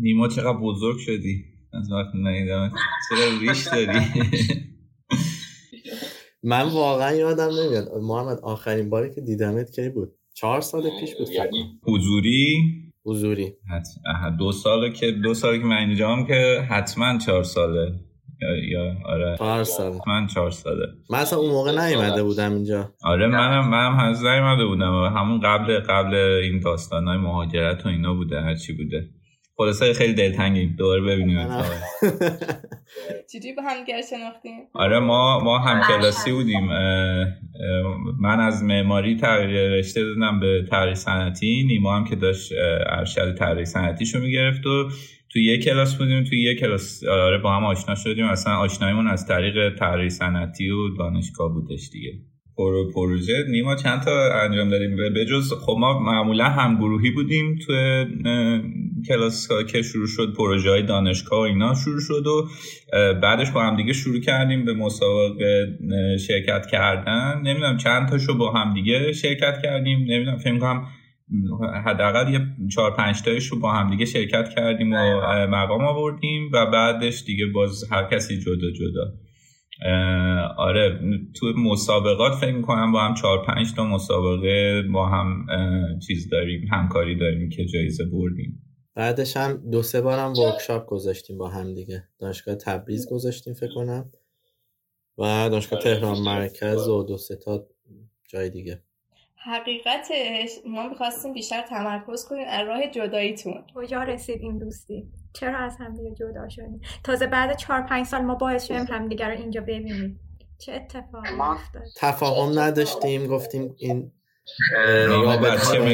نیما چقدر بزرگ شدی؟ از وقت نیدم چرا ریش داری؟ من واقعا یادم نمیاد. محمد آخرین باری که دیدمت کی بود؟ چهار سال پیش بود یعنی حضوری؟ حضوری. دو ساله که دو سال که من اینجا که حتما چهار ساله. یا آره. چهار ساله من چهار ساله. من اصلا اون موقع نیومده بودم اینجا. آره منم منم هنوز نیومده بودم. همون قبل قبل این داستانای مهاجرت و اینا بوده هرچی بوده. خلاصه خیلی دلتنگیم. دوباره ببینیم چجوری با هم شناختیم آره ما ما هم کلاسی بودیم. من از معماری تغییر رشته دادم به طراحی صنعتی. نیما هم که داشت ارشد طراحی صنعتیشو می‌گرفت و توی یه کلاس بودیم. توی یه کلاس آره با هم آشنا شدیم. اصلا آشنایمون از طریق طراحی صنعتی و دانشگاه بودش دیگه. پرو پروژه. نیما چند تا انجام دادیم؟ به جز خب ما معمولا هم گروهی بودیم تو کلاس که شروع شد پروژه های دانشگاه و اینا شروع شد و بعدش با هم دیگه شروع کردیم به مسابقه شرکت کردن. نمی‌دونم چند تاشو با هم دیگه شرکت کردیم. نمی‌دونم فکر کنم حداقل یه چهار پنج تایش رو با هم دیگه شرکت کردیم و مقام آوردیم و بعدش دیگه باز هر کسی جدا جدا. آره تو مسابقات فکر می‌کنم با هم چهار پنج تا مسابقه با هم چیز داریم همکاری داریم که جایزه بردیم. بعدش هم دو سه بار هم ورکشاپ گذاشتیم با هم دیگه. دانشگاه تبریز گذاشتیم فکر کنم. و دانشگاه تهران مرکز و دو سه تا جای دیگه. حقیقتش ما می‌خواستیم بیشتر تمرکز کنیم از راه جداییتون. کجا رسید این دوستی؟ چرا از همدیگه جدا شدیم تازه بعد چهار پنج سال ما باعث شدیم همدیگه رو اینجا ببینیم. چه اتفاقی افتاد؟ تفاهم نداشتیم گفتیم این رابطه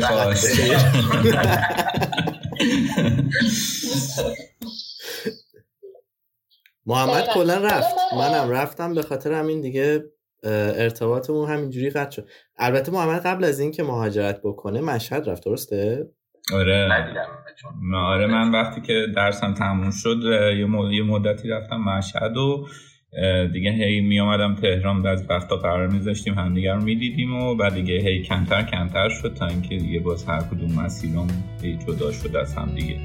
محمد کلا رفت. منم رفتم به خاطر همین دیگه ارتباطمون همینجوری قطع شد. البته محمد قبل از اینکه مهاجرت بکنه مشهد رفت درسته؟ آره. آره من وقتی که درسم تموم شد یه مدتی رفتم مشهد و دیگه هی می آمدم تهران بعض وقتا قرار میذاشتیم همدیگه رو می‌دیدیم و بعد دیگه هی کمتر کمتر شد تا اینکه دیگه باز هر کدوم مسیرم هی جدا شد از هم دیگه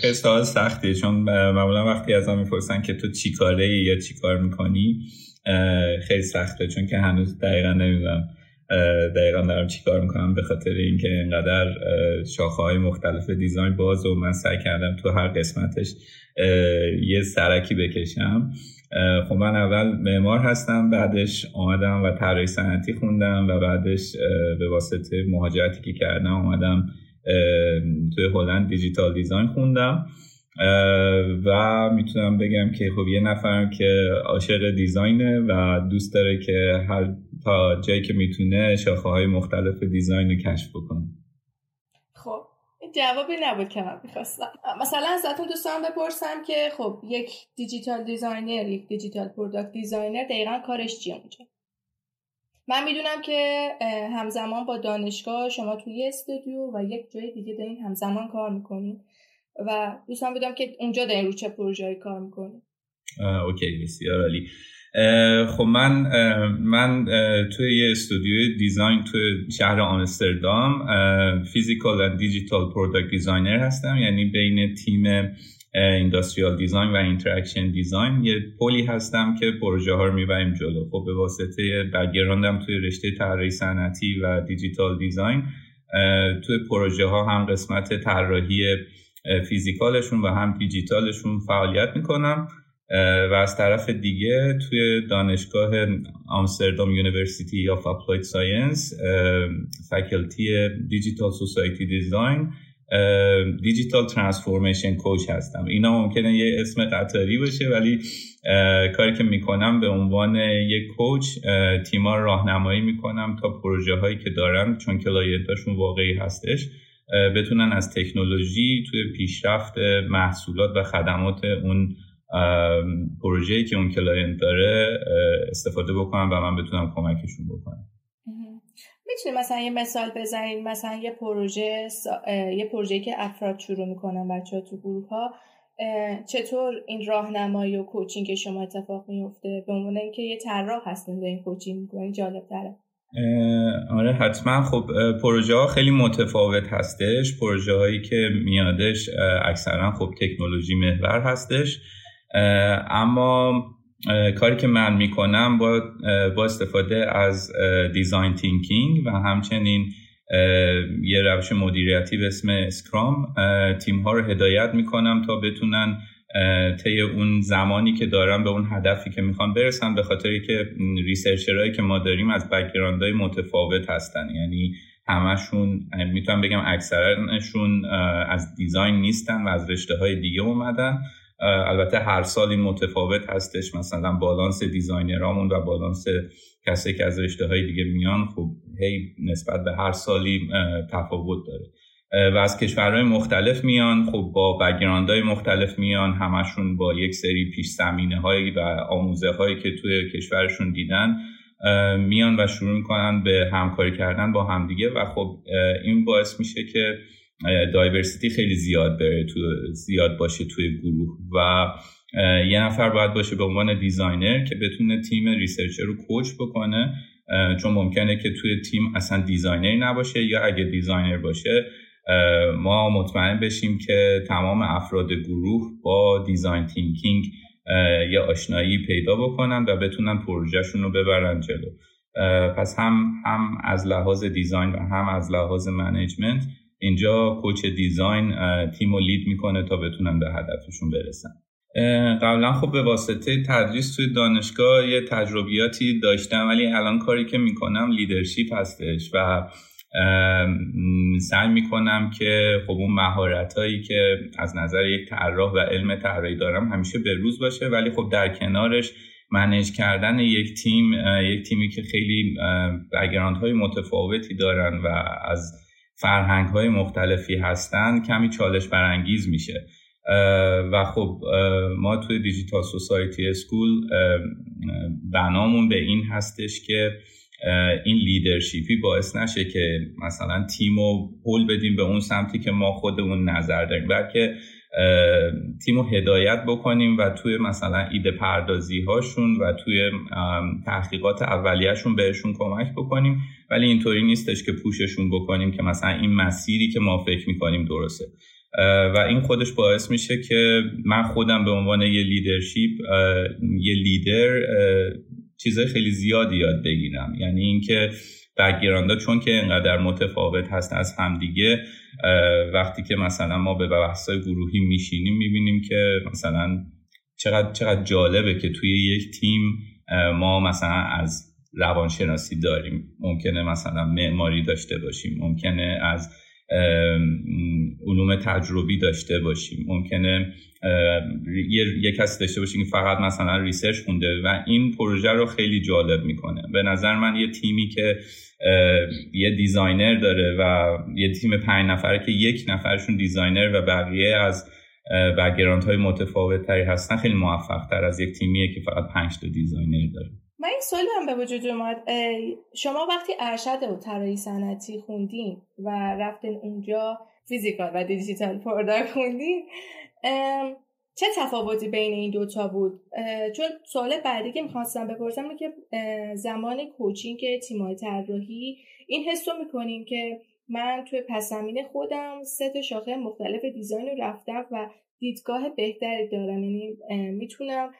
خیلی سوال سختیه چون معمولا وقتی از هم می‌پرسن که تو چی کاره یا چی کار می‌کنی خیلی سخته چون که هنوز دقیقا نمی‌دونم دقیقا دارم چی کار می‌کنم به خاطر اینکه اینقدر شاخه های مختلف دیزاین باز و من سعی کردم تو هر قسمتش یه سرکی بکشم. خب من اول معمار هستم بعدش آمدم و طراحی صنعتی خوندم و بعدش به واسطه مهاجرتی که کردم آمدم توی هلند digital design خوندم. و می‌تونم بگم که خب یه نفرم که عاشق design ه و دوست داره که هر تا جایی که می‌تونه شاخه های مختلف design رو کشف بکنه. جوابی نبود که من می‌خواستم. مثلا ازتون دوستان بپرسم که خب یک digital designer یک digital product designer دقیقا کارش چیه اونجا؟ من می‌دونم که همزمان با دانشگاه شما توی استودیو و یک جای دیگه دارین همزمان کار می‌کنین و دوستان بدونم که اونجا دارین رو چه پروژه‌ای کار می‌کنین. okay بسیار عالی. خب من من توی یه استودیو design توی شهر آمستردام physical و digital product designer هستم. یعنی بین تیم industrial design و interaction design یه پلی هستم که پروژه ها رو می‌بریم جلو. خب به واسطه background م توی رشته طراحی صنعتی و digital design توی پروژه ها هم قسمت طراحی physical شون و هم دیجیتالشون فعالیت می‌کنم. و از طرف دیگه توی دانشگاه Amsterdam University of Applied Science faculty digital society design digital transformation coach هستم. اینا ممکنه یه اسم قطاری باشه ولی کاری که می‌کنم به عنوان یک coach تیما راهنمایی می‌کنم تا پروژه هایی که دارن چون client اشون واقعی هستش بتونن از تکنولوژی توی پیشرفت محصولات و خدمات اون پروژه‌ای که اون client داره استفاده بکنم و من بتونم کمکشون بکنم. می‌تونی مثلا یه مثال بزنید مثلا یه پروژه یه پروژه که افراد شروع می‌کنن بچه ها تو گروه ها چطور این راهنمایی و coaching شما اتفاق میفته به عنوان اینکه یه طراح هستین این coaching می‌کنین جالب تره آره حتما. خب پروژه ها خیلی متفاوت هستش. پروژه هایی که میادش اکثرا خب تکنولوژی محور هستش. اما کاری که من می‌کنم با, با استفاده از design thinking و همچنین یه روش مدیریتی به اسم Scrum تیم ها رو هدایت می‌کنم تا بتونن طی اون زمانی که دارم به اون هدفی که می‌خوان برسن به خاطری که researcher هایی که ما داریم از های متفاوت هستن. یعنی همشون می‌تونم بگم اکثرشون از design نیستن و از رشته های دیگه اومدن. البته هر سال این متفاوت هستش. مثلا balance designer امون و بالانس کسی که از رشته های دیگه میان خب هی نسبت به هر سالی تفاوت داره. و از کشورهای مختلف میان خب با های مختلف میان. همشون با یک سری پیش زمینه هایی و آموزه هایی که توی کشورشون دیدن میان و شروع می‌کنن به همکاری کردن با همدیگه. و خب این باعث میشه که diversity خیلی زیاد بره تو زیاد باشه توی گروه و یه نفر باید باشه به عنوان designer که بتونه تیم researcher رو coach بکنه چون ممکنه که توی تیم اصلا designer نباشه یا اگه designer باشه ما مطمئن بشیم که تمام افراد گروه با design thinking یا آشنایی پیدا بکنن و بتونن پروژهشون رو ببرن جلو. پس هم هم از لحاظ design و هم از لحاظ management اینجا coach design تیم رو lead می‌کنه تا بتونن به هدفشون برسن. قبلا خب به واسطه تدریس توی دانشگاه یه تجربیاتی داشتم ولی الان کاری که می‌کنم leadership هستش و سعی می‌کنم که خب اون مهارت هایی که از نظر یک طراح و علم طراحی دارم همیشه به روز باشه ولی خب در کنارش manage کردن یک تیم یک تیمی که خیلی background های متفاوتی دارن و از فرهنگ های مختلفی هستن کمی چالش برانگیز میشه. و خب ما توی Digital Society School بنامون به این هستش که این leadership ی باعث نشه که مثلا تیم رو هل بدیم به اون سمتی که ما خودمون نظر داریم. بلکه تیم رو هدایت بکنیم و توی مثلا ایده پردازی هاشون و توی تحقیقات اولیهشون بهشون کمک بکنیم. ولی اینطوری نیستش که پوششون بکنیم که مثلا این مسیری که ما فکر می‌کنیم درسته. و این خودش باعث میشه که من خودم به عنوان یه لیدرشیپ یه لیدر چیزهای خیلی زیادی یاد بگیرم. یعنی اینکه بکگراندا چون که انقدر متفاوت هست از همدیگه وقتی که مثلا ما به بحثای گروهی میشینیم می‌بینیم که مثلا چقدر چقدر جالبه که توی یک تیم ما مثلا از روانشناسی داریم. ممکنه مثلا معماری داشته باشیم. ممکنه از علوم تجربی داشته باشیم. ممکنه یه،, کسی داشته باشیم که فقط مثلا ریسرچ خونده و این پروژه رو خیلی جالب می‌کنه. به نظر من یه تیمی که یه designer داره و یه تیم پنج نفره که یک نفرشون designer و بقیه از background های متفاوت تری هستن خیلی موفق تر از یک تیمیه که فقط پنج تا designer داره. من این سوالی هم به وجود اومد. شما وقتی ارشد و طراحی صنعتی خوندین و رفتین اونجا physical و digital product خوندین چه تفاوتی بین این دوتا بود؟ چون سوال بعدی که می‌خواستم بپرسم اینه که زمان کوچینگ تیمای طراحی این حس رو می‌کنیم که من توی پس خودم سه تا شاخه مختلف دیزاین رو رفتم و دیدگاه بهتری دارم. یعنی می‌تونم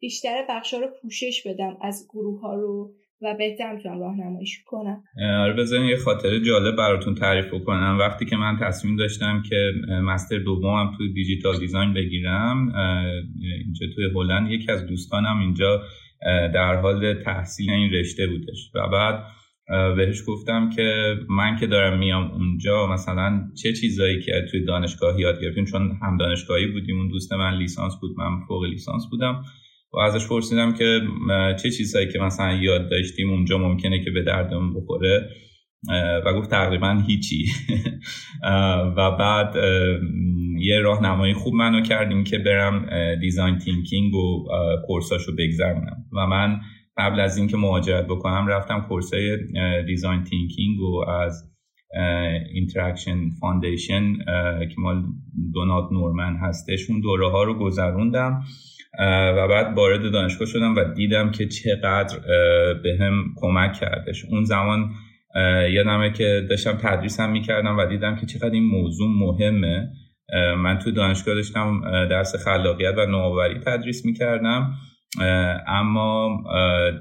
بیشتر بخشا رو پوشش بدم از گروه ها رو و بهتر می‌تونم راهنماییش کنم. آره بذارین یه خاطره جالب براتون تعریف کنم وقتی که من تصمیم داشتم که مستر دومم توی دیجیتال دیزاین بگیرم اینجا توی هلند یکی از دوستانم اینجا در حال تحصیل این رشته بودش. و بعد بهش گفتم که من که دارم میام اونجا مثلا چه چیزایی که توی دانشگاه یاد گرفتیم؟ چون هم دانشگاهی بودیم اون دوست من لیسانس بود من فوق لیسانس بودم. و ازش پرسیدم که چه چیزهایی که مثلا یاد داشتیم اونجا ممکنه که به دردمون بخوره و گفت تقریبا هیچی. و بعد یه راهنمایی خوب منو کردیم که برم design thinking و course اشو بگذرونم. و من قبل از اینکه مهاجرت بکنم رفتم course ای design thinking و از Interaction Foundation که مال دونالد نورمن هستش. اون دوره ها رو گذروندم. و بعد وارد دانشگاه شدم و دیدم که چقدر بهم کمک کردش. اون زمان یادمه که داشتم تدریسم می‌کردم و دیدم که چقدر این موضوع مهمه. من تو دانشگاه داشتم درس خلاقیت و نوآوری تدریس می‌کردم. اما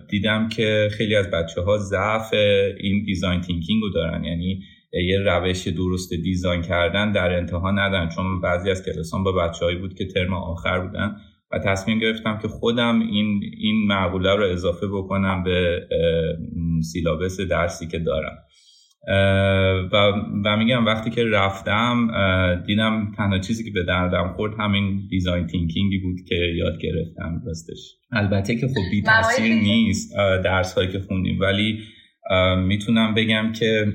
دیدم که خیلی از بچه ها ضعف این design thinking رو دارن. یعنی یه روش درست design کردن در انتها ندارن. چون بعضی از کلاسام با بچه هایی بود که ترم آخر بودن. و تصمیم گرفتم که خودم این این مقوله رو اضافه بکنم به سیلابس درسی که دارم. و, و میگم وقتی که رفتم دیدم تنها چیزی که به دردم خورد همین دیزاین تینکینگی بود که یاد گرفتم راستش. البته که خب بی تاثیر نیست درس هایی که خوندیم ولی می‌تونم بگم که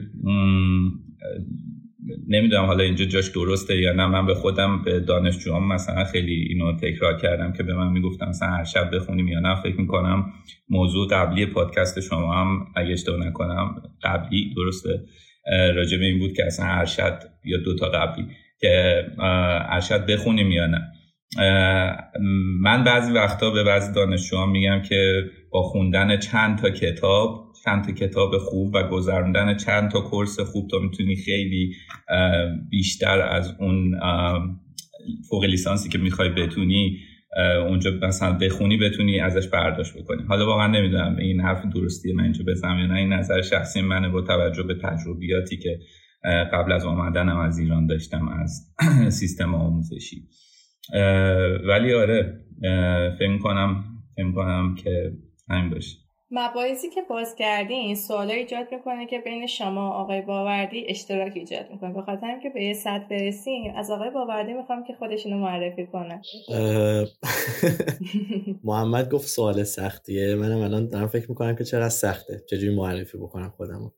نمی‌دونم حالا اینجا جاش درسته یا نه. من به خودم به دانشجوام مثلا خیلی اینو تکرار کردم که به من می‌گفتم مثلا هر شب بخونیم یا نه. فکر می‌کنم موضوع قبلی پادکست شما هم اگه اشتباه نکنم قبلی درسته؟ راجع به این بود که اصلا ارشد یا دوتا قبلی که ارشد بخونیم یا نه. من بعضی وقتا به بعضی دانشجوام میگم که با خوندن چند تا کتاب چند تا کتاب خوب و گذراندن چند تا کورس خوب تا می‌تونی خیلی بیشتر از اون فوق لیسانسی که می‌خوای بتونی اونجا مثلا بخونی بتونی ازش برداشت بکنی. حالا واقعا نمی‌دونم این حرف درستی من اینجا بزنم یا نه. این نظر شخصی منه با توجه به تجربیاتی که قبل از آمدنم از ایران داشتم از سیستم آموزشی. ولی آره فکر کنم فکر کنم که همین باشه. مباحثی که باز کردین سوالا ایجاد می‌کنه که بین شما آقای باوردی اشتراک ایجاد می‌کنه. به خاطر که به یه سطح برسیم از آقای باوردی می‌خوام که خودشونو معرفی کنه محمد گفت سوال سختیه. منم الان دارم فکر می‌کنم که چقدر سخته. چجوری معرفی بکنم خودمو.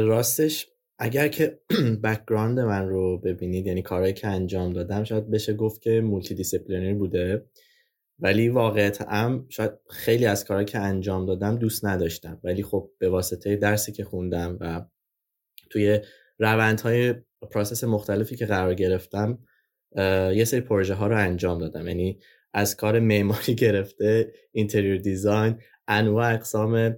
راستش اگر که background من رو ببینید یعنی کارهایی که انجام دادم شاید بشه گفت که multidisciplinary بوده. ولی واقعیت هم شاید خیلی از کارهایی که انجام دادم دوست نداشتم. ولی خب به واسطه درسی که خوندم و توی روندهای process مختلفی که قرار گرفتم یه سری پروژه ها رو انجام دادم. یعنی از کار معماری گرفته interior design انواع اقسام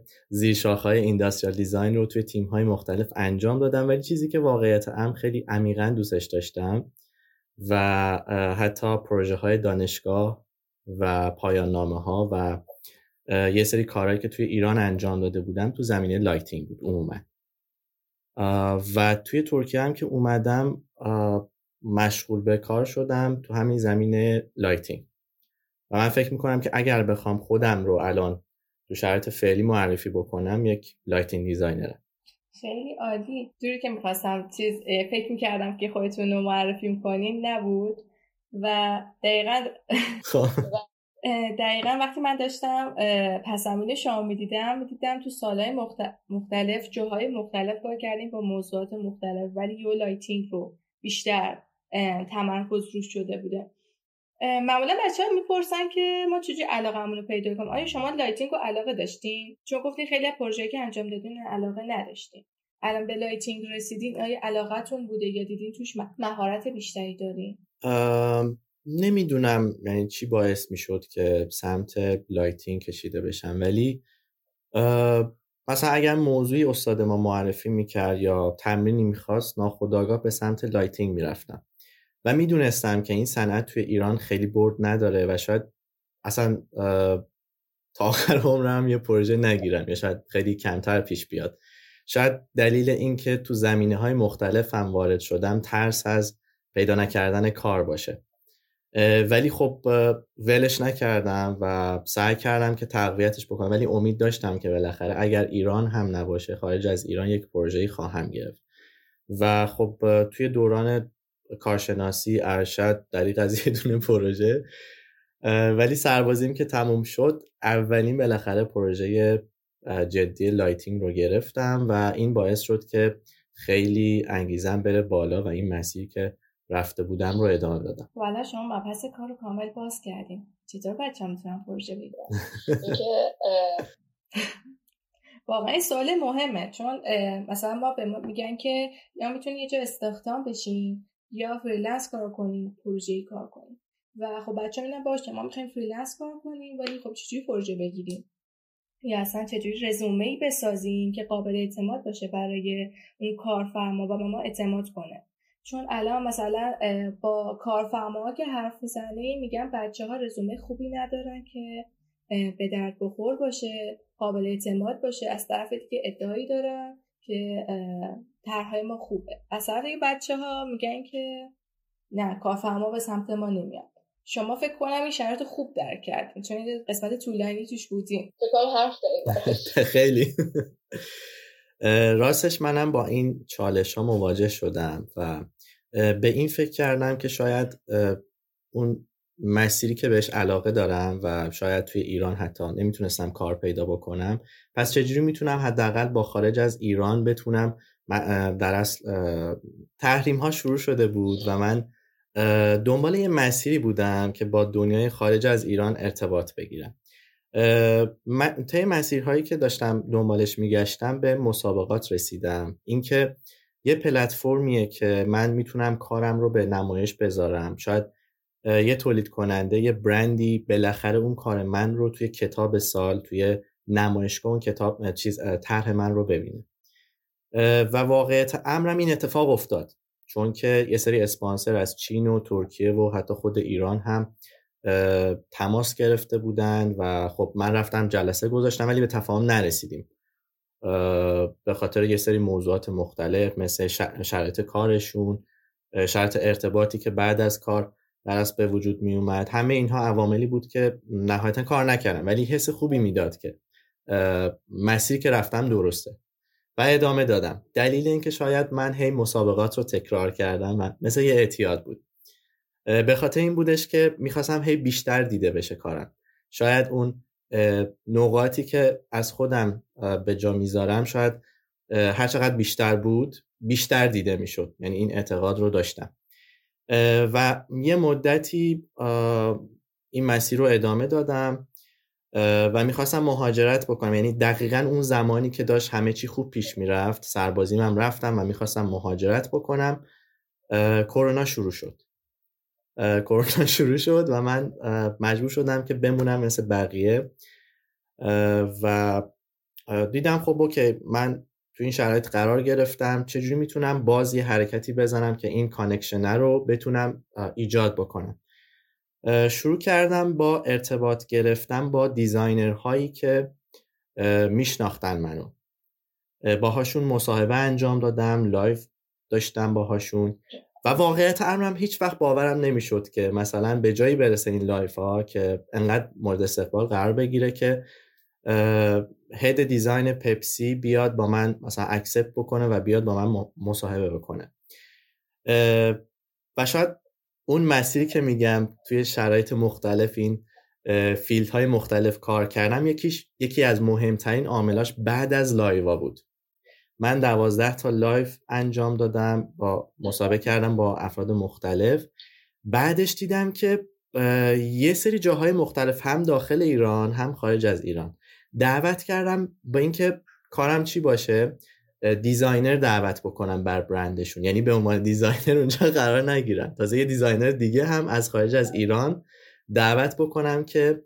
های industrial design رو توی تیم های مختلف انجام دادم. ولی چیزی که واقعیت هم خیلی عمیقا دوستش داشتم و حتی پروژه های دانشگاه و پایان نامه ها و یه سری کارهایی که توی ایران انجام داده بودم تو زمینه lighting بود عموما. و توی ترکیه هم که اومدم مشغول به کار شدم تو همین زمینه lighting. و من فکر می‌کنم که اگر بخوام خودم رو الان تو شرایط فعلی معرفی بکنم یک lighting designer م خیلی عالی. جوری که می‌خواستم چیز فکر می‌کردم که خودتون رو معرفی می‌کنین نبود. و دقیقا خب. دقیقا وقتی من داشتم پسمین شما می‌دیدم می‌دیدم تو سالهای مختلف جاهای مختلف کار کردیم با موضوعات مختلف ولی رو lighting رو بیشتر تمرکز روش شده بوده. معمولا بچه ها می‌پرسن که ما چجوری علاقه رو پیدا کنیم؟ آیا شما lighting رو علاقه داشتین؟ چون گفتین خیلی پروژه که انجام دادین علاقه نداشتین. الان به lighting رسیدین آیا علاقتون بوده یا دیدین توش مهارت بیشتری دارین؟ نمی‌دونم یعنی چی باعث می‌شد که سمت lighting کشیده بشم. ولی مثلا اگر موضوعی استاد ما معرفی می‌کرد یا تمرینی می‌خواست ناخودآگاه به سمت lighting می‌رفتم. و می‌دونستم که این صنعت توی ایران خیلی برد نداره و شاید اصلا تا آخر عمرم یه پروژه نگیرم یا شاید خیلی کمتر پیش بیاد. شاید دلیل این که تو زمینه های مختلف هم وارد شدم ترس از پیدا نکردن کار باشه. ولی خب ولش نکردم و سعی کردم که تقویتش بکنم. ولی امید داشتم که بالاخره اگر ایران هم نباشه خارج از ایران یک پروژه خواهم گرفت. و خب توی دوران کارشناسی ارشد دریغ از یه دونه پروژه. ولی سربازیم که تموم شد اولین بالاخره پروژه جدی lighting رو گرفتم و این باعث شد که خیلی انگیزم بره بالا و این مسیر که رفته بودم رو ادامه دادم. والا شما مبحث کار رو کامل باز کردیم چطور بچه هم می‌تونن پروژه بگیرن؟ واقعا این سوال مهمه. چون مثلا ما به ما میگن که یا می‌تونی یه جا استخدام بشین یا freelance کار کنیم پروژه کار کنیم و خب بچه میدن باشه ما می‌خوایم freelance کار کنیم ولی خب چجوری پروژه بگیریم؟ یا اصلا چجوری رزومه ای بسازیم که قابل اعتماد باشه برای اون کارفرما و به ما اعتماد کنه؟ چون الان مثلا با کارفرما که حرف می‌زنه میگن بچه ها رزومه خوبی ندارن که به درد بخور باشه قابل اعتماد باشه. از طرف دیگه ادعایی دارن که طرحهای ما خوبه. از طرف دیگه بچه ها میگن که نه کارفرما به سمت ما نمیاد. شما فکر کنم این شرط خوب درک کردین. چون قسمت طولانی توش بودین. حرف خیلی. راستش منم با این چالش ها مواجه شدم و به این فکر کردم که شاید اون مسیری که بهش علاقه دارم و شاید توی ایران حتی نمی‌تونستم کار پیدا بکنم پس چجوری می‌تونم حداقل با خارج از ایران بتونم در اصل تحریم ها شروع شده بود و من دنبال یه مسیری بودم که با دنیای خارج از ایران ارتباط بگیرم. طی مسیرهایی که داشتم دنبالش میگشتم به مسابقات رسیدم. اینکه یه پلتفرمیه که من می‌تونم کارم رو به نمایش بذارم. شاید یه تولید کننده یه برندی بالاخره اون کار من رو توی کتاب سال توی نمایشگاه اون کتاب چیز طرح من رو ببینه. و واقعیت امرم این اتفاق افتاد. چون که یه سری اسپانسر از چین و ترکیه و حتی خود ایران هم تماس گرفته بودن و خب من رفتم جلسه گذاشتم ولی به تفاهم نرسیدیم. به خاطر یه سری موضوعات مختلف مثل شرایط کارشون شرط ارتباطی که بعد از کار در به وجود می اومد همه اینها عواملی بود که نهایتا کار نکردم. ولی حس خوبی می‌داد که مسیری که رفتم درسته. و ادامه دادم. دلیل اینکه شاید من هی مسابقات رو تکرار کردم و مثل یه اعتیاد بود. به خاطر این بودش که می‌خواستم هی بیشتر دیده بشه کارم. شاید اون نقاطی که از خودم به جا می‌ذارم شاید هر چقدر بیشتر بود بیشتر دیده می‌شد. یعنی این اعتقاد رو داشتم. و یه مدتی این مسیر رو ادامه دادم و می‌خواستم مهاجرت بکنم. یعنی دقیقا اون زمانی که داشت همه چی خوب پیش می‌رفت سربازیم هم رفتم و می‌خواستم مهاجرت بکنم کرونا شروع شد. کرونا شروع شد و من مجبور شدم که بمونم مثل بقیه. و دیدم خب OK من تو این شرایط قرار گرفتم. چجوری می‌تونم باز یه حرکتی بزنم که این connection رو بتونم ایجاد بکنم؟ شروع کردم با ارتباط گرفتم با designer هایی که میشناختن منو. باهاشون مصاحبه انجام دادم live داشتم باهاشون. و واقعیت امرم هیچ وقت باورم نمی‌شد که مثلا به جایی برسه این live ها که انقدر مورد استقبال قرار بگیره که head design پپسی بیاد با من مثلا accept بکنه و بیاد با من مصاحبه بکنه. و شاید اون مسیری که میگم توی شرایط مختلف این field های مختلف کار کردم یکیش یکی از مهمترین عاملاش بعد از live ا بود. من دوازده تا live انجام دادم با مصاحبه کردم با افراد مختلف. بعدش دیدم که یه سری جاهای مختلف هم داخل ایران هم خارج از ایران. دعوت کردم با اینکه کارم چی باشه؟ designer دعوت بکنم بر برندشون. یعنی به عنوان designer اونجا قرار نگیرم تازه یه designer دیگه هم از خارج از ایران دعوت بکنم که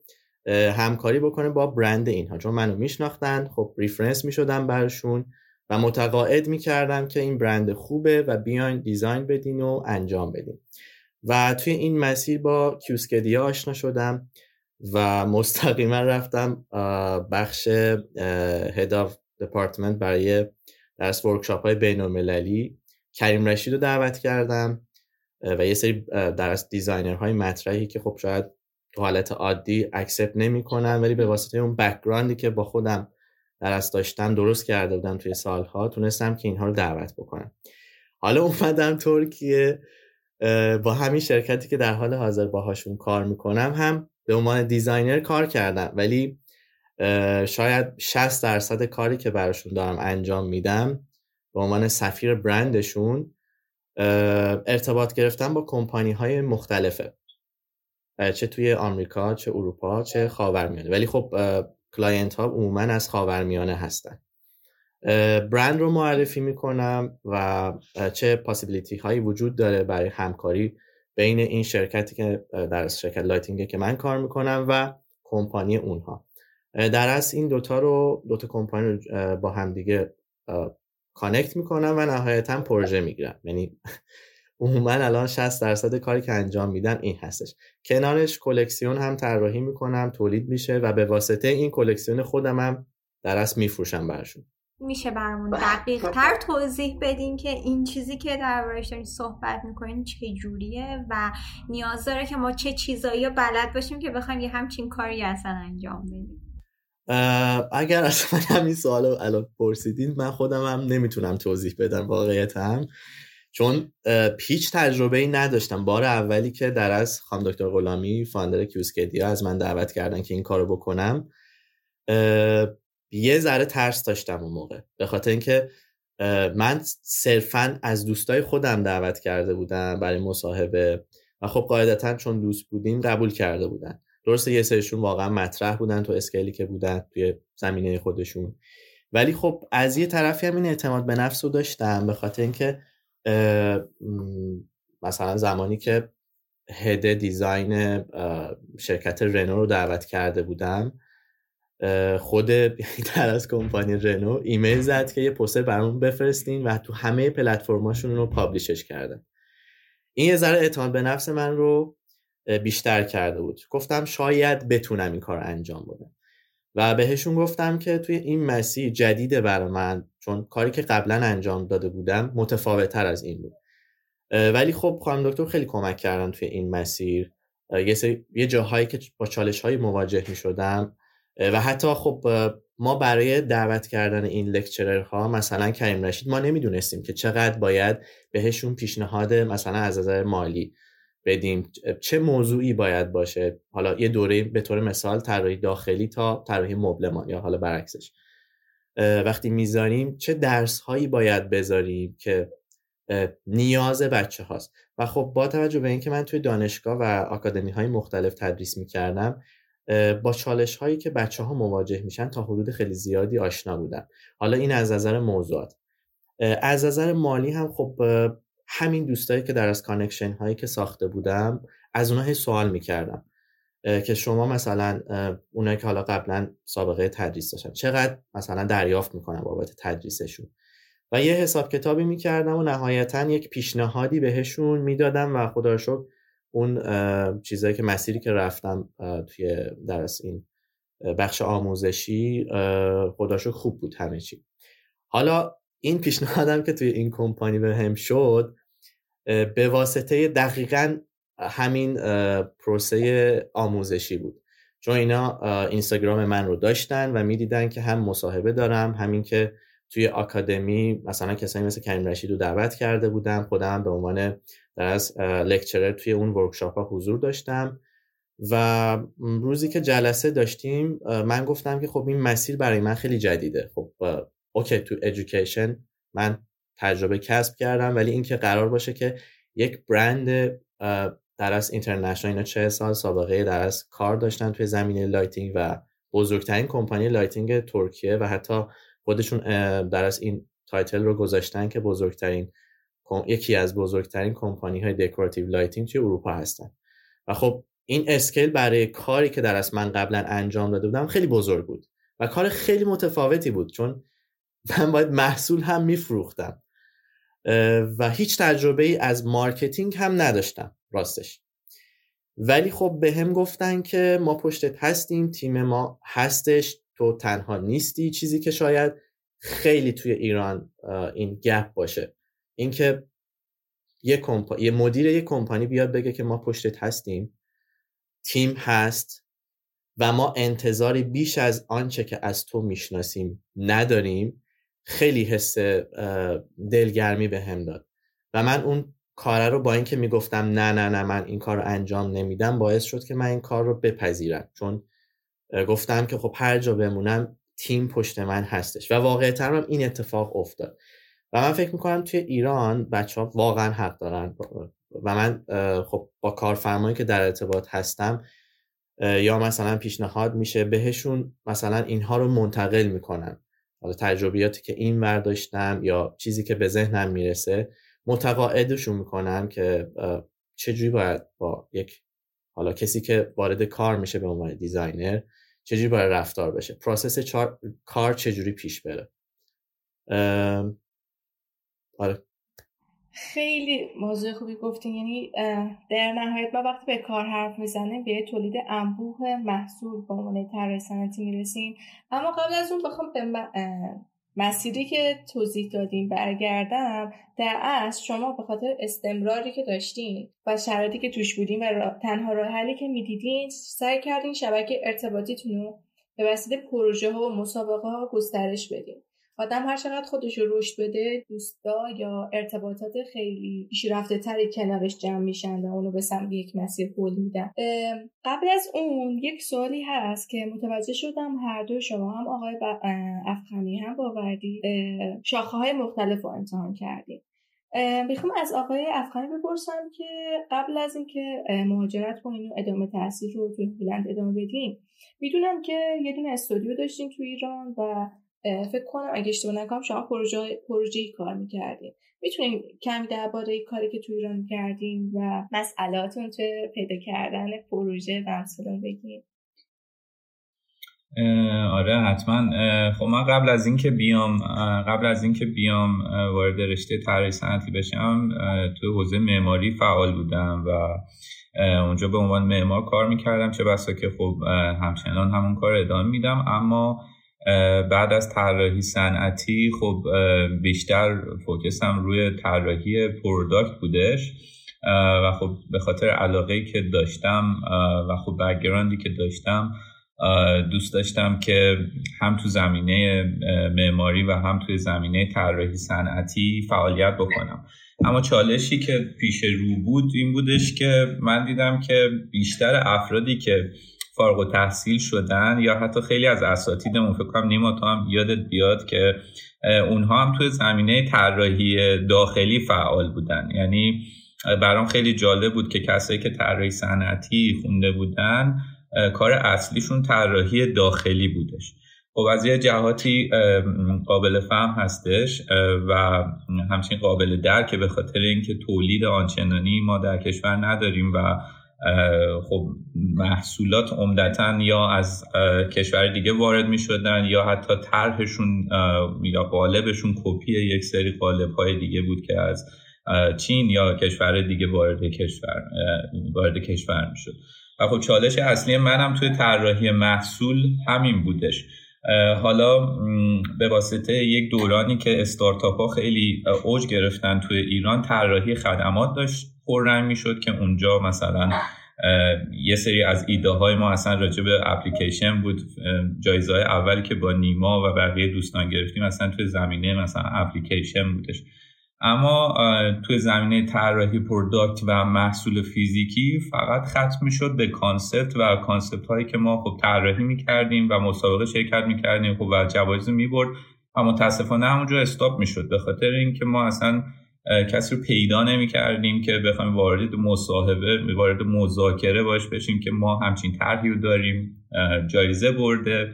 همکاری بکنه با برند اینها. چون منو میشناختن خب reference می‌شدم برشون. و متقاعد می‌کردم که این برند خوبه و بیاین design بدین و انجام بدین. و توی این مسیر با کیوسکدیا آشنا شدم و مستقیما رفتم بخش head of department برای درس workshop های بین کریم رشید رو دعوت کردم و یه سری درس designer های مطرحی که خب شاید تو حالت عادی accept نمی‌کنن ولی به واسطه اون background ی که با خودم درس داشتم درست کرده بودم توی سالها تونستم که اینها رو دعوت بکنم. حالا اومدم ترکیه با همین شرکتی که در حال حاضر باهاشون کار می‌کنم هم به عنوان دیزاینر کار کردم. ولی شاید 60 درصد کاری که براشون دارم انجام میدم به عنوان سفیر برندشون ارتباط گرفتن با کمپانی های مختلفه چه توی آمریکا چه اروپا چه خاورمیانه. ولی خب client ها عموما از خاورمیانه هستن. برند رو معرفی می‌کنم و چه possibility هایی وجود داره برای همکاری بین این شرکتی که در شرکت lighting که من کار می‌کنم و کمپانی اونها. در اصل این دوتا رو دوتا کمپانی رو با همدیگه connect می‌کنم و نهایتا پروژه می‌گیرم. یعنی عموما الان 60 درصد کاری که انجام میدم این هستش. کنارش کلکسیون هم طراحی می‌کنم تولید میشه و به واسطه این کلکسیون خودم هم در اصل میفروشم برشون میشه برامون دقیق تر توضیح بدین که این چیزی که دربارش دارین صحبت می‌کنین چه جوریه و نیاز داره که ما چه چیزایی رو بلد باشیم که بخوایم یه همچین کاری اصلا انجام بدیم. اگر اصلا همین سوال رو الان پرسیدین من خودم هم نمی‌تونم توضیح بدم واقعیت هم چون هیچ تجربه ای نداشتم. بار اولی که در از خانم دکتر غلامی founder کیوسکدیا از من دعوت کردن که این کارو بکنم یه ذره ترس داشتم اون موقع. به خاطر اینکه من صرفا از دوستای خودم دعوت کرده بودم برای مصاحبه و خب قاعدتا چون دوست بودیم قبول کرده بودن. درسته یه سرشون واقعا مطرح بودن تو skill ی که بودن توی زمینه خودشون. ولی خب از یه طرفی هم این اعتماد به نفس رو داشتم. به خاطر اینکه مثلا زمانی که هد دیزاین شرکت رنو رو دعوت کرده بودم خود در از کمپانی رنو ایمیل زد که یه پوستر برامون بفرستین و تو همه پلتفرماشون رو پابلیشش کردن. این یه ذره اعتماد به نفس من رو بیشتر کرده بود. گفتم شاید بتونم این کار انجام بدم. و بهشون گفتم که توی این مسیر جدیده برای من چون کاری که قبلا انجام داده بودم متفاوت تر از این بود. ولی خب خانم دکتر خیلی کمک کردن توی این مسیر. یه, یه جاهایی که با چالش های مواجه می شدم و حتی خب ما برای دعوت کردن این لکچررها مثلا کریم رشید ما نمی‌دونستیم که چقدر باید بهشون پیشنهاد مثلا از نظر مالی بدیم. چه موضوعی باید باشه؟ حالا یه دوره به طور مثال طراحی داخلی تا طراحی مبلمان یا حالا برعکسش. وقتی می‌ذاریم چه درس هایی باید بذاریم که نیاز بچه هاست و خب با توجه به اینکه من توی دانشگاه و آکادمی های مختلف تدریس می‌کردم با چالش هایی که بچه ها مواجه میشن تا حدود خیلی زیادی آشنا بودن حالا این از نظر موضوعات. از نظر مالی هم خب همین دوستایی که در از connection هایی که ساخته بودم از اونها سوال می‌کردم که شما مثلا اونایی که حالا قبلا سابقه تدریس داشتن چقدر مثلا دریافت می‌کنن بابت تدریسشون؟ و یه حساب کتابی می‌کردم و نهایتا یک پیشنهادی بهشون می‌دادم و خدا شکر اون چیزایی که مسیری که رفتم توی درس این بخش آموزشی خداشو خوب بود همه چی. حالا این پیشنهادم که توی این کمپانی به هم شد به واسطه دقیقا همین پروسه آموزشی بود. چون اینا اینستاگرام من رو داشتن و می‌دیدن که هم مصاحبه دارم همین که توی آکادمی مثلا کسایی مثل کریم رشید رو دعوت کرده بودم خودم به عنوان در از لکچرر توی اون ورکشاپ ها حضور داشتم. و روزی که جلسه داشتیم من گفتم که خب این مسیر برای من خیلی جدیده. خب okay تو education من تجربه کسب کردم ولی اینکه قرار باشه که یک برند در واقع international اینا چهل سال سابقه در واقع کار داشتن توی زمینه lighting و بزرگترین کمپانی lighting ترکیه و حتی خودشون در واقع این title رو گذاشتن که بزرگترین یکی از بزرگترین کمپانی های decorative lighting توی اروپا هستن. و خب این scale برای کاری که در واقع من قبلا انجام داده بودم خیلی بزرگ بود و کار خیلی متفاوتی بود چون من باید محصول هم میفروختم. و هیچ تجربه ای از marketing هم نداشتم راستش. ولی خب به هم گفتن که ما پشتت هستیم تیم ما هستش تو تنها نیستی چیزی که شاید خیلی توی ایران این gap باشه. اینکه یه, کمپا... یه مدیر یه کمپانی بیاد بگه که ما پشتت هستیم تیم هست و ما انتظاری بیش از آنچه که از تو می‌شناسیم نداریم خیلی حس دلگرمی به هم داد. و من اون کاره رو با اینکه می‌گفتم نه نه نه من این کار رو انجام نمیدم باعث شد که من این کار رو بپذیرم. چون گفتم که خب هر جا بمونم تیم پشت من هستش. و واقعیت هم این اتفاق افتاد. و من فکر می‌کنم توی ایران بچه ها واقعا حق دارن. و من خب با کارفرمایی که در ارتباط هستم یا مثلا پیشنهاد میشه بهشون مثلا اینها رو منتقل می‌کنم. حالا تجربیاتی که این داشتم یا چیزی که به ذهنم می‌رسه متقاعدشون می‌کنم که چجوری باید با یک حالا کسی که وارد کار میشه به عنوان designer چجوری باید رفتار بشه؟ process کار چجوری پیش بره؟ آره. خیلی موضوع خوبی گفتین یعنی در نهایت ما وقتی به کار حرف می‌زنیم به تولید انبوه محصول به عنوان طراح صنعتی می‌رسیم. اما قبل از اون بخوام به مسیری که توضیح دادیم برگردم. در اصل شما به خاطر استمراری که داشتین و شرایطی که توش بودین و تنها راه حلی که می‌دیدین سعی کردین شبکه ارتباطیتون رو به وسیله پروژه ها و مسابقه ها گسترش بدین. آدم هر چقدر خودش رشد بده دوستا یا ارتباطات خیلی پیشرفته تری کنارش جمع میشن و اونو به سمت یک مسیر قول میدن. قبل از اون یک سوالی هست که متوجه شدم هر دو شما هم آقای افغانی هم باوردی. شاخه های مختلف رو امتحان کردیم می‌خوام از آقای افغانی بپرسم که قبل از اینکه مهاجرت با اینو ادامه تاثیر رو توی هلند ادامه بدیم می‌دونم که یه دونه استودیو داشتیم تو ایران و فکر کنم اگه اشتباه نکنم شما پروژه پروژه‌ای کار می‌کردین. می‌تونین کمی درباره کاری که تو ایران می‌کردین و مسئلاتون تو پیدا کردن پروژه و امثال بگین. آره حتما. خب من قبل از اینکه بیام قبل از اینکه بیام وارد رشته طراحی صنعتی بشم تو حوزه معماری فعال بودم و اونجا به عنوان معمار کار می‌کردم. چه بسا که خب همچنان همون کار ادامه میدم. اما بعد از طراحی صنعتی خب بیشتر فوکسم روی طراحی پروداکت بودش. و خب به خاطر علاقه که داشتم و خب بگراندی که داشتم دوست داشتم که هم تو زمینه معماری و هم توی زمینه طراحی صنعتی فعالیت بکنم. اما چالشی که پیش رو بود این بودش که من دیدم که بیشتر افرادی که فارغ و تحصیل شدن یا حتی خیلی از اساتیدمون فکر کنم نیما تو هم یادت بیاد که اونها هم توی زمینه طراحی داخلی فعال بودن. یعنی برام خیلی جالب بود که کسایی که طراحی صنعتی خونده بودن کار اصلیشون طراحی داخلی بودش. خب از یه جهاتی قابل فهم هستش و همچنین قابل درک به خاطر اینکه تولید آنچنانی ما در کشور نداریم و خب محصولات عمدتا یا از کشور دیگه وارد می شدن یا حتی طرحشون یا قالبشون کپی یک سری قالب های دیگه بود که از چین یا کشور دیگه وارد کشور وارد کشور می شد و خب چالش اصلی منم توی طراحی محصول همین بودش. حالا به واسطه یک دورانی که استارتاپ ها خیلی اوج گرفتن توی ایران طراحی خدمات داشت پررنگ می‌شد که اونجا مثلا یه سری از ایده های ما اصلا راجع به اپلیکیشن بود. جایزه اولی که با نیما و بقیه دوستان گرفتیم اصلا توی زمینه مثلا اپلیکیشن بودش. اما توی زمینه طراحی product و محصول فیزیکی فقط ختم می‌شد به concept و concept هایی که ما خب طراحی می‌کردیم و مسابقه شرکت می‌کردیم خب و جوایز می‌برد اما متاسفانه همونجا stop می‌شد به خاطر اینکه ما اصلا کسی رو پیدا نمی کردیم که بخوایم وارد مصاحبه وارد مذاکره باش بشیم که ما همچین طرحی رو داریم جایزه برده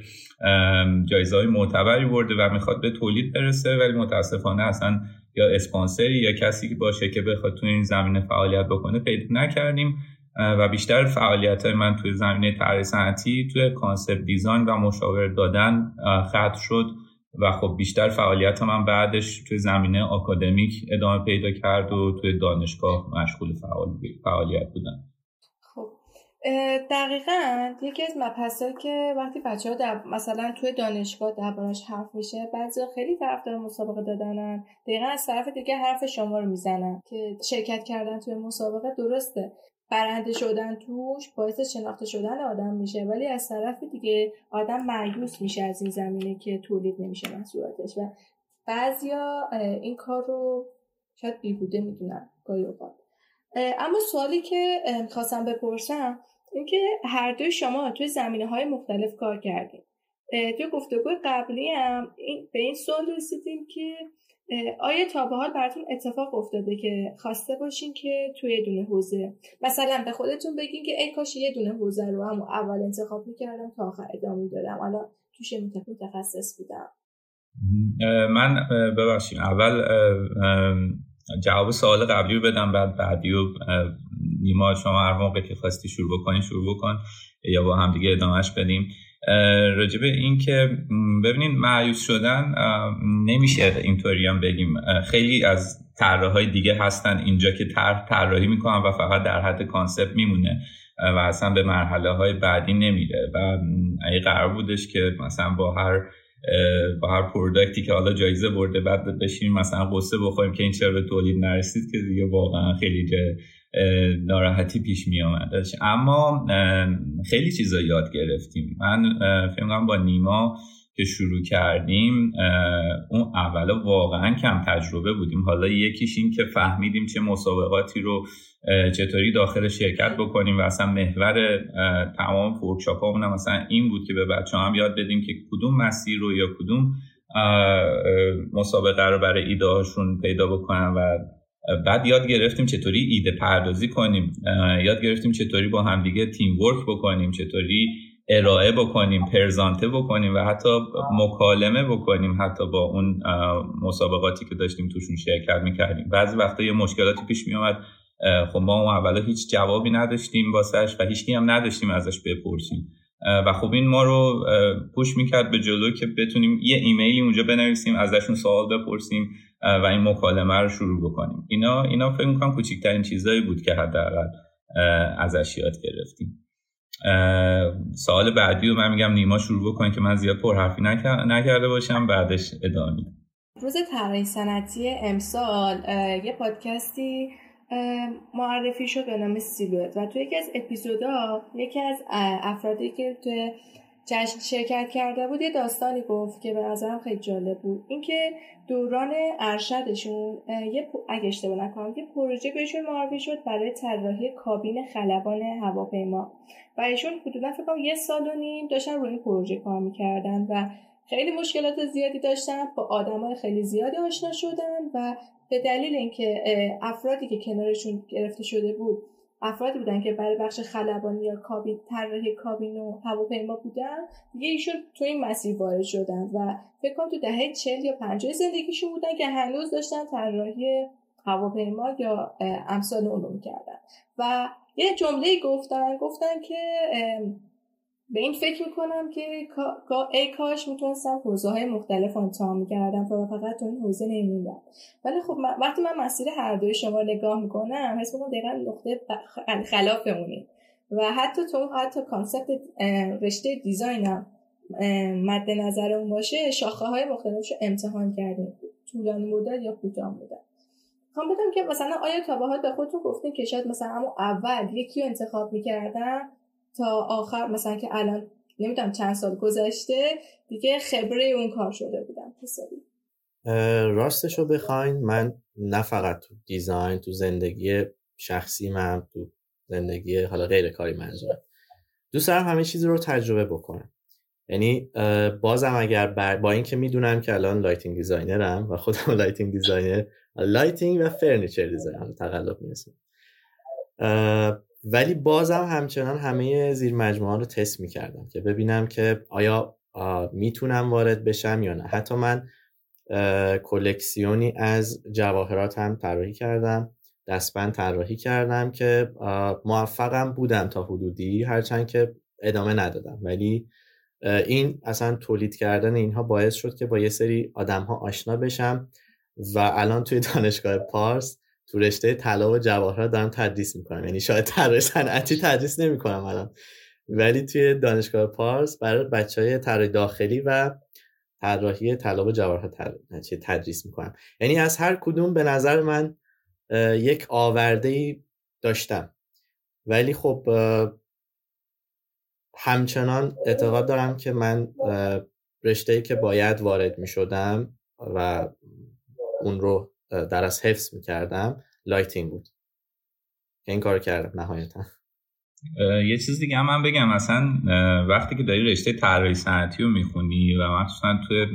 جایزه های معتبری برده و می‌خواد به تولید برسه ولی متاسفانه اصلا یا اسپانسری یا کسی که باشه که بخواد تو این زمینه فعالیت بکنه پیدا نکردیم. و بیشتر فعالیت های من توی زمینه طراحی صنعتی توی concept design و مشاور دادن ختم شد و خب بیشتر فعالیت من بعدش توی زمینه آکادمیک ادامه پیدا کرد و توی دانشگاه مشغول فعال فعالیت بودم. دقیقا یکی از مبحثایی که وقتی بچه ها مثلا توی دانشگاه دربارش حرف میشه بعضی خیلی طرفدار مسابقه دادنن. دقیقا از طرف دیگه حرف شما رو می‌زنن که شرکت کردن توی مسابقه درسته. برنده شدن توش باعث شناخته شدن آدم میشه ولی از طرف دیگه آدم معیوس میشه از این زمینه که تولید نمیشه محصولاتش. و بعضیا این کار رو شاید بیهوده می‌دونن گاهی اما سوالی که خواستم بپرسم اینکه هر دوی شما توی زمینه های مختلف کار کردیم توی گفتگو قبلی هم به این سوال رسیدیم که آیا تا به حال براتون اتفاق افتاده که خواسته باشین که توی دونه حوزه مثلا به خودتون بگین که ای کاش یه دونه حوزه رو هم اول انتخاب می‌کردم تا آخر ادامه دادم. حالا توش متخصص بودم. من ببخشید. اول جواب سوال قبلی رو بدم بعد بعدی و نیما شما هر موقع که خواستی شروع بکنی شروع بکن یا با هم دیگه ادامهش بدیم راجبه این که ببینید معیوس شدن نمیشه اینطوری هم بگیم. خیلی از طراح دیگه هستن اینجا که طرح طراحی می‌کنن و فقط در حد کانسپت میمونه. و اصلا به مرحله های بعدی نمیره. و اگه قرار بودش که مثلا با هر با هر پروداکتی که حالا جایزه برده بعد بشیم مثلا قصه بخوریم که این چرا به تولید نرسید که دیگه واقعا خیلی ناراحتی پیش می آمدش اما خیلی چیزا یاد گرفتیم. من فکر با نیما که شروع کردیم اون اولا واقعا کم تجربه بودیم. حالا یکیش این که فهمیدیم چه مسابقاتی رو چطوری داخل شرکت بکنیم و اصلا محور تمام ورکشاپ هم مثلا این بود که به بچه هم یاد بدیم که کدوم مسیر رو یا کدوم مسابقه رو برای ایده هاشون پیدا بکنن و بعد یاد گرفتیم چطوری ایده پردازی کنیم. یاد گرفتیم چطوری با همدیگه تیم ورک بکنیم چطوری ارائه بکنیم پرزانته بکنیم و حتی مکالمه بکنیم حتی با اون مسابقاتی که داشتیم توشون شرکت می‌کردیم. بعضی وقتا یه مشکلاتی پیش میومد خب ما اون اولا هیچ جوابی نداشتیم واسش و هیچ هم نداشتیم ازش بپرسیم. و خب این ما رو پوش می‌کرد به جلو که بتونیم یه ایمیلی اونجا بنویسیم ازشون سوال بپرسیم. و این مکالمه رو شروع بکنیم. اینا اینا فکر می‌کنم کوچکترین چیزایی بود که حداقل ازش یاد گرفتیم. سوال بعدی رو من میگم نیما شروع بکنیم که من زیاد پرحرفی نکرده باشم بعدش ادامه میدم. روز طراحی صنعتی امسال یه پادکستی معرفی شد به نام سیلوت. و تو یکی از اپیزودا یکی از افرادی که تو جشن شرکت کرده بود یه داستانی گفت که به نظرم خیلی جالب بود. اینکه دوران ارشدشون یه اگه اشتباه نکنم یه پروژه بهشون معرفی شد برای طراحی کابین خلبان هواپیما. و ایشون حدودا فکر یه سال و نیم داشتن روی این پروژه کار می‌کردن و خیلی مشکلات زیادی داشتن با آدمای خیلی زیادی آشنا شدن و به دلیل اینکه افرادی که کنارشون گرفته شده بود افرادی بودن که برای بخش خلبانی یا کابین طراحی کابین و هواپیما بودن دیگه ایشون تو این مسیر وارد شدن و فکر کنم تو دهه چل یا پنجاه زندگیشون بودن که هنوز داشتن طراحی هواپیما یا امثال اون رو می‌کردن. و یه جمله گفتن گفتن که به این فکر می‌کنم که ای کاش می‌تونستم حوزه های مختلف امتحان می‌کردم و فقط تو این حوزه نمیموندم. ولی خب وقتی من مسیر هر دوی شما نگاه می‌کنم حس می‌کنم دقیقا نقطه خلافمونی و حتی تو حتی concept رشته design م مد نظرمون باشه شاخه های مختلفش رو امتحان کردیم. طولانی مدت یا کوتاه مدت. می‌خوام بدونم که مثلا آیا تا به خودتون گفتین که شاید مثلا اما اول یکی رو انتخاب می‌کردم؟ تا آخر مثلا که الان نمی‌دونم چند سال گذشته دیگه خبره اون کار شده بودم حسابی راستش رو بخواین من نه فقط تو design تو زندگی شخصی من تو زندگی حالا غیر کاری منظورم. دوست دارم همه چیزی رو تجربه بکنم. یعنی بازم اگر با اینکه می‌دونم که الان lighting designer م و خودم lighting designer lighting و furniture designer تقلب می‌رسیم ولی بازم همچنان همه زیر مجموعه رو تست می‌کردم که ببینم که آیا می‌تونم وارد بشم یا نه. حتی من کلکسیونی از جواهرات هم طراحی کردم دستبند طراحی کردم که موفقم بودم تا حدودی هرچند که ادامه ندادم. ولی این اصلا تولید کردن اینها باعث شد که با یه سری آدم ها آشنا بشم و الان توی دانشگاه پارس تو رشته طلا و جواهرات دارم تدریس می‌کنم. یعنی شاید طراحی صنعتی تدریس نمی‌کنم الان. ولی توی دانشگاه پارس برای بچه های داخلی و طراحی طلا و جواهرات تدریس می‌کنم. یعنی از هر کدوم به نظر من یک آورده داشتم. ولی خب همچنان اعتقاد دارم که من رشته که باید وارد می شدم و اون رو در واقع حفظ می کردم lighting بود. این کار کردم نهایتا. یه چیز دیگه هم من بگم مثلا وقتی که داری رشته طراحی صنعتی رو می‌خونی و مخصوصا توی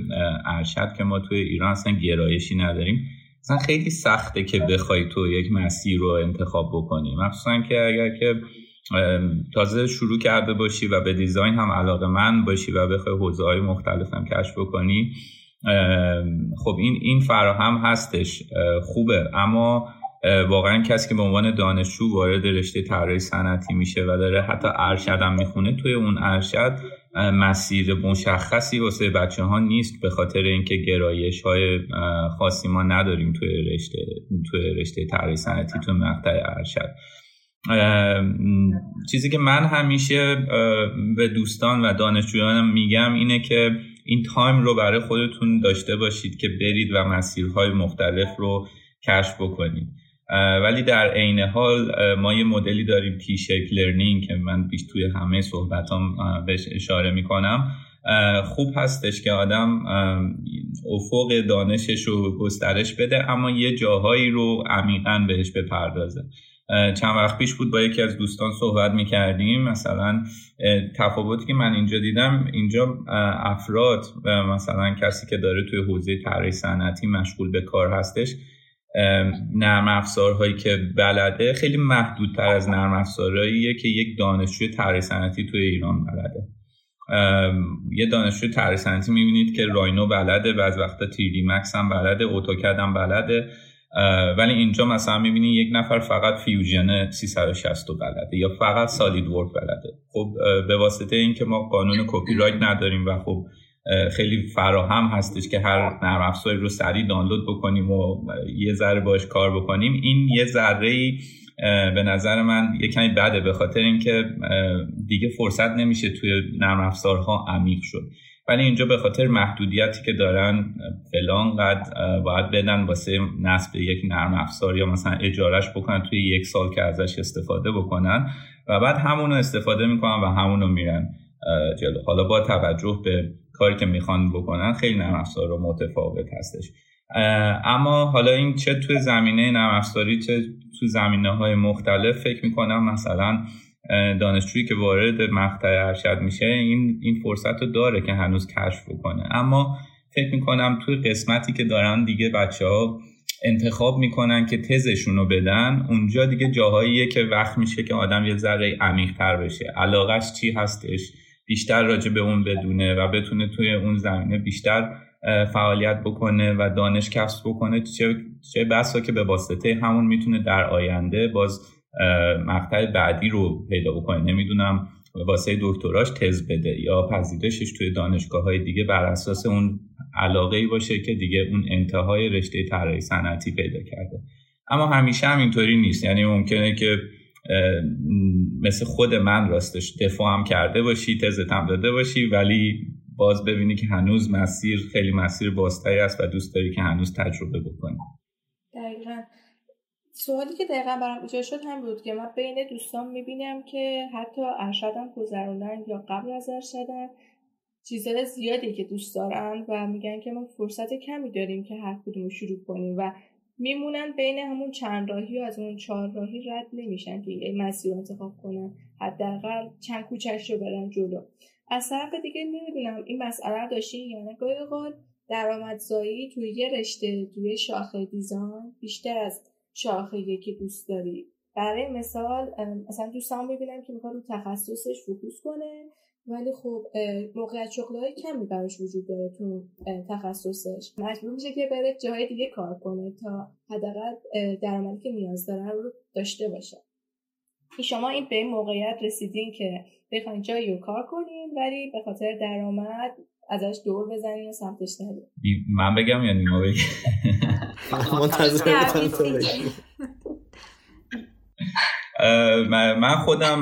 ارشد که ما توی ایران اصلا گرایشی نداریم مثلا خیلی سخته که بخوای تو یک مسیر رو انتخاب بکنی. مخصوصا که اگر که تازه شروع کرده باشی و به design هم علاقه‌مند باشی و بخوای حوزه های مختلف هم کشف بکنی خب این این فراهم هستش خوبه. اما واقعا کسی که به عنوان دانشجو وارد رشته طراحی صنعتی میشه و داره حتی ارشد هم می‌خونه توی اون ارشد مسیر مشخصی واسه بچه ها نیست به خاطر اینکه گرایش های خاصی ما نداریم توی رشته توی رشته طراحی صنعتی توی مقطع ارشد. چیزی که من همیشه به دوستان و دانشجویانم میگم اینه که این time رو برای خودتون داشته باشید که برید و مسیرهای مختلف رو کشف بکنید. ولی در عین حال ما یه مدلی داریم T-shape learning که من بیش توی همه صحبتام بهش اشاره می‌کنم. خوب هستش که آدم افق دانشش رو گسترش بده اما یه جاهایی رو عمیقا بهش بپردازه. چند وقت پیش بود با یکی از دوستان صحبت می‌کردیم. مثلا تفاوتی که من اینجا دیدم اینجا افراد مثلا کسی که داره توی حوزه طراحی صنعتی مشغول به کار هستش نرم افزارهایی که بلده خیلی محدودتر از نرم افزارهاییه که یک دانشجوی طراحی صنعتی توی ایران بلده. یه دانشجوی طراحی صنعتی می‌بینید که Rhino بلده و بعضی وقتا 3D Max هم بلده AutoCAD هم بلده. ولی اینجا مثلا می‌بینی یک نفر فقط Fusion 360 بلده یا فقط SolidWork بلده. خب به واسطه اینکه ما قانون کپی رایت نداریم و خب خیلی فراهم هستش که هر نرم افزاری رو سریع دانلود بکنیم و یه ذره باش کار بکنیم. این یه ذره به نظر من یه کمی بده به خاطر اینکه دیگه فرصت نمیشه توی نرم افزارها عمیق شد. ولی اینجا به خاطر محدودیتی که دارن فلان قد باید بدن واسه نصب یک نرم افزار یا مثلا اجارش بکنن توی یک سال که ازش استفاده بکنن. و بعد همونو استفاده می‌کنن و همونو میرن جلو. حالا با توجه به کاری که می‌خوان بکنن خیلی نرم افزار رو متفاوت هستش. اما حالا این چه توی زمینه نرم افزاری چه تو زمینه های مختلف فکر می‌کنم مثلا دانشجویی که وارد مقطع ارشد میشه این این فرصت رو داره که هنوز کشف بکنه. اما فکر می‌کنم توی قسمتی که دارن دیگه بچه ها انتخاب می‌کنن که تزشون رو بدن اونجا دیگه جاهاییه که وقت میشه که آدم یه ذره عمیق تر بشه. علاقش چی هستش؟ بیشتر راجع به اون بدونه و بتونه توی اون زمینه بیشتر فعالیت بکنه و دانش کسب بکنه. چه چه بسا که به واسطه همون می‌تونه در آینده باز مقطع بعدی رو پیدا بکنه. نمی‌دونم واسه دکتراش تز بده یا پذیرشش توی دانشگاه های دیگه بر اساس اون علاقه ای باشه که دیگه اون انتهای رشته طراحی صنعتی پیدا کرده. اما همیشه هم اینطوری نیست. یعنی ممکنه که مثل خود من راستش دفاع هم کرده باشی تزت هم داده باشی ولی باز ببینی که هنوز مسیر خیلی مسیر باستایی است و دوست داری که هنوز تجربه بکنی. سوالی که دقیقا برام ایجاد شد هم بود که من بین دوستان می‌بینم که حتی ارشدم گذروندن یا قبل از ارشدن چیزهای زیادی که دوست دارن و میگن که ما فرصت کمی داریم که هر کدوم شروع کنیم و میمونن بین همون چند راهی و از اون چهار راهی رد نمیشن که این مسیر رو انتخاب کنن حداقل چند کوچش رو برن جلو. از طرف دیگه نمی‌دونم این مسئله داشتین یا نه گاهی درآمدزایی توی یه رشته توی شاخه دیزاین بیشتر از شاخه که دوست داری. برای مثال مثلا دوستان می‌بینم که می‌خواد رو تخصصش فوکوس کنه ولی خب موقعیت های کمی براش وجود داره تو تخصصش. مجبور میشه که بره جای دیگه کار کنه تا حداقل درآمدی که نیاز داره رو داشته باشه. شما این به این موقعیت رسیدین که بخواین جایی رو کار کنین ولی به خاطر درآمد ازش دور بزنیم و سمتش ندیم من بگم یا نیما بگم من خودم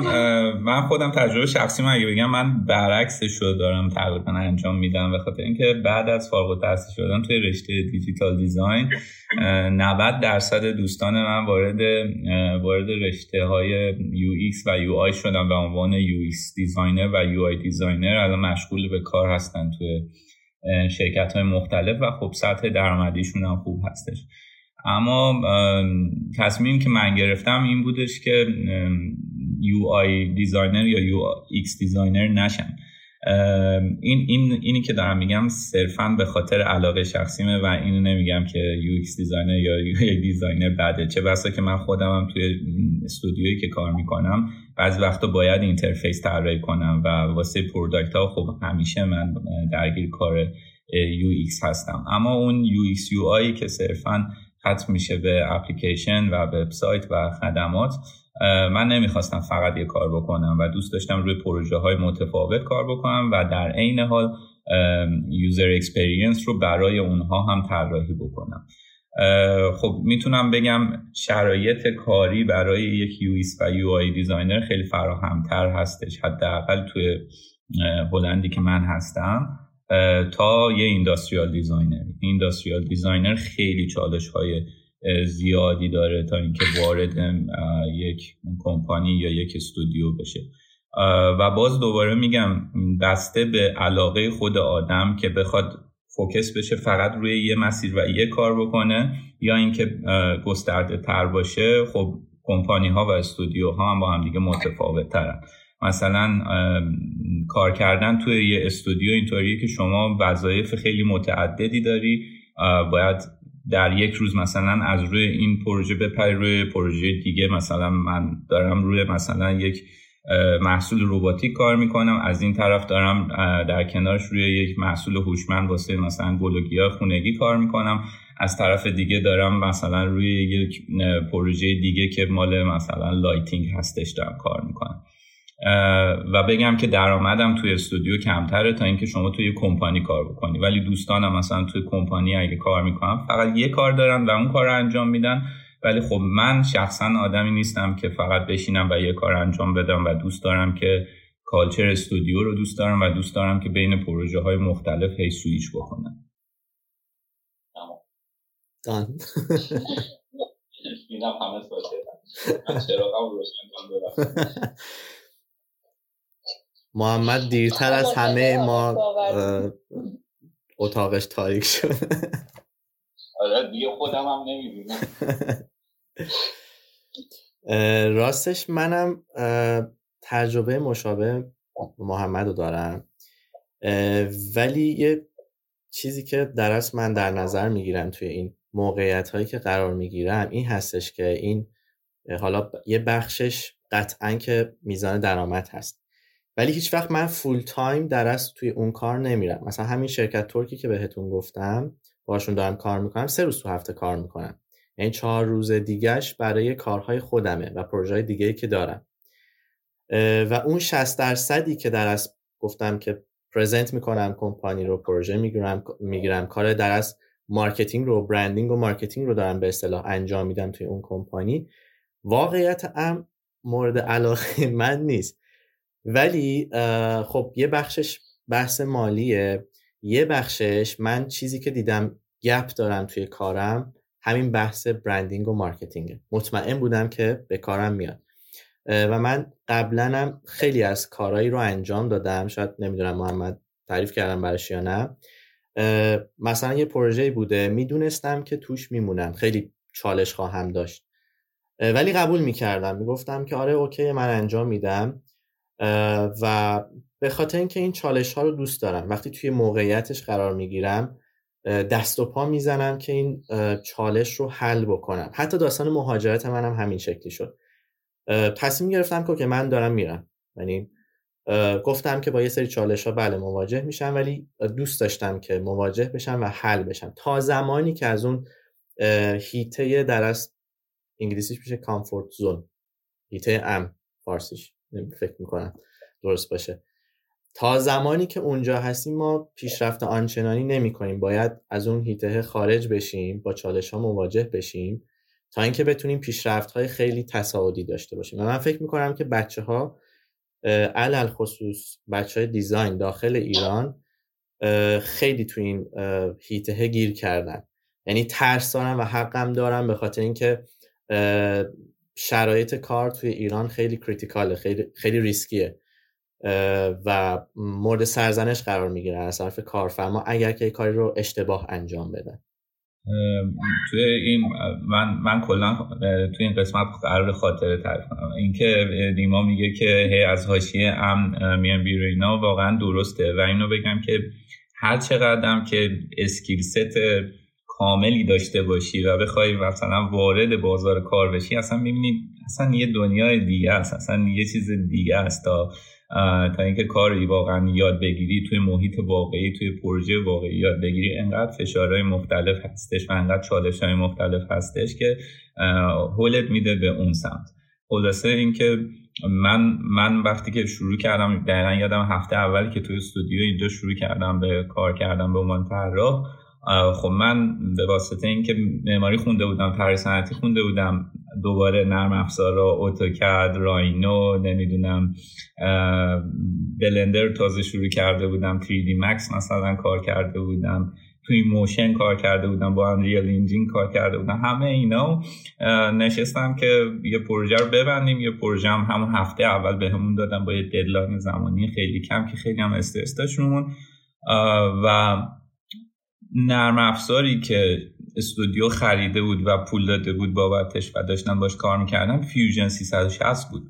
من خودم تجربه شخصی من اگه بگم من برعکسش رو دارم تقریبا انجام میدم به خاطر اینکه بعد از فارغ التحصیل شدن توی رشته دیجیتال دیزاین 90 درصد دوستان من وارد وارد رشته های UX و UI شدن به عنوان UX designer و UI designer. الان مشغول به کار هستن توی شرکت های مختلف و خب سطح درآمدیشون هم خوب هستش. اما تصمیم که من گرفتم این بودش که UI designer یا UX designer نشم. این, این اینی که دارم میگم صرفا به خاطر علاقه شخصیمه و اینو نمیگم که UX designer یا UI designer بده. چه بسا که من خودم هم توی استودیویی که کار می‌کنم بعضی وقتا باید interface طراحی کنم و واسه product ها خب همیشه من درگیر کار UX هستم. اما اون UX UI که صرفا ختم میشه به اپلیکیشن و وبسایت و خدمات. من نمی‌خواستم فقط یه کار بکنم و دوست داشتم روی پروژه های متفاوت کار بکنم و در عین حال user experience رو برای اونها هم طراحی بکنم. خب می‌تونم بگم شرایط کاری برای یک UX و UI designer خیلی فراهمتر هستش. حداقل توی هلندی که من هستم. تا یه industrial designer industrial designer خیلی چالش های زیادی داره تا اینکه وارد یک کمپانی یا یک استودیو بشه. و باز دوباره میگم بسته به علاقه خود آدم که بخواد فوکس بشه فقط روی یه مسیر و یه کار بکنه یا اینکه گسترده تر باشه خب کمپانی ها و استودیو ها هم با هم دیگه متفاوت ترن مثلا کار کردن توی یه استودیو اینطوریه که شما وظایف خیلی متعددی داری باید در یک روز مثلا از روی این پروژه بپری روی پروژه دیگه مثلا من دارم روی مثلا یک محصول روباتیک کار می‌کنم از این طرف دارم در کنارش روی یک محصول هوشمند واسه مثلا گل و گیاه خونگی کار می‌کنم. از طرف دیگه دارم مثلا روی یک پروژه دیگه که مال مثلا lighting هستش دارم کار می‌کنم. و بگم که درآمدم توی استودیو کمتره تا اینکه شما توی کمپانی کار بکنی. ولی دوستانم مثلا توی کمپانی اگه کار می‌کنم فقط یه کار دارن و اون کار رو انجام میدن. ولی خب من شخصا آدمی نیستم که فقط بشینم و یه کار انجام بدم و دوست دارم که کالچر استودیو رو دوست دارم و دوست دارم که بین پروژه های مختلف هی سویچ بکنم. دان محمد دیرتر از همه ما اتاقش تاریک شد. آره دیگه خودم هم نمی‌بینم. راستش منم تجربه مشابه محمد رو دارم. ولی یه چیزی که درست من در نظر می‌گیرم توی این موقعیت هایی که قرار می‌گیرم این هستش که این حالا یه بخشش قطعا که میزان درآمد هست. ولی هیچ وقت من فول تایم درست توی اون کار نمیرم. مثلا همین شرکت ترکی که بهتون گفتم باشون دارم کار می‌کنم سه روز تو هفته کار می‌کنم. یعنی چهار روز دیگهش برای کارهای خودمه و پروژه دیگه که دارم. و اون 60 درصدی که در از گفتم که present می‌کنم کمپانی رو پروژه می‌گیرم می‌گیرم کار در از marketing رو branding و marketing رو دارم به اصطلاح انجام میدم توی اون کمپانی. واقعیت ام مورد علاقه من نیست. ولی خب یه بخشش بحث مالیه. یه بخشش من چیزی که دیدم gap دارم توی کارم همین بحث branding و marketing مطمئن بودم که به کارم میاد. و من قبلا هم خیلی از کارهایی رو انجام دادم. شاید نمی‌دونم محمد تعریف کردم براش یا نه. مثلا یه پروژه بوده. می‌دونستم که توش میمونم خیلی چالش خواهم داشت. ولی قبول می‌کردم. می‌گفتم که آره okay من انجام میدم. و به خاطر اینکه این چالش ها رو دوست دارم. وقتی توی موقعیتش قرار می‌گیرم دست و پا می‌زنم که این چالش رو حل بکنم. حتی داستان مهاجرت منم همین شکلی شد. تصمیم گرفتم که من دارم میرم. یعنی گفتم که با یه سری چالش ها بله مواجه میشم ولی دوست داشتم که مواجه بشم و حل بشم. تا زمانی که از اون هیته درست انگلیسیش میشه کامفورت زون هیته ام فارسیش. فکر می‌کنم درست باشه. تا زمانی که اونجا هستیم ما پیشرفت آنچنانی نمی کنیم. باید از اون هیته خارج بشیم با چالش ها مواجه بشیم تا اینکه بتونیم پیشرفت های خیلی تصاعدی داشته باشیم. و من فکر می‌کنم که بچه ها علل خصوص بچه های دیزاین داخل ایران خیلی تو این هیته گیر کردن. یعنی ترس دارم و حقم دارم به خاطر اینکه شرایط کار توی ایران خیلی critical ه خیلی, خیلی ریسکیه. و مورد سرزنش قرار می‌گیره از طرف کارفرما اگر که کاری رو اشتباه انجام بدن توی این من من کلا توی این قسمت قرار خاطره تعریف کنم. اینکه نیما میگه که هی از حاشیه ام میان بیرو اینا واقعا درسته. و اینو بگم که هر چقدرم که skill set کاملی داشته باشی و بخوای مثلا وارد بازار کار بشی اصلا می‌بینی اصلا یه دنیای دیگه است اصلا یه چیز دیگه است تا تا اینکه کاری واقعا یاد بگیری توی محیط واقعی توی پروژه واقعی یاد بگیری. انقدر فشارهای مختلف هستش و انقدر چالش های مختلف هستش که هولت میده به اون سمت. خلاصه اینکه من من وقتی که شروع کردم دقیقا یادم هفته اولی که توی استودیو اینجا شروع کردم به کار کردم به عنوان طراح خب من به واسطه اینکه معماری خونده بودم طراحی صنعتی خونده بودم دوباره نرم افزارا اتوکد راینو نمی‌دونم بلندر تازه شروع کرده بودم 3D Max مثلا کار کرده بودم توی موشن کار کرده بودم با Unreal Engine کار کرده بودم همه اینا نشستم که یه پروژه رو ببندیم یه پروژه هم همون هفته اول به دادم با یه deadline زمانی خیلی کم که خیلی هم استرس داشتمون و نرم افزاری که استودیو خریده بود و پول داده بود بابتش و داشتم باش کار می‌کردم Fusion 360 بود.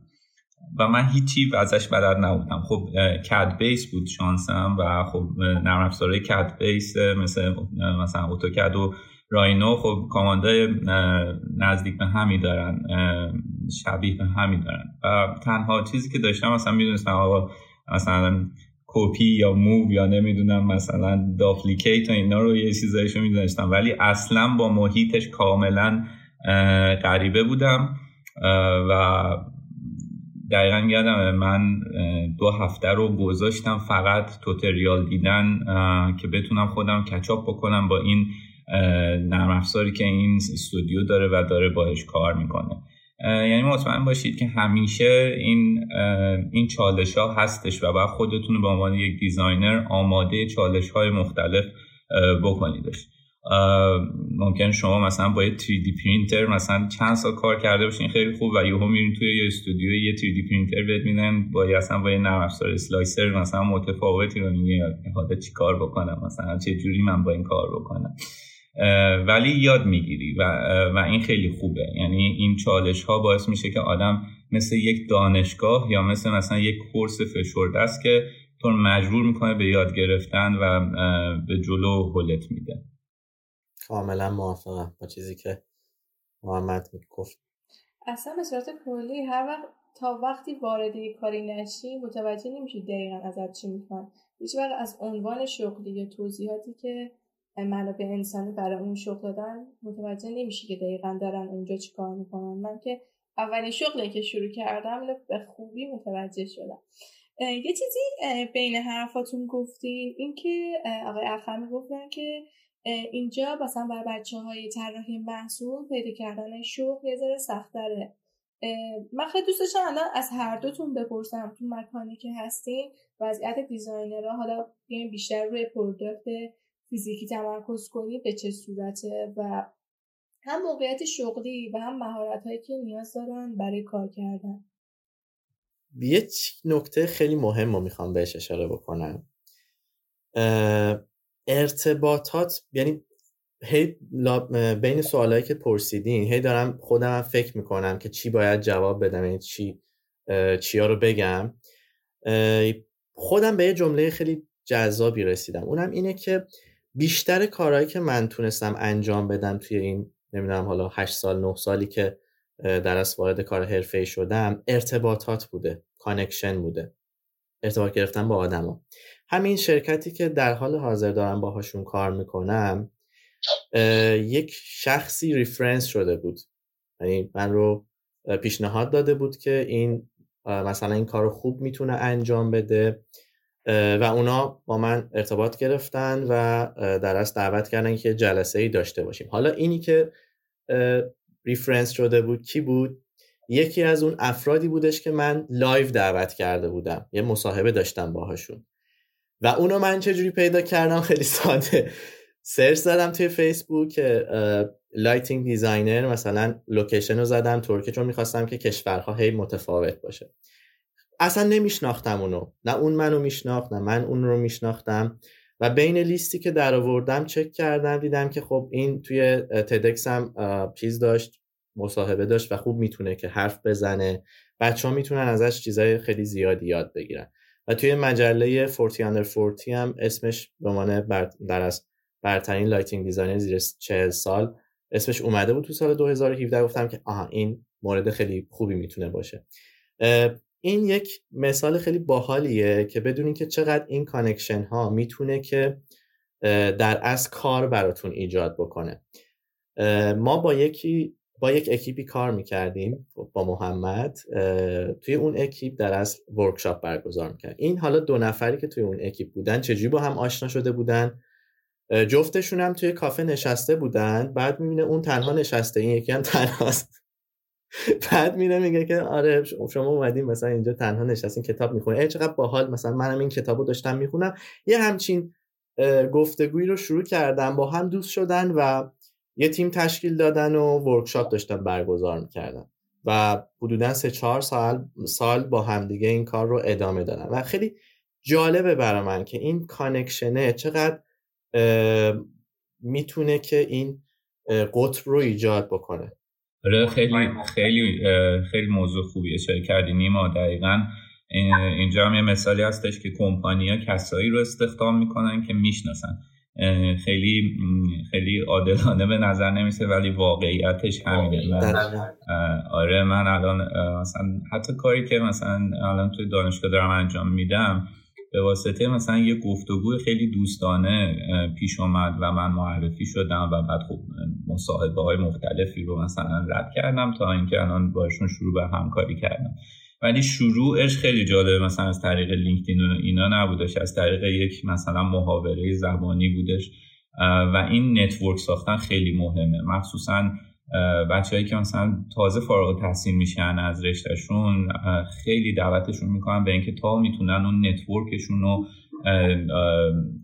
و من هیچی ازش بلد نبودم. خب CAD base بود شانسم و خب نرم افزارهای CAD base مثل مثلا اتوکد و راینو خب command ای نزدیک به همی دارن شبیه به همی دارن. و تنها چیزی که داشتم مثلا می‌دونستم آقا مثلا کپی یا موو یا نمی‌دونم مثلا داپلیکیت و اینا رو یه چیزایشو می‌دونستم. ولی اصلا با محیطش کاملا غریبه بودم. و دقیقا یادم من دو هفته رو گذاشتم فقط توتریال دیدن که بتونم خودم کچاپ بکنم با این نرم افزاری که این استودیو داره و داره باش کار می‌کنه. یعنی مطمئن باشید که همیشه این این چالش ها هستش و باید خودتون به عنوان یک designer آماده چالش های مختلف بکنیدش. ممکن شما مثلا با یه 3D پرینتر مثلا چند سال کار کرده باشین خیلی خوب و یهو میرین توی یه استودیو یه 3D پرینتر ببینن با اصلا با یه نرم افزار slicer مثلا متفاوتی رو میگه حالا چی کار بکنم مثلا چه جوری من با این کار بکنم. ولی یاد می‌گیری و, و این خیلی خوبه. یعنی این چالش ها باعث میشه که آدم مثل یک دانشگاه یا مثل مثلا یک کورس فشرده است که تو مجبور می‌کنه به یاد گرفتن و به جلو هلت میده. کاملا موافقم با چیزی که محمد گفت. اصلا به صورت کلی هر وقت تا وقتی وارد کاری نشی متوجه نمیشی دقیقا ازت چی می‌خوان. هیچ وقت از عنوان شغلی یا توضیحاتی که منابع انسانی برای اون شغل دادن متوجه نمیشی که دقیقا دارن اونجا چی کار می‌کنن. من که اولین شغلی که شروع کردم به خوبی متوجه شدم. یه چیزی بین حرفاتون گفتین اینکه آقای افخمی گفتن که اینجا مثلا برای بچه های طراحی محصول پیدا کردن شغل یه ذره سختره. من خیلی دوست داشتم الان از هر دوتون بپرسم تو مکانی که هستین وضعیت designer ها حالا بیشتر روی product فیزیکی تمرکز کنید به چه صورته و هم موقعیت شغلی و هم مهارت هایی که نیاز دارن برای کار کردن. یه نکته خیلی مهم رو می‌خوام بهش اشاره بکنم. ارتباطات یعنی هی بین سوالایی که پرسیدین هی دارم خودم فکر می‌کنم که چی باید جواب بدم یعنی چی چیا رو بگم. خودم به یه جمله خیلی جذابی رسیدم. اونم اینه که بیشتر کارهایی که من تونستم انجام بدم توی این نمی‌دونم حالا 8 سال 9 سالی که در از وارد کار حرفه شدم ارتباطات بوده connection بوده. ارتباط گرفتن با آدما. همین شرکتی که در حال حاضر دارم باهاشون کار می‌کنم یک شخصی reference شده بود. یعنی من رو پیشنهاد داده بود که این مثلا این کار خوب می‌تونه انجام بده. و اونا با من ارتباط گرفتن و در از دعوت کردن که جلسه ای داشته باشیم. حالا اینی که reference شده بود کی بود؟ یکی از اون افرادی بودش که من live دعوت کرده بودم. یه مصاحبه داشتم باهاشون. و اونو من چجوری پیدا کردم؟ خیلی ساده. سرچ زدم توی فیسبوک lighting designer مثلا location رو زدم ترکیه چون می‌خواستم که کشورها هی متفاوت باشه. اصلا نمیشناختم اونو. نه اون منو میشناخت نه من اون رو میشناختم. و بین لیستی که در آوردم چک کردم دیدم که خب این توی TEDx هم چیز داشت مصاحبه داشت و خوب می‌تونه که حرف بزنه. بچه ها می‌تونن ازش چیزای خیلی زیادی یاد بگیرن. و توی مجله 40 under 40 هم اسمش به عنوان در اصل برترین lighting designer زیر 40 سال اسمش اومده بود تو سال 2017 گفتم که آها این مورد خیلی خوبی می‌تونه باشه. این یک مثال خیلی باحالیه که بدونین که چقدر این connection ها می‌تونه که در اصل کار براتون ایجاد بکنه. ما با یکی با یک اکیپی کار می‌کردیم با محمد توی اون اکیپ در اصل ورکشاپ برگزار می‌کرد. این حالا دو نفری که توی اون اکیپ بودن چجوری با هم آشنا شده بودن؟ جفتشون هم توی کافه نشسته بودن بعد می‌بینه اون تنها نشسته این یکی هم تنهاست. بعد میره میگه که آره شما اومدین مثلا اینجا تنها نشستین کتاب می‌خونین. ای چقدر باحال. مثلا منم این کتابو داشتم می‌خونم. یه همچین گفتگویی رو شروع کردن با هم دوست شدن و یه تیم تشکیل دادن و ورکشاپ داشتن برگزار می‌کردن و حدودا سه چهار سال سال با همدیگه این کار رو ادامه دادن و خیلی جالبه برای من که این کانکشنه چقدر می‌تونه که این قطر رو ایجاد بکنه. آره خیلی خیلی خیلی موضوع خوبی اشاره کردی نیما دقیقا. اینجا هم یه مثالی هستش که کمپانیا کسایی رو استخدام می‌کنن که می‌شناسن. خیلی خیلی عادلانه به نظر نمیسه ولی واقعیتش همینه. آره من الان مثلا حتی کاری که مثلا الان توی دانشگاه دارم انجام میدم به واسطه مثلا یه گفتگو خیلی دوستانه پیش آمد و من معرفی شدم و بعد خب مصاحبه های مختلفی رو مثلا رد کردم تا اینکه الان باشون شروع به همکاری کردم. ولی شروعش خیلی جالبه مثلا از طریق لینکدین و اینا نبودش از طریق یک مثلا محاوره زبانی بودش. و این network ساختن خیلی مهمه. مخصوصا بچههایی که مثلا تازه فارغ تحصیل میشن از رشتهشون خیلی دعوتشون می‌کنن به اینکه تا می‌تونن اون network شون رو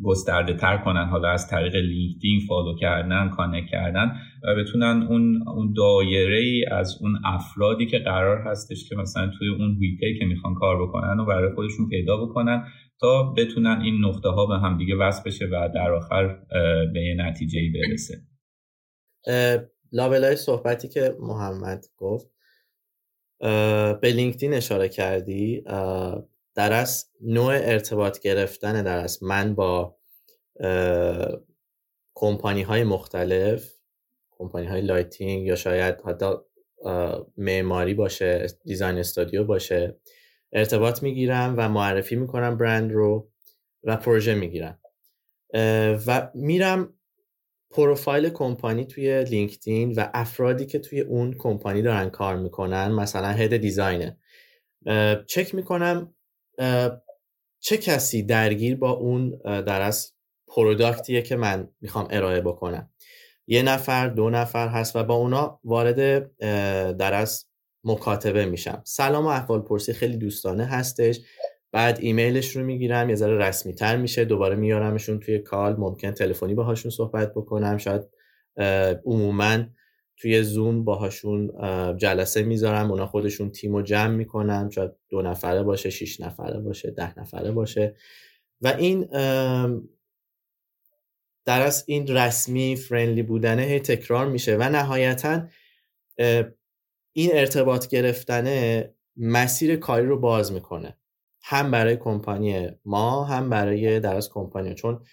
گسترده تر کنن حالا از طریق LinkedIn follow کردن connect کردن و بتونن اون اون دایره ای از اون افرادی که قرار هستش که مثلا توی اون ویکه که می‌خوان کار بکنن و برای خودشون پیدا بکنن تا بتونن این نقطه ها به هم دیگه وصل بشه و در آخر به یه نتیجه ای برسه لابلای صحبتی که محمد گفت به LinkedIn اشاره کردی. در اصل نوع ارتباط گرفتن در اصل من با کمپانی های مختلف کمپانی های lighting یا شاید حتی معماری باشه design studio باشه ارتباط می‌گیرم و معرفی می‌کنم برند رو و پروژه می‌گیرم. و میرم پروفایل کمپانی توی لینکدین و افرادی که توی اون کمپانی دارن کار می‌کنن مثلا هد دیزاینه. چک می‌کنم چه کسی درگیر با اون در از پروداکتیه که من می‌خوام ارائه بکنم. یه نفر دو نفر هست و با اونا وارد در از مکاتبه میشم. سلام و احوال پرسی خیلی دوستانه هستش. بعد ایمیلش رو می‌گیرم یه ذره رسمی تر میشه دوباره میارمشون توی کال ممکن تلفنی باهاشون صحبت بکنم. شاید عموما توی زوم باهاشون جلسه می‌ذارم اونا خودشون تیم رو جمع می‌کنم شاید دو نفره باشه شیش نفره باشه ده نفره باشه. و این در از این رسمی فرندلی بودنه هی تکرار میشه. و نهایتا این ارتباط گرفتنه مسیر کاری رو باز می‌کنه. هم برای کمپانی ما هم برای در از کمپانی چون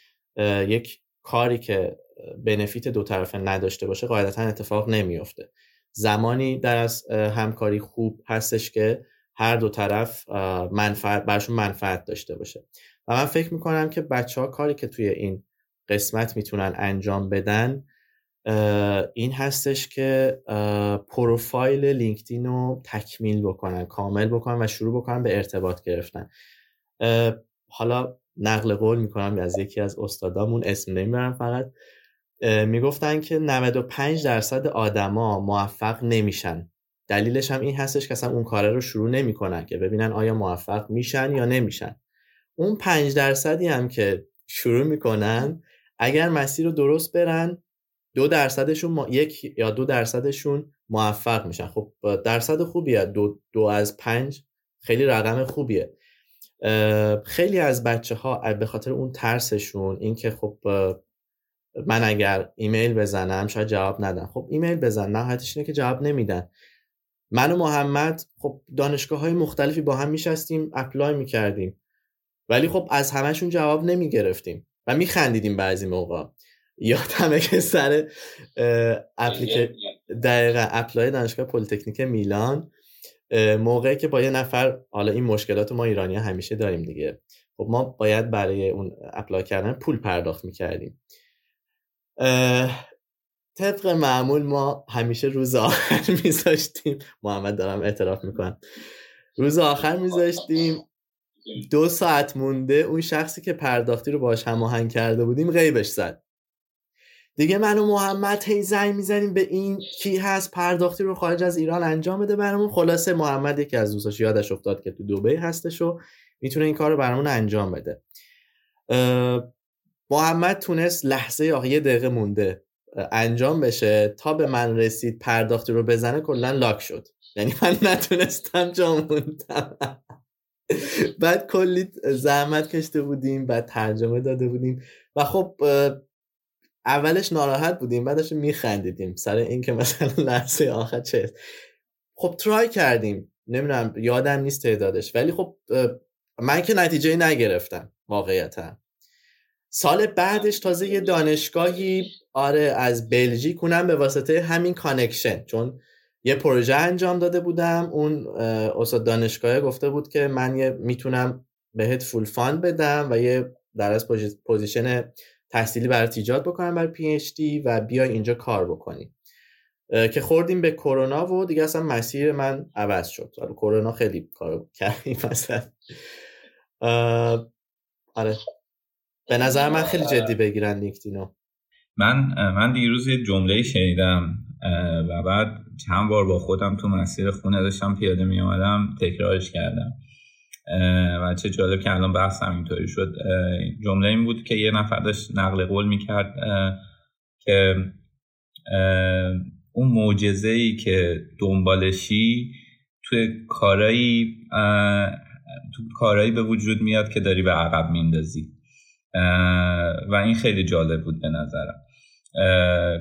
یک کاری که بنفیت دو طرفه نداشته باشه قاعدتا اتفاق نمیافته. زمانی در از همکاری خوب هستش که هر دو طرف منفعت برشون منفعت داشته باشه. و من فکر می‌کنم که بچه ها کاری که توی این قسمت می‌تونن انجام بدن این هستش که پروفایل لینکدین رو تکمیل بکنن کامل بکنن و شروع بکنن به ارتباط گرفتن. حالا نقل قول می‌کنم از یکی از استادامون اسم نمی‌برم فقط. می‌گفتن که 95 درصد آدما موفق نمیشن. دلیلش هم این هستش که اصلا اون کاره رو شروع نمی‌کنن که ببینن آیا موفق میشن یا نمیشن. اون 5 درصدی هم که شروع می‌کنن اگر مسیر رو درست برن دو درصدشون یک یا دو درصدشون موفق میشن. خب درصد خوبیه. دو, دو از پنج خیلی رقم خوبیه. خیلی از بچه ها به خاطر اون ترسشون اینکه خب من اگر ایمیل بزنم شاید جواب ندن. خب ایمیل بزن. نهایتش اینه که جواب نمیدن. من و محمد خب دانشگاه های مختلفی با هم میشستیم apply می‌کردیم. ولی خب از همهشون جواب نمی‌گرفتیم و میخندیدیم بعضی موقع. یادمه که سر apply که دقیقا apply دانشگاه پلی‌تکنیک میلان. موقعی که با یه نفر حالا این مشکلات ما ایرانی همیشه داریم دیگه. خب ما باید برای اون apply کردن پول پرداخت می‌کردیم. طبق معمول ما همیشه روز آخر میذاشتیم. محمد دارم اعتراف می‌کنم. روز آخر میذاشتیم. دو ساعت مونده اون شخصی که پرداختی رو باش هماهنگ کرده بودیم غیبش زد. دیگه من و محمد هی زنگ می‌زنیم به این کی هست پرداختی رو خارج از ایران انجام بده برامون. خلاصه محمد یکی از دوستاش یادش افتاد که تو دبی هستش و می‌تونه این کار رو برامون انجام بده. محمد تونست لحظه آخر یه دقیقه مونده. انجام بشه. تا به من رسید پرداختی رو بزنه کلا لاک شد. یعنی من نتونستم جا موندم. بعد کلی زحمت کشیده بودیم بعد ترجمه داده بودیم. و خب اولش ناراحت بودیم بعدش میخندیدیم. سر اینکه مثلا لحظه آخر چه خب try کردیم. نمی‌دونم یادم نیست تعدادش. ولی خب من که نتیجه نگرفتم واقعیتا. سال بعدش تازه یه دانشگاهی آره از بلژیک. اونم به واسطه همین connection چون یه پروژه انجام داده بودم. اون استاد دانشگاه گفته بود که من یه می‌تونم بهت full fund بدم و یه در اصل position تحصیلی برات ایجاد بکنم برای PhD و بیای اینجا کار بکنی. که خوردیم به کرونا و دیگه اصلا مسیر من عوض شد. حالا کرونا خیلی کار کردیم مثلا آره. به نظر من خیلی جدی بگیرن LinkedIn و من من دیروز یه جمله شنیدم و بعد چند بار با خودم تو مسیر خونه داشتم پیاده می آمدم تکرارش کردم. و چه جالب که الان بحث اینطوری شد. جمله این بود که یه نفر داشت نقل قول می‌کرد که اون معجزه ای که دنبالشی توی کارایی تو کارایی به وجود میاد که داری به عقب میندازی و این خیلی جالب بود به نظرم.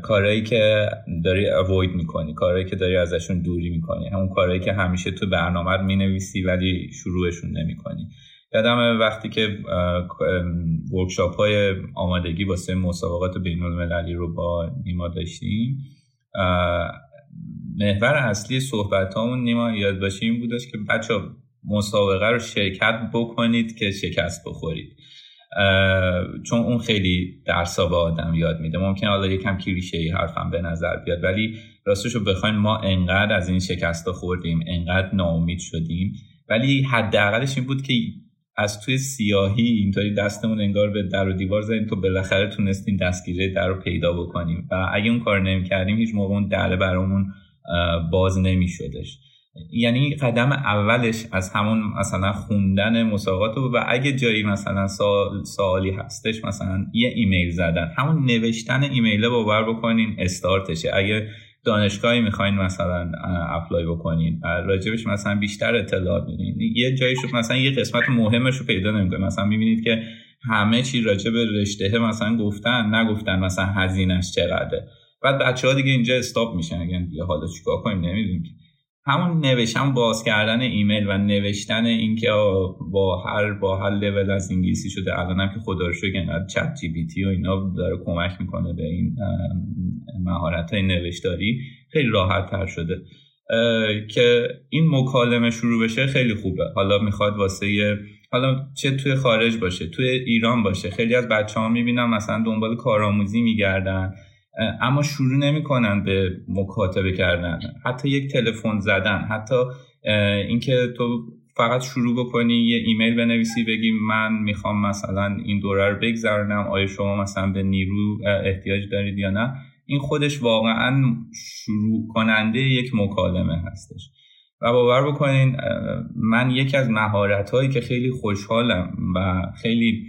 کارهایی که داری اوید می‌کنی کارهایی که داری ازشون دوری می‌کنی همون کارهایی که همیشه تو برنامه می‌نویسی ولی شروعشون نمی‌کنی. یادم وقتی که ورکشاپ های آمادگی واسه مسابقات بین المللی رو با نیما داشتیم محور اصلی صحبت همون نیما یاد باشه این بودش که بچه مسابقه رو شرکت بکنید که شکست بخورید. چون اون خیلی درسا به آدم یاد میده. ممکن حالا یکم کلیشه ای حرفم به نظر بیاد ولی راستش رو بخواین ما انقدر از این شکست خوردیم انقدر ناامید شدیم. ولی حداقلش این بود که از توی سیاهی اینطوری دستمون انگار به در و دیوار زدیم تو بالاخره تونستیم دستگیره در رو پیدا بکنیم. و اگه اون کار نمی‌کردیم هیچ موقع اون در برامون باز نمیشدش. یعنی قدم اولش از همون مثلا خوندن مسابقات و اگه جایی مثلا سوال سوالی هستش مثلا یه ایمیل زدن. همون نوشتن ایمیل باور بکنین استارتشه. اگه دانشگاهی می‌خواین مثلا apply بکنین راجبش مثلا بیشتر اطلاعات میدین یه جایی شد مثلا یه قسمت مهمش رو پیدا نمی‌کنه مثلا می‌بینید که همه چی راجب رشته مثلا گفتن نگفتن مثلا هزینهش چقدره. بعد بچه ها دیگه اینجا stop میشن. یعنی دیگه حالا چیکار کنیم؟ نمی‌دونیم همون نوشتن باز کردن ایمیل و نوشتن اینکه با هر با هر لول از انگلیسی شده. الانم که خدا رو شکر انقدر ChatGPT و اینا داره کمک می‌کنه به این مهارت های نوشتاری. خیلی راحت تر شده که این مکالمه شروع بشه خیلی خوبه. حالا می‌خواد واسه حالا چه توی خارج باشه توی ایران باشه. خیلی از بچه ها می‌بینم مثلا دنبال کارآموزی میگردن. اما شروع نمی‌کنن به مکاتبه کردن. حتی یک تلفن زدن حتی اینکه تو فقط شروع بکنی یه ایمیل بنویسی بگی من می‌خوام مثلا این دوره رو بگذرونم آیا شما مثلا به نیرو احتیاج دارید یا نه؟ این خودش واقعا شروع کننده یک مکالمه هستش. و باور بکنین من یکی از مهارت هایی که خیلی خوشحالم و خیلی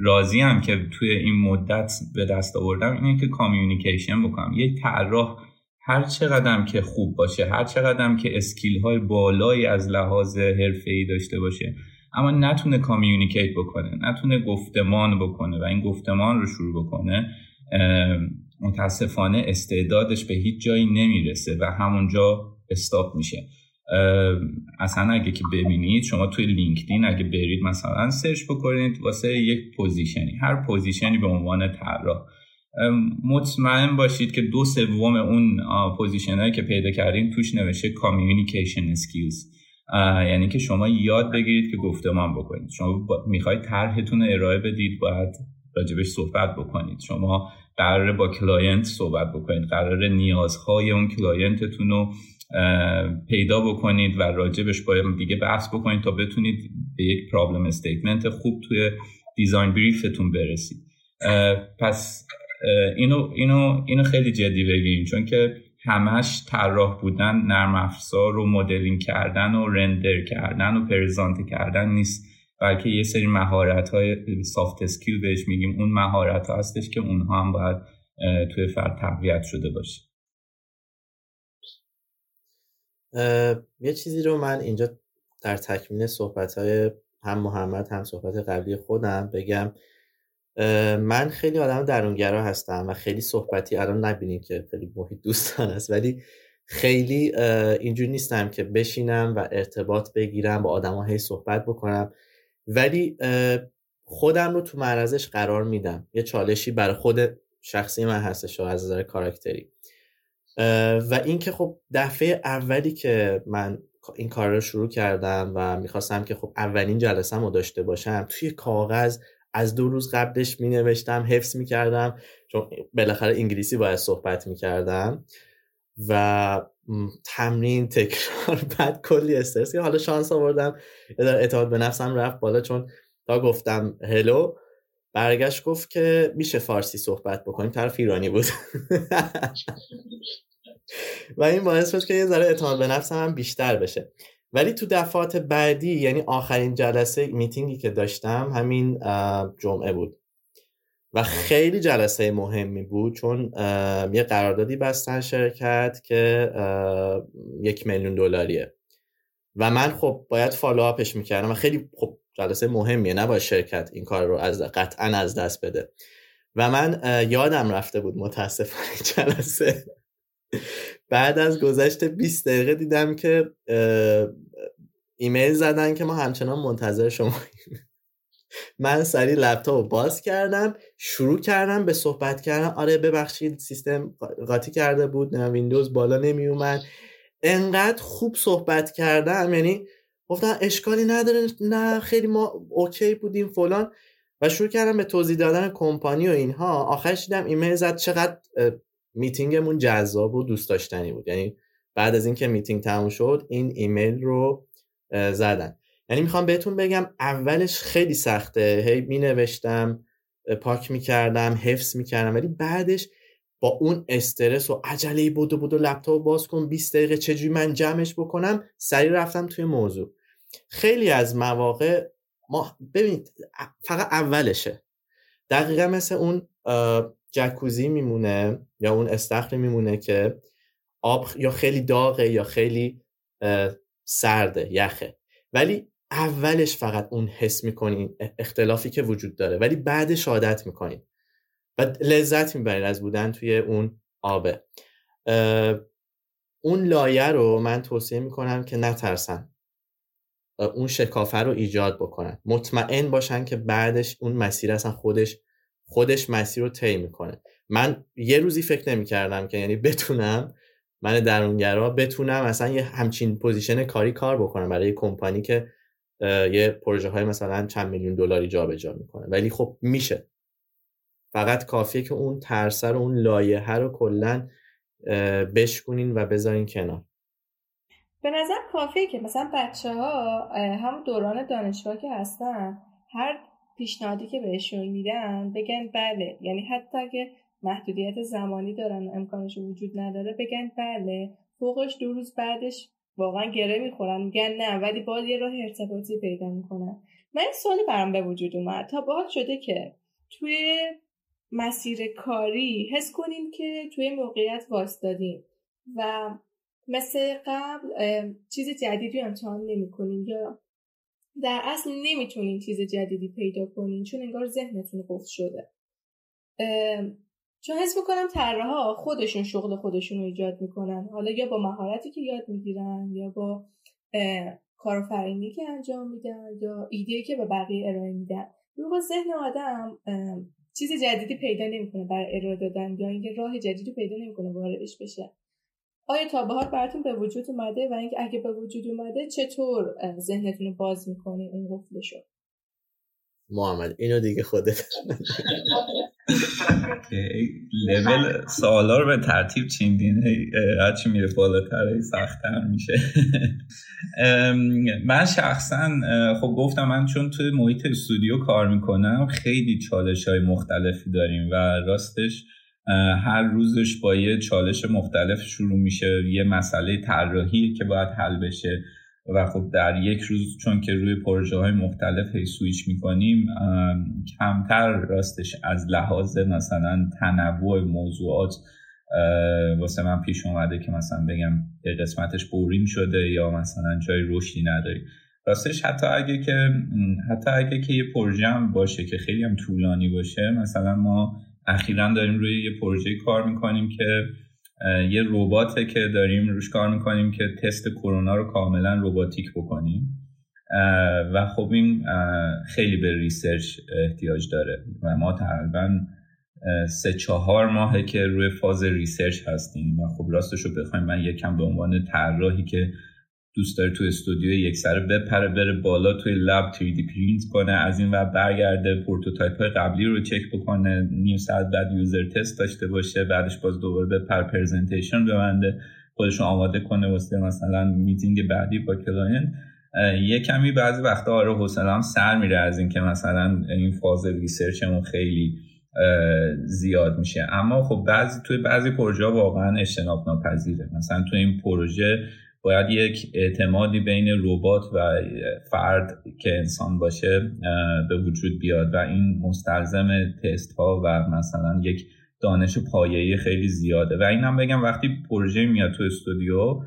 راضیم که توی این مدت به دست آوردم اینه که کامیونیکیشن بکنم. یک طراح هر چقدر که خوب باشه هر چقدر که اسکیل های بالایی از لحاظ حرفه ای داشته باشه اما نتونه communicate بکنه نتونه گفتمان بکنه و این گفتمان رو شروع بکنه متاسفانه استعدادش به هیچ جایی نمی‌رسه و همونجا stop میشه. اصلا اگه که ببینید شما توی LinkedIn اگه برید مثلا search بکنید واسه یک position ی. هر position ی به عنوان طراح. مطمئن باشید که دو سوم اون position هایی که پیدا کردین توش نوشته communication skills یعنی که شما یاد بگیرید که گفتمان بکنید. شما می‌خواید طرحتون رو ارائه بدید باید راجبش صحبت بکنید. شما قراره با client صحبت بکنید. قراره نیازهای اون client تون رو پیدا بکنید و راجبش باید دیگه بحث بکنید تا بتونید به یک problem statement خوب توی design brief تون برسید. پس اینو, اینو, اینو خیلی جدی بگیریم چون که همش طراح بودن نرم افزار و مدلینگ کردن و رندر کردن و پرزانت کردن نیست. بلکه یه سری مهارت های سافت اسکیل بهش میگیم. اون مهارت ها هستش که اونها هم باید توی فرد تقویت شده باشه. یه چیزی رو من اینجا در تکمیل صحبت های هم محمد هم صحبت قبلی خودم بگم. من خیلی آدم درونگرا هستم و خیلی صحبتی الان نبینیم که خیلی محیط دوستان است ولی خیلی اینجوری نیستم که بشینم و ارتباط بگیرم با آدم هی صحبت بکنم. ولی خودم رو تو معرضش قرار میدم. یه چالشی برای خود شخصی من هستش از نظر کاراکتری. و اینکه خب دفعه اولی که من این کار رو شروع کردم و می‌خواستم که خب اولین جلسه رو داشته باشم توی کاغذ از دو روز قبلش می نوشتم حفظ می کردم چون بالاخره انگلیسی باید صحبت می کردم و تمرین تکرار بعد کلی استرس. حالا شانس آوردم در اعتماد به نفسم رفت بالا چون تا گفتم هلو برگشت گفت که میشه فارسی صحبت بکنیم طرف ایرانی بود. و این باعث شد که یه ذره اعتماد به نفسم هم بیشتر بشه. ولی تو دفعات بعدی یعنی آخرین جلسه میتینگی که داشتم همین جمعه بود. و خیلی جلسه مهمی بود چون یه قراردادی بستن شرکت که یک میلیون دلاریه. و من خب باید فالو آپش می‌کردم و خیلی خب جلسه مهمیه نباید شرکت این کار رو از قطعا از دست بده. و من یادم رفته بود متاسفانه جلسه. بعد از گذشت 20 دقیقه دیدم که ایمیل زدن که ما همچنان منتظر شما من سری لپتاپ باز کردم شروع کردم به صحبت کردن. آره ببخشید سیستم قاطی کرده بود نه ویندوز بالا نمی اومد انقدر خوب صحبت کردم یعنی گفتن اشکالی نداره نه خیلی ما OK بودیم فلان. و شروع کردم به توضیح دادن کمپانی و اینها. آخرش دیدم ایمیل زد چقدر میتینگمون جذاب و دوست داشتنی بود. یعنی بعد از اینکه میتینگ تموم شد این ایمیل رو زدن. یعنی می‌خوام بهتون بگم اولش خیلی سخته. هی می نوشتم پاک می‌کردم حفظ می‌کردم. ولی بعدش با اون استرس و عجله بود بود و لپتاپ باز کن 20 دقیقه چجوری من جمعش بکنم سریع رفتم توی موضوع. خیلی از مواقع ما ببینید فقط اولشه. دقیقا مثل اون جکوزی میمونه یا اون استخر میمونه که آب یا خیلی داغه یا خیلی سرده یخه. ولی اولش فقط اون حس می‌کنین اختلافی که وجود داره. ولی بعدش عادت می‌کنین و لذت می‌برین از بودن توی اون آبه. اون لایه رو من توصیه می‌کنم که نترسن. اون شکافه رو ایجاد بکنن. مطمئن باشن که بعدش اون مسیر اصلا خودش خودش مسیر رو طی می‌کنه. من یه روزی فکر نمی‌کردم که یعنی بتونم من درونگرا بتونم اصلا یه همچین position کاری کار بکنم برای کمپانی که یه پروژه های مثلا چند میلیون دلاری جابجا می‌کنه. ولی خب میشه. فقط کافیه که اون ترسه رو اون لایه رو کلا بشکنین و بذارین کنار. به نظر کافیه که مثلا بچه ها هم دوران دانشگاه که هستن هر پیشنهادی که بهشون میدن بگن بله. یعنی حتی که محدودیت زمانی دارن و امکانش وجود نداره بگن بله. فوقش دو روز بعدش واقعا گره می‌خورن. میگن نه ولی باز یه راه ارتباطی پیدا می‌کنن. من این سوالی برام به وجود اومد. تا باید شده که توی مسیر کاری حس کنین که توی موقعیت دادین و مثل قبل چیز جدیدی امتحان نمی‌کنین یا در اصل نمی‌تونین چیز جدیدی پیدا کنین چون انگار ذهنتون قفل شده. چون حس می‌کنم طراحا خودشون شغل خودشون رو ایجاد می‌کنن. حالا یا با مهارتی که یاد می‌گیرن یا با کارآفرینی که انجام میدن یا ایده که به بقیه ارائه میدن. رو ذهن آدم چیز جدیدی پیدا نمی‌کنه برای ارائه دادن یا اینکه راه جدیدی پیدا نمی‌کنه واردش بشه. آیا تا به حال براتون به وجود اومده و اینکه اگه به وجود اومده چطور ذهنتون رو باز می‌کنه این قفلشو؟ محمد اینو دیگه خودت. لول سوالا رو به ترتیب چیندینه هرچی میره بالاتر؟ سختتر میشه. من شخصا خب گفتم من چون توی محیط استودیو کار می‌کنم خیلی چالش های مختلفی داریم و راستش هر روزش با یه چالش مختلف شروع میشه یه مسئله طراحی که باید حل بشه. و خب در یک روز چون که روی پروژه های مختلف هی سویچ می‌کنیم کمتر راستش از لحاظ مثلا تنوع موضوعات واسه من پیش اومده که مثلا بگم به قسمتش بورین شده یا مثلا جای رشدی نداری. راستش حتی اگه که حتی اگه که یه پروژه هم باشه که خیلی هم طولانی باشه مثلا ما اخیرا داریم روی یه پروژه کار می‌کنیم که یه رباته که داریم روش کار می‌کنیم که تست کرونا رو کاملا robotic بکنیم. و خب این خیلی به research احتیاج داره. و ما تقریبا سه چهار ماهه که روی فاز research هستیم و خب راستش رو بخوایم من یکم به عنوان طراحی که دوست داره تو استودیو یک سره بپره بره بالا توی lab 3D پرینت کنه از این و برگرده prototype های قبلی رو چک بکنه نیم ساعت بعد user test داشته باشه بعدش باز دوباره بپر presentation ببنده خودش آماده کنه واسه مثلا میتینگ بعدی با client. یه کمی بعضی وقتا آره حوصله‌ام سر میره از اینکه مثلا این فاز research مون خیلی زیاد میشه. اما خب بعضی توی بعضی پروژه واقعا اجتناب ناپذیره مثلا توی این پروژه باید یک اعتمادی بین ربات و فرد که انسان باشه به وجود بیاد و این مستلزم تست ها و مثلا یک دانش پایه‌ای خیلی زیاده. و اینم بگم وقتی پروژه میاد تو استودیو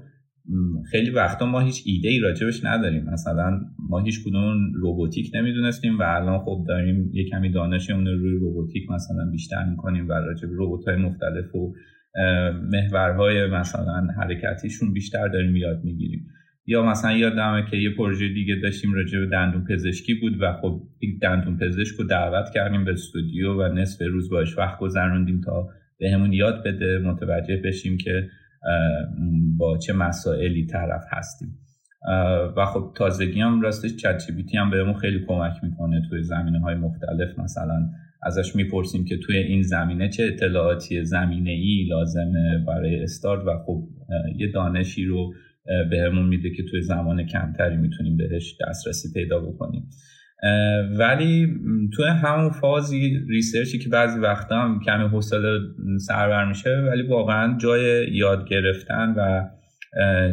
خیلی وقتا ما هیچ ایده ای راجبش نداریم. مثلا ما هیچ کدوم روباتیک نمی‌دونستیم و الان خب داریم یه کمی دانشمون روی روباتیک مثلا بیشتر می‌کنیم و راجب ربات های مختلف و محورهای مثلا حرکتیشون بیشتر داریم یاد می‌گیریم. یا مثلا یادمه که یه پروژه دیگه داشتیم راجع به دندون پزشکی بود و خب یک دندون پزشک رو دعوت کردیم به استودیو و نصف روز باش وقت گذروندیم تا بهمون یاد بده متوجه بشیم که با چه مسائلی طرف هستیم. و خب تازگی هم راستش چت هم بهمون خیلی کمک می‌کنه توی زمینه های مختلف مثلا ازش می‌پرسیم که توی این زمینه چه اطلاعاتی زمینه ای لازمه برای استارت و خب یه دانشی رو بهمون میده که توی زمان کمتری می‌تونیم بهش دسترسی پیدا بکنیم. ولی توی همون فازی ریسرچی که بعضی وقتا هم کمی حوصله سربر میشه ولی واقعا جای یاد گرفتن و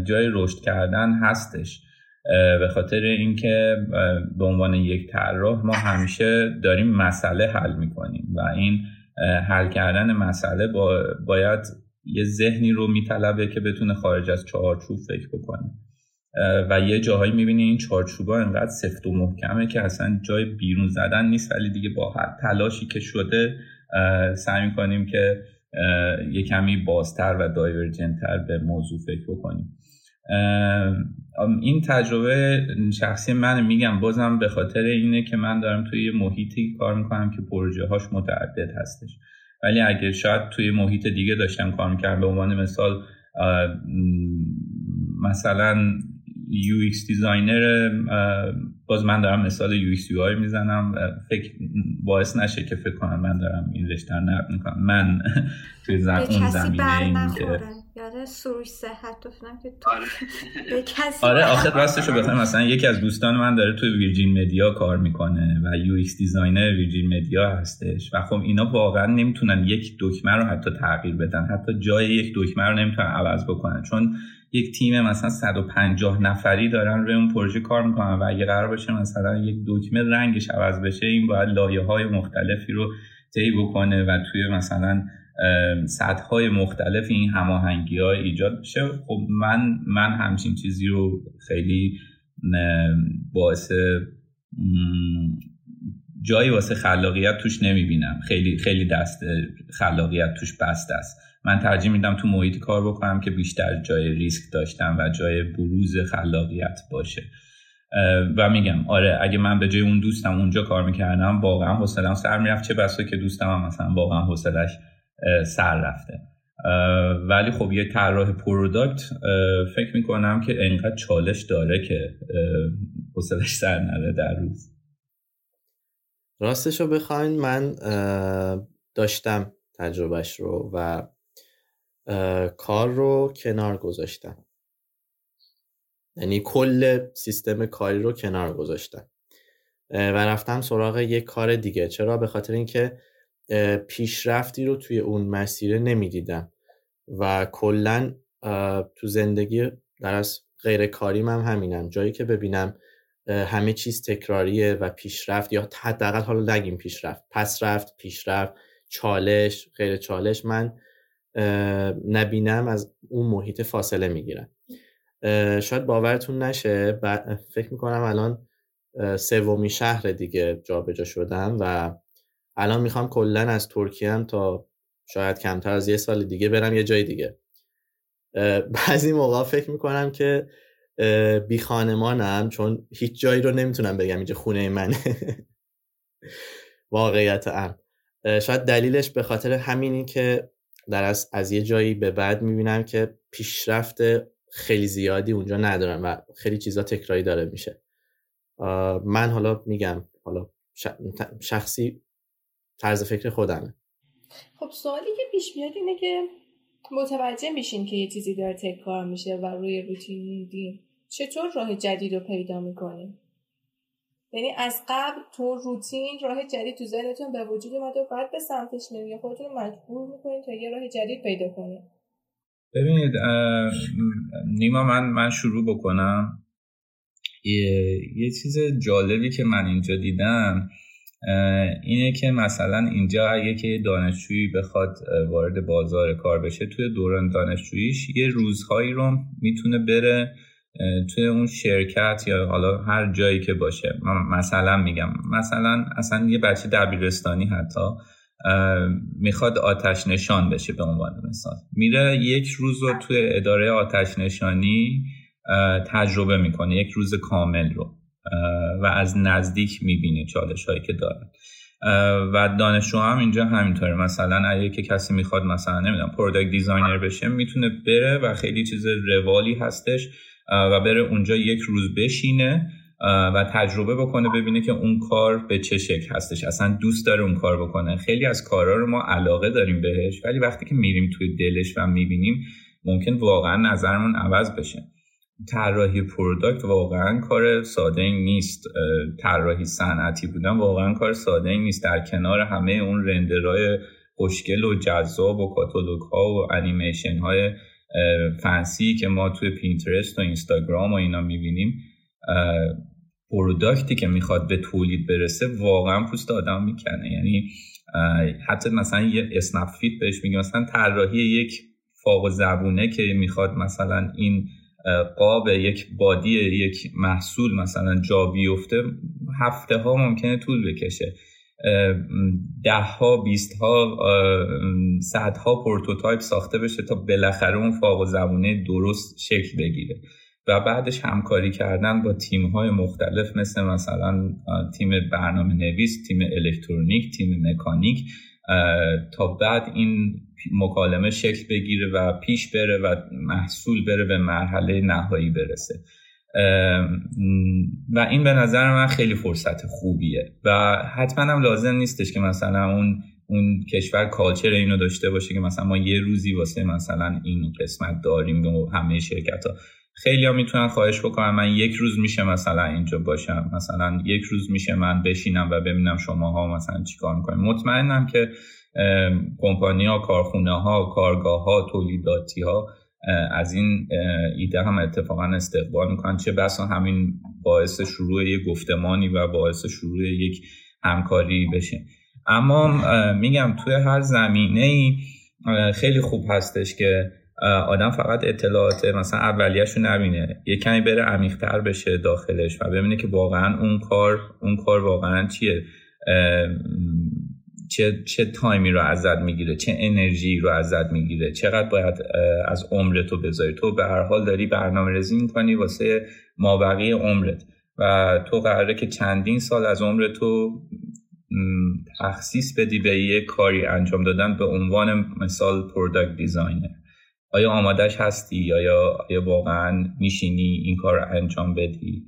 جای رشد کردن هستش. به خاطر اینکه به عنوان یک طراح ما همیشه داریم مسئله حل می‌کنیم و این حل کردن مسئله با باید یه ذهنی رو میطلبه که بتونه خارج از چهارچوب فکر بکنه. و یه جاهایی می‌بینی این چارچوبا انقدر سفت و محکمه که اصلا جای بیرون زدن نیست ولی دیگه با هر تلاشی که شده سعی می‌کنیم که یه کمی بازتر و دایورجنتر به موضوع فکر بکنیم. این تجربه شخصی من میگم بازم به خاطر اینه که من دارم توی یه محیطی کار می‌کنم که پروژه هاش متعدد هستش. ولی اگه شاید توی محیط دیگه داشتم کار می‌کردم به عنوان مثال مثلا UX دیزاینر باز من دارم مثال UX UI می‌زنم فکر باعث نشه که فکر کنم من دارم این رشته نقد می‌کنم. من توی زم... اون زمینه این که بعد سروش صحت گفتم که تو آره. آخر راستشو بخوایم مثلا یکی از دوستان من داره توی Virgin Media کار می‌کنه و UX designer Virgin Media هستش و خب اینا واقعا نمی‌تونن یک دکمه رو حتی تغییر بدن حتی جای یک دکمه رو نمی‌تونن عوض بکنن چون یک تیم مثلا 150 نفری دارن روی اون پروژه کار می‌کنن و اگه قرار باشه مثلا یک دکمه رنگش عوض بشه این باید لایه های مختلفی رو طی بکنه و توی مثلا سطح های مختلف این هماهنگی ها ایجاد بشه خب من من همچین چیزی رو خیلی باعث جایی واسه خلاقیت توش نمی‌بینم. خیلی خیلی دست خلاقیت توش بسته است. من ترجیح میدم تو محیط کار بکنم که بیشتر جای ریسک داشتم و جای بروز خلاقیت باشه. و میگم آره اگه من به جای اون دوستم اونجا کار می‌کردم واقعا حوصلم سر می‌رفت. چه بسا که دوستم هم مثلا واقعا حوصلش سر رفته. ولی خب یه طراح پروداکت فکر می‌کنم که انقدر چالش داره که حوصلش سر نره در روز. راستش رو بخواین من داشتم تجربهش رو و کار رو کنار گذاشتم. یعنی کل سیستم کاری رو کنار گذاشتم. و رفتم سراغ یک کار دیگه. چرا؟ به خاطر اینکه پیشرفتی رو توی اون مسیر نمی‌دیدم. و کلا تو زندگی در از غیر کاری هم همینم. جایی که ببینم همه چیز تکراریه و پیشرفت یا حداقل حالا نگیم پیشرفت پس رفت پیشرفت چالش غیر چالش من نبینم از اون محیط فاصله می‌گیرم. شاید باورتون نشه فکر می‌کنم الان سومی شهر دیگه جابجا شدم و الان می‌خوام کلا از ترکیه هم تا شاید کمتر از یه سال دیگه برم یه جای دیگه. بعضی موقع فکر می‌کنم که بی خانمانم چون هیچ جایی رو نمی‌تونم بگم اینجا خونه منه. واقعیت ام شاید دلیلش به خاطر همینی که در از, از یه جایی به بعد می‌بینم که پیشرفت خیلی زیادی اونجا ندارم و خیلی چیزا تکراری داره میشه. من حالا میگم حالا شخصی طرز فکر خودمه. خب سوالی که پیش میاد اینه که متوجه میشین که یه چیزی داره تکرار میشه و روی روتین موندین چطور راه جدید رو پیدا می‌کنین یعنی از قبل تو روتین راه جدید تو ذهنتون به وجود اومده و بعد به سمتش میرین یا خودتون مجبور می‌کنین تا یه راه جدید پیدا کنین ببینید نیما من من شروع بکنم. یه, یه چیز جالبی که من اینجا دیدم اینه که مثلا اینجا اگه که دانشجویی بخواد وارد بازار کار بشه توی دوران دانشجوییش یه روزهایی رو می‌تونه بره توی اون شرکت یا حالا هر جایی که باشه. مثلا میگم مثلا اصلا یه بچه دبیرستانی حتی می‌خواد آتش نشان بشه به عنوان مثال. میره یک روز رو توی اداره آتش نشانی تجربه می‌کنه یک روز کامل رو. و از نزدیک می‌بینه چالش هایی که داره و دانشجو هم اینجا همینطوره. مثلا اگه که کسی می‌خواد مثلا نمی‌دونم product designer بشه می‌تونه بره و خیلی چیز روالی هستش و بره اونجا یک روز بشینه و تجربه بکنه ببینه که اون کار به چه شکل هستش. اصلا دوست داره اون کار بکنه. خیلی از کارها رو ما علاقه داریم بهش ولی وقتی که میریم توی دلش و می‌بینیم ممکن واقعا نظرمون عوض بشه. طراحی product واقعا کار ساده نیست. طراحی صنعتی بودن واقعا کار ساده نیست. در کنار همه اون render های خوشگل و جذاب و کاتالوگ ها و انیمیشن های fancy که ما توی Pinterest و اینستاگرام و اینا می‌بینیم product ی که می‌خواد به تولید برسه واقعا پوست آدم می‌کنه. یعنی حتی مثلا یه snap fit بهش میگه مثلا طراحی یک فاق زبونه که می‌خواد مثلا این قاب یک body یک محصول مثلا جا بیفته هفته ها ممکنه طول بکشه. ده ها بیست ها صد ها prototype ساخته بشه تا بالاخره اون فاق و زبونه درست شکل بگیره. و بعدش همکاری کردن با تیم های مختلف مثل مثلا تیم برنامه نویس تیم الکترونیک تیم مکانیک. تا بعد این مکالمه شکل بگیره و پیش بره و محصول بره به مرحله نهایی برسه. و این به نظر من خیلی فرصت خوبیه و حتما هم لازم نیستش که مثلا اون اون کشور culture اینو داشته باشه که مثلا ما یه روزی واسه مثلا این قسمت داریم به همه شرکت ها خیلی ها می‌تونن خواهش بکنن من یک روز میشه مثلا اینجا باشم مثلا یک روز میشه من بشینم و ببینم شماها مثلا چیکار می‌کنیم. مطمئنم که کمپانی ها کارخونه ها کارگاه ها تولیداتی ها از این ایده هم اتفاقا استقبال می‌کنن. چه بسا همین باعث شروع یک گفتمانی و باعث شروع یک همکاری بشه. اما میگم توی هر زمینه ای خیلی خوب هستش که آدم فقط اطلاعات مثلا اولیهش رو نبینه. یه کمی بره عمیقتر بشه داخلش و ببینه که واقعا اون کار اون کار واقعا چیه. چه, چه تایمی رو ازت می‌گیره چه انرژی رو ازت می‌گیره چقدر باید از عمرتو بذاری. تو به هر حال داری برنامه ریزی می‌کنی واسه مابقی عمرت و تو قراره که چندین سال از عمرتو تخصیص بدی به یه کاری انجام دادن به عنوان مثال product designer آیا آمادش هستی؟ آیا, آیا واقعا میشینی این کار رو انجام بدی؟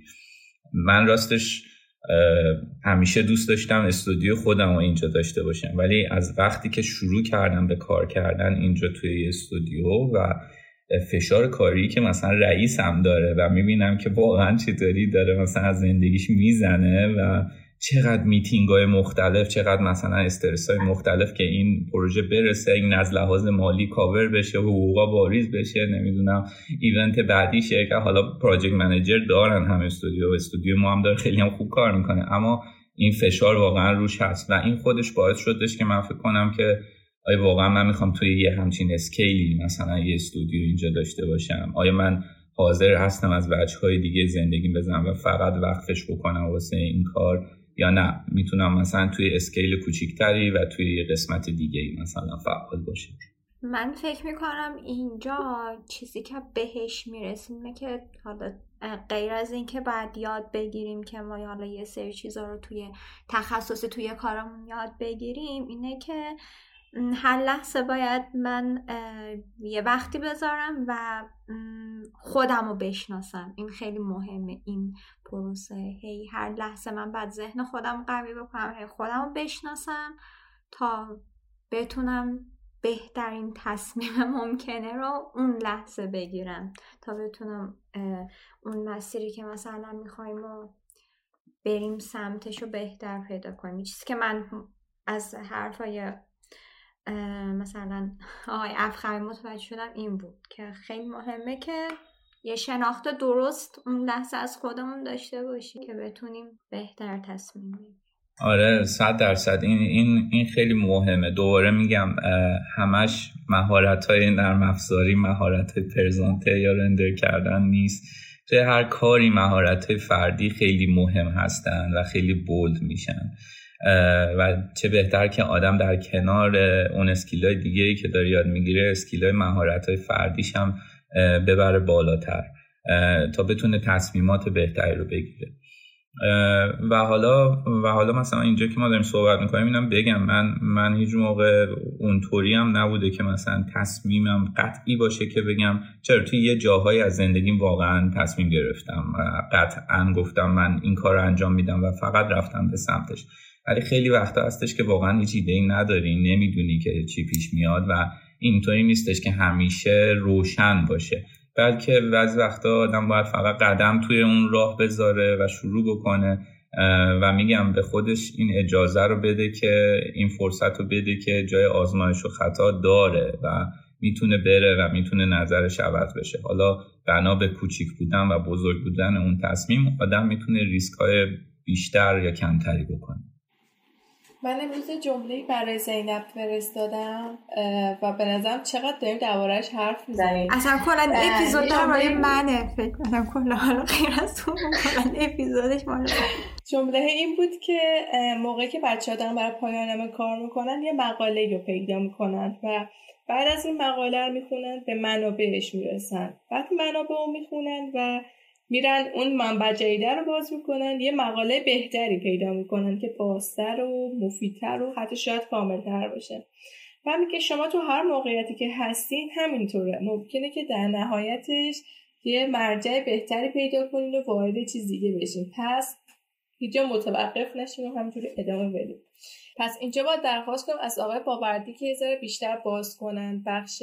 من راستش همیشه دوست داشتم استودیو خودم رو اینجا داشته باشم. ولی از وقتی که شروع کردم به کار کردن اینجا توی استودیو و فشار کاری که مثلا رئیس هم داره و می‌بینم که واقعا چطوری داره مثلا از زندگیش می‌زنه و چقدر میتینگ های مختلف چقدر مثلا استرس های مختلف که این پروژه برسه این از لحاظ مالی کاور بشه حقوقا واریز بشه نمی‌دونم event بعدی شرکت. حالا project manager دارن هم استودیو استودیو ما هم داره خیلی هم خوب کار می‌کنه. اما این فشار واقعا روش هست و این خودش باعث شدش که من فکر کنم که آیا واقعا من می‌خوام توی یه همچین scale ی مثلا یه استودیو اینجا داشته باشم؟ آیا من حاضر هستم از وجه های دیگه زندگی بزنم و فقط وقفش بکنم واسه این کار؟ یا نه. می‌تونم مثلا توی اسکیل کوچیکتری و توی قسمت دیگه مثلا فعال باشم من فکر می‌کنم اینجا چیزی که بهش می‌رسیم که حالا غیر از اینکه بعد یاد بگیریم که ما حالا یه سری چیزا رو توی تخصص توی کارمون یاد بگیریم اینه که هر لحظه باید من یه وقتی بذارم و خودم رو بشناسم. این خیلی مهمه این پروسه. هی هر لحظه من باید ذهن خودم قوی بکنم هی خودم رو بشناسم تا بتونم بهترین تصمیم ممکنه رو اون لحظه بگیرم. تا بتونم اون مسیری که مثلا می‌خوایم رو بریم سمتش رو بهتر پیدا کنیم. چیزی که من از حرفای مثلا آقای افخمی متوجه شدم این بود که خیلی مهمه که یه شناخت درست اون لحظه از خودمون داشته باشیم که بتونیم بهتر تصمیم بگیریم. آره صد درصد. این, این, این خیلی مهمه. دوباره میگم همش مهارت های نرم افزاری مهارت های پرزنته یا رندر کردن نیست. توی هر کاری مهارت فردی خیلی مهم هستن و خیلی بولد میشن. و چه بهتر که آدم در کنار اون skill ای دیگه ای که داره یاد می‌گیره skill ای مهارت های فردیش هم ببره بالاتر تا بتونه تصمیمات بهتری رو بگیره. و حالا و حالا مثلا اینجا که ما داریم صحبت می‌کنیم اینم بگم من من هیچ موقع اونطوری هم نبوده که مثلا تصمیمم قطعی باشه که بگم چرا توی یه جاهایی از زندگیم واقعا تصمیم گرفتم قطعا گفتم من این کار رو انجام میدم و فقط رفتم به سمتش. ولی خیلی وقتا هستش که واقعا هیچ ایده ای نداری نمی‌دونی که چی پیش میاد و اینطوری نیستش که همیشه روشن باشه. بلکه بعضی وقتا آدم باید فقط قدم توی اون راه بذاره و شروع بکنه و میگم به خودش این اجازه رو بده که این فرصت رو بده که جای آزمایش و خطا داره و می‌تونه بره و می‌تونه نظرش عوض بشه. حالا بنا به کوچیک بودن و بزرگ بودن اون تصمیم آدم می‌تونه ریسک های بیشتر یا کمتری بکنه. من امروز جمله برای زینب فرستادم و به نظرم چقدر داریم دوارش حرف می‌زنیم. اصلا کلا اپیزود درباره منه فکر کنم کلا حالا غیر از تو کلا اپیزودش مال جمله این بود که موقعی که بچه ها دارن برای پایانامه کار می‌کنن یه مقاله رو پیدا می‌کنن و بعد از این مقاله رو می‌خونن به منابعش می‌رسن. بعد منابع رو می‌خونن و میرن اون منبع جدیده رو باز می‌کنن یه مقاله بهتری پیدا می‌کنن که بازتر و مفیدتر و حتی شاید کاملتر باشه. و که شما تو هر موقعیتی که هستین همینطوره. ممکنه که در نهایتش یه مرجع بهتری پیدا کنین و وارد چیز دیگه بشین. پس اینجا متوقف نشیم و همینجوری ادامه بدیم پس اینجا باید درخواست کنم از آقای باوردی که یه بیشتر باز کنن بخش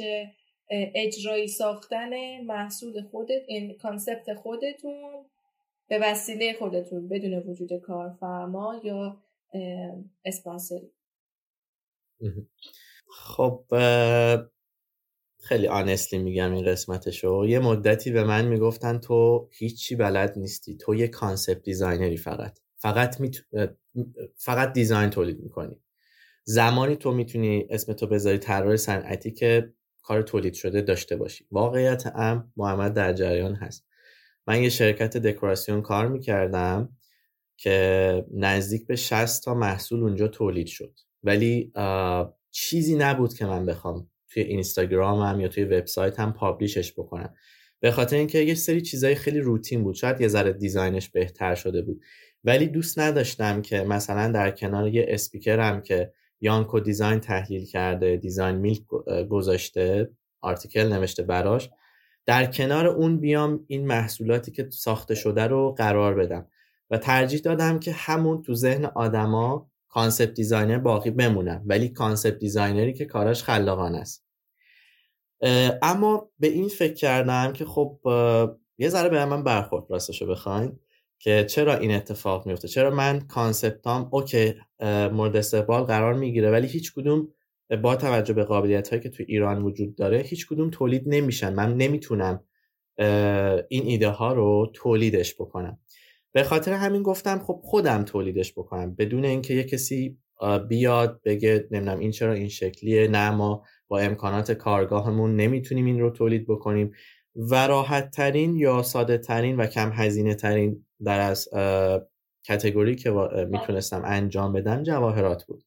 اجرایی ساختن محصول خودت این کانسپت خودتون به وسیله خودتون بدون وجود کارفرما یا اسپانسری خب خیلی honestly میگم این قسمتشو. یه مدتی به من می‌گفتن تو هیچی بلد نیستی. تو یه concept designer ی فقط. فقط می فقط design تولید می‌کنی. زمانی تو می‌تونی اسم تو بذاری طراح صنعتی که کار تولید شده داشته باشی. واقعیت ام محمد در جریان هست. من یه شرکت دکوراسیون کار می‌کردم که نزدیک به 60 تا محصول اونجا تولید شد. ولی چیزی نبود که من بخوام توی اینستاگرامم یا توی وبسایتم publish ش بکنم. به خاطر اینکه یه سری چیزای خیلی روتین بود. شاید یه ذره design ش بهتر شده بود. ولی دوست نداشتم که مثلا در کنار یه اسپیکرم که Yanko Design تحلیل کرده Design Milk گذاشته article نوشته براش. در کنار اون بیام این محصولاتی که ساخته شده رو قرار بدم و ترجیح دادم که همون تو ذهن آدما concept designer باقی بمونم ولی concept designer ی که کاراش خلاقانه است. اما به این فکر کردم که خب یه ذره به من برخورد راستشو بخواین. که چرا این اتفاق میفته؟ چرا من concept ام okay مورد استقبال قرار می‌گیره ولی هیچ کدوم با توجه به قابلیت هایی که تو ایران وجود داره هیچ کدوم تولید نمیشن. من نمی‌تونم این ایده ها رو تولیدش بکنم. به خاطر همین گفتم خب خودم تولیدش بکنم. بدون اینکه یه کسی بیاد بگه نمی‌دونم این چرا این شکلیه نه ما با امکانات کارگاهمون نمی‌تونیم این رو تولید بکنیم. و راحت ترین یا ساده ترین و کم هزینه ترین در از کتگوری که می‌تونستم انجام بدم جواهرات بود.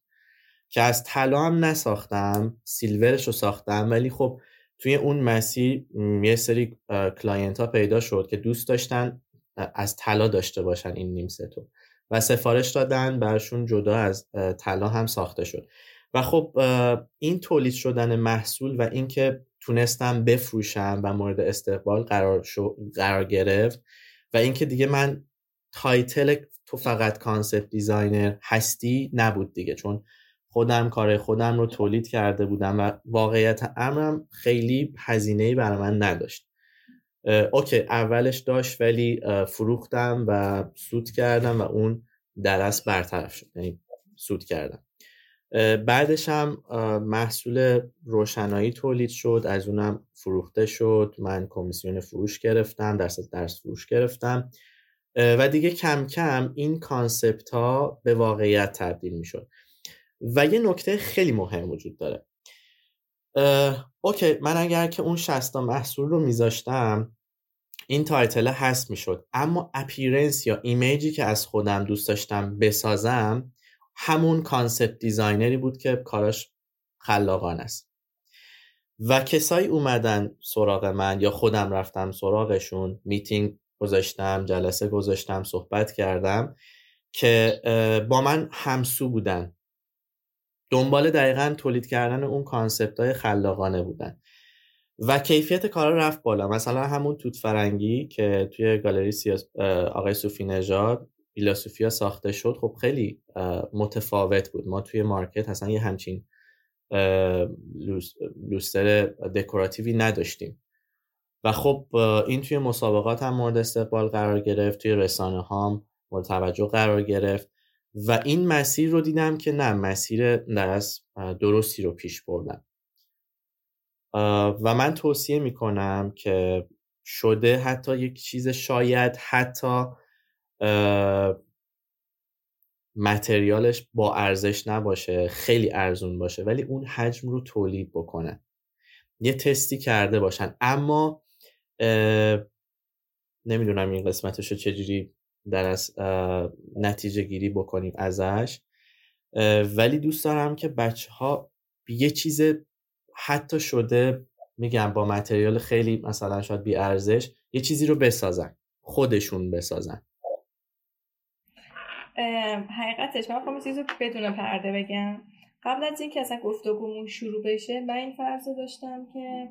که از طلا هم نساختم سیلورش رو ساختم ولی خب توی اون مسیر یه سری client ها پیدا شد که دوست داشتن از طلا داشته باشن این نیم ستو و سفارش دادن براشون جدا از طلا هم ساخته شد. و خب این تولید شدن محصول و اینکه تونستم بفروشم و مورد استقبال قرار, قرار گرفت و اینکه دیگه من title تو فقط concept designer هستی نبود دیگه چون خودم کار خودم رو تولید کرده بودم و واقعیت امرم خیلی هزینه برای من نداشت. okay اولش داشت ولی فروختم و سود کردم و اون درس برطرف شد یعنی سود کردم. بعدش هم محصول روشنایی تولید شد از اونم فروخته شد. من کمیسیون فروش گرفتم درصد فروش گرفتم. و دیگه کم کم این concept ها به واقعیت تبدیل می شد. و یه نکته خیلی مهم وجود داره. okay من اگر که اون 60 محصول رو میذاشتم این تایتل هست می‌شد. اما appearance یا image ی که از خودم دوست داشتم بسازم همون concept designer ی بود که کاراش خلاقانه است. و کسایی اومدن سراغ من یا خودم رفتم سراغشون میتینگ گذاشتم جلسه گذاشتم صحبت کردم که با من همسو بودن. دنبال دقیقا تولید کردن اون concept های خلاقانه بودن. و کیفیت کارا رفت بالا. مثلا همون توت فرنگی که توی گالری سیاس آقای صوفی نژاد بیلاسوفیا ساخته شد خب خیلی متفاوت بود. ما توی market اصلا یه همچین لوستر دکوراتیوی نداشتیم. و خب این توی مسابقات هم مورد استقبال قرار گرفت توی رسانه هم مورد توجه قرار گرفت و این مسیر رو دیدم که نه مسیر درست درستی رو پیش بردم. و من توصیه می‌کنم که شده حتی یک چیز شاید حتی متریالش با ارزش نباشه خیلی ارزون باشه ولی اون حجم رو تولید بکنه. یه تستی کرده باشن. اما نمی‌دونم این قسمتش رو چجوری در از نتیجه گیری بکنیم ازش. ولی دوست دارم که بچه ها یه چیز حتی شده میگم با متریال خیلی مثلا شاید بی ارزش یه چیزی رو بسازن خودشون بسازن. حقیقتش من خواهم چیزی بدون پرده بگم. قبل از اینکه اصلا گفتگومون شروع بشه من این فرض داشتم که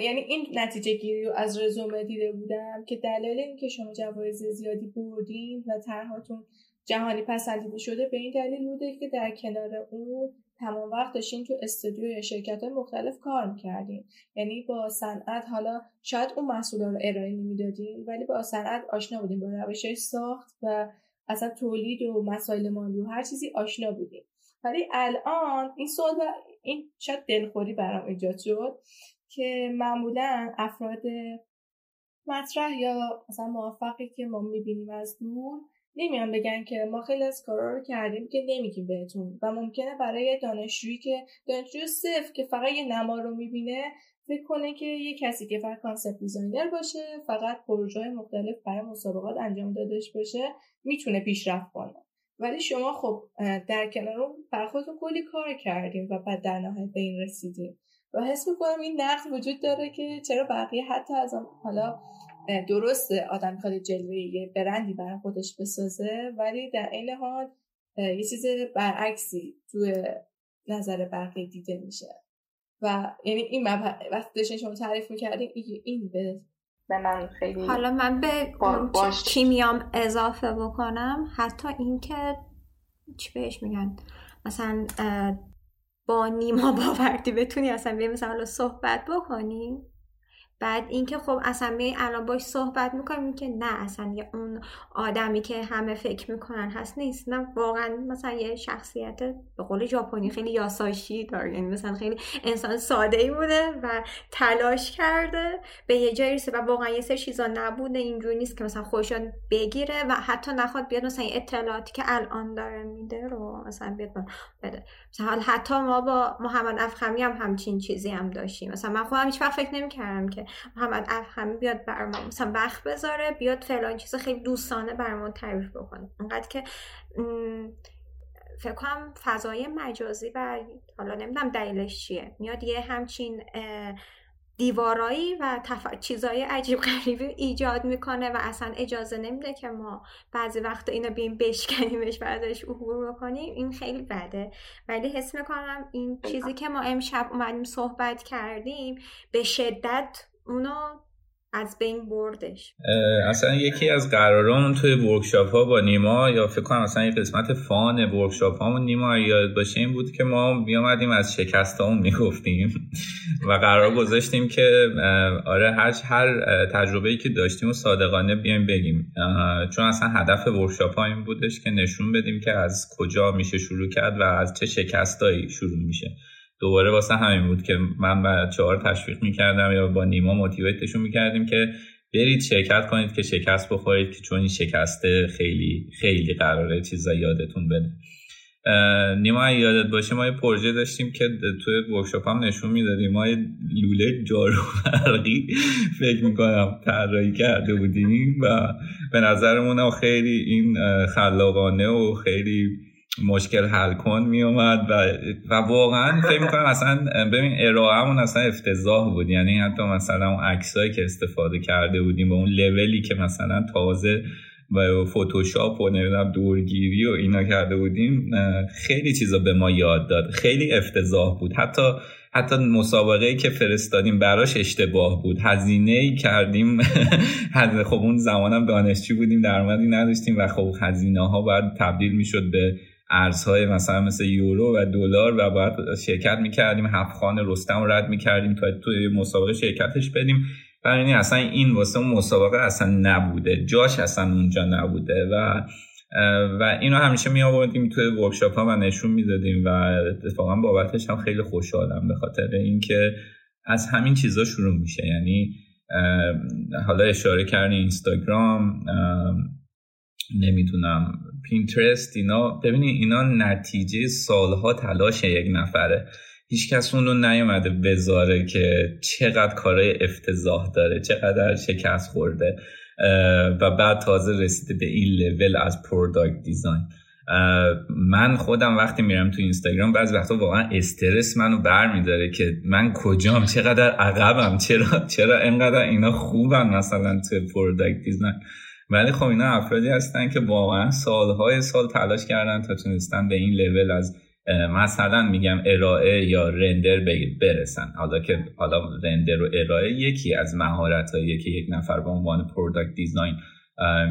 یعنی این نتیجه گیری رو از رزومه دیده بودم که دلیل اینکه شما جوایز زیادی بردین و طرحاتون جهانی پسندیده شده به این دلیل بوده که در کنار اون تمام وقت داشتین تو استودیو شرکت های مختلف کار می‌کردین یعنی با صنعت حالا شاید اون محصول رو ارائه نمی‌دادین ولی با صنعت آشنا بودین با روش ساخت و اصلا تولید و مسائل مالی و هر چیزی آشنا بودین ولی الان این سوال و این شاید دلخوری برام ایجاد شد که معمولا افراد مطرح یا مثلا موفقی که ما می‌بینیم از دور نمیان بگن که ما خیلی از کارا رو کردیم که نمیگیم بهتون. و ممکنه برای دانشجویی که دانشجوی صفر که فقط یه نما رو می‌بینه فکر کنه که یه کسی که فقط concept designer باشه فقط پروژه مختلف برای مسابقات انجام دادش باشه می‌تونه پیشرفت کنه. ولی شما خب در کنار اون کلی کار کردیم و بعد در نهایت به این رسیدیم و حس می‌کنم این نقد وجود داره که چرا بقیه حتی از حالا درسته آدم می‌خواد جلوه یه برندی برای خودش بسازه ولی در این حال یه چیز برعکسی توی نظر بقیه دیده میشه. و یعنی این وقتی داشتین شما تعریف می‌کردین این به به من خیلی حالا من به کیمیام اضافه بکنم حتی اینکه چی بهش میگن؟ مثلا با نیما باوردی بتونی اصلا بیا مثلا صحبت بکنی. بعد اینکه خب اصلا می الان باش صحبت می‌کنیم که نه اصلا یه اون آدمی که همه فکر می‌کنن هست نیست. نه واقعا مثلا یه شخصیت به قول ژاپنی خیلی یاساشی داره. یعنی مثلا خیلی انسان ساده ای بوده و تلاش کرده به یه جایی رسه و واقعا یه سر چیزا نبوده. اینجوری نیست که مثلا خوشان بگیره و حتی نخواد بیاد مثلا اطلاعاتی که الان داره میده رو مثلا بیاد بده. مثلا حتی ما با محمد افخمی هم همچین چیزی هم داشتیم. مثلا من خودم هیچ وقت فکر نمی‌کردم که محمد افخمی بیاد بر ما مثلا وقت بذاره بیاد فلان چیز خیلی دوستانه برامون تعریف بکنه. انقدر که فکر کنم فضای مجازی و حالا نمی‌دونم دلیلش چیه. میاد یه همچین دیوارایی و تف... چیزای عجیب غریبی ایجاد می‌کنه و اصلا اجازه نمیده که ما بعضی وقت اینو بیم بشکنیمش و ازش عبور بکنیم. این خیلی بده. ولی حس می‌کنم این چیزی که ما امشب اومدیم صحبت کردیم به شدت اونو از بین بردش. اصلا یکی از قراران توی ورکشاپ ها با نیما یا فکر کنم اصلا یه قسمت فان ورکشاپ ها نیما یاد باشه این بود که ما میامدیم از شکست می می‌گفتیم. و قرار گذاشتیم که آره هر هر تجربه ای که داشتیم و صادقانه بیایم بگیم. چون اصلا هدف ورکشاپ ها این بودش که نشون بدیم که از کجا میشه شروع کرد و از چه شکستایی شروع میشه. دوباره واسه همین بود که من بچه ها رو تشویق می‌کردم یا با نیما موتیویتشون می‌کردیم که برید شرکت کنید که شکست بخورید که چون این شکسته خیلی خیلی قراره چیزا یادتون بده. نیما یادت باشه ما یه پروژه داشتیم که توی ورکشاپ هم نشون می‌دادیم. ما یه لوله جارو برقی فکر می‌کنم طراحی کرده بودیم و به نظرمون خیلی این خلاقانه و خیلی مشکل حل کن می اومد و, و واقعا فکر می‌کنم اصلا ببین ارائهمون اصلا افتضاح بود. یعنی حتی مثلا اون عکسایی که استفاده کرده بودیم با اون لولی که مثلا تازه و فتوشاپ و نمی‌دونم دورگیری و اینا کرده بودیم خیلی چیزا به ما یاد داد. خیلی افتضاح بود. حتی حتی مسابقه که فرستادیم براش اشتباه بود. هزینه ای کردیم خب اون زمانم دانشجو بودیم درآمدی نداشتیم و خب هزینه ها باید تبدیل می‌شد به ارزهای مثلا مثل یورو و دلار و باید شرکت می‌کردیم هفخان رستم رد می‌کردیم تا توی مسابقه شرکتش بدیم برای اصلا این واسه مسابقه اصلا نبوده. جاش اصلا اونجا نبوده و و اینو همیشه می آوردیم توی ورکشاپ ها و نشون می‌دادیم و اتفاقا بابتش هم خیلی خوشحالم به خاطر اینکه از همین چیزا شروع میشه. یعنی حالا اشاره کردی اینستاگرام نمی‌دونم پینترست اینا. ببینید اینا نتیجه سالها تلاش یک نفره. هیچکس اون رو نیومده بذاره که چقدر کارهای افتضاح داره چقدر شکست خورده و بعد تازه رسیده به این level از product design من خودم وقتی میرم تو اینستاگرام بعضی وقتا واقعا استرس منو بر میداره که من کجام چقدر عقبم چرا چرا اینقدر اینا خوبن مثلا تو product design ولی خب اینا افرادی هستن که واقعا سالهای سال تلاش کردن تا تونستن به این لول از مثلا میگم ارائه یا رندر برسن. حالا که حالا رندر و ارائه یکی از مهارت که یک نفر به عنوان product design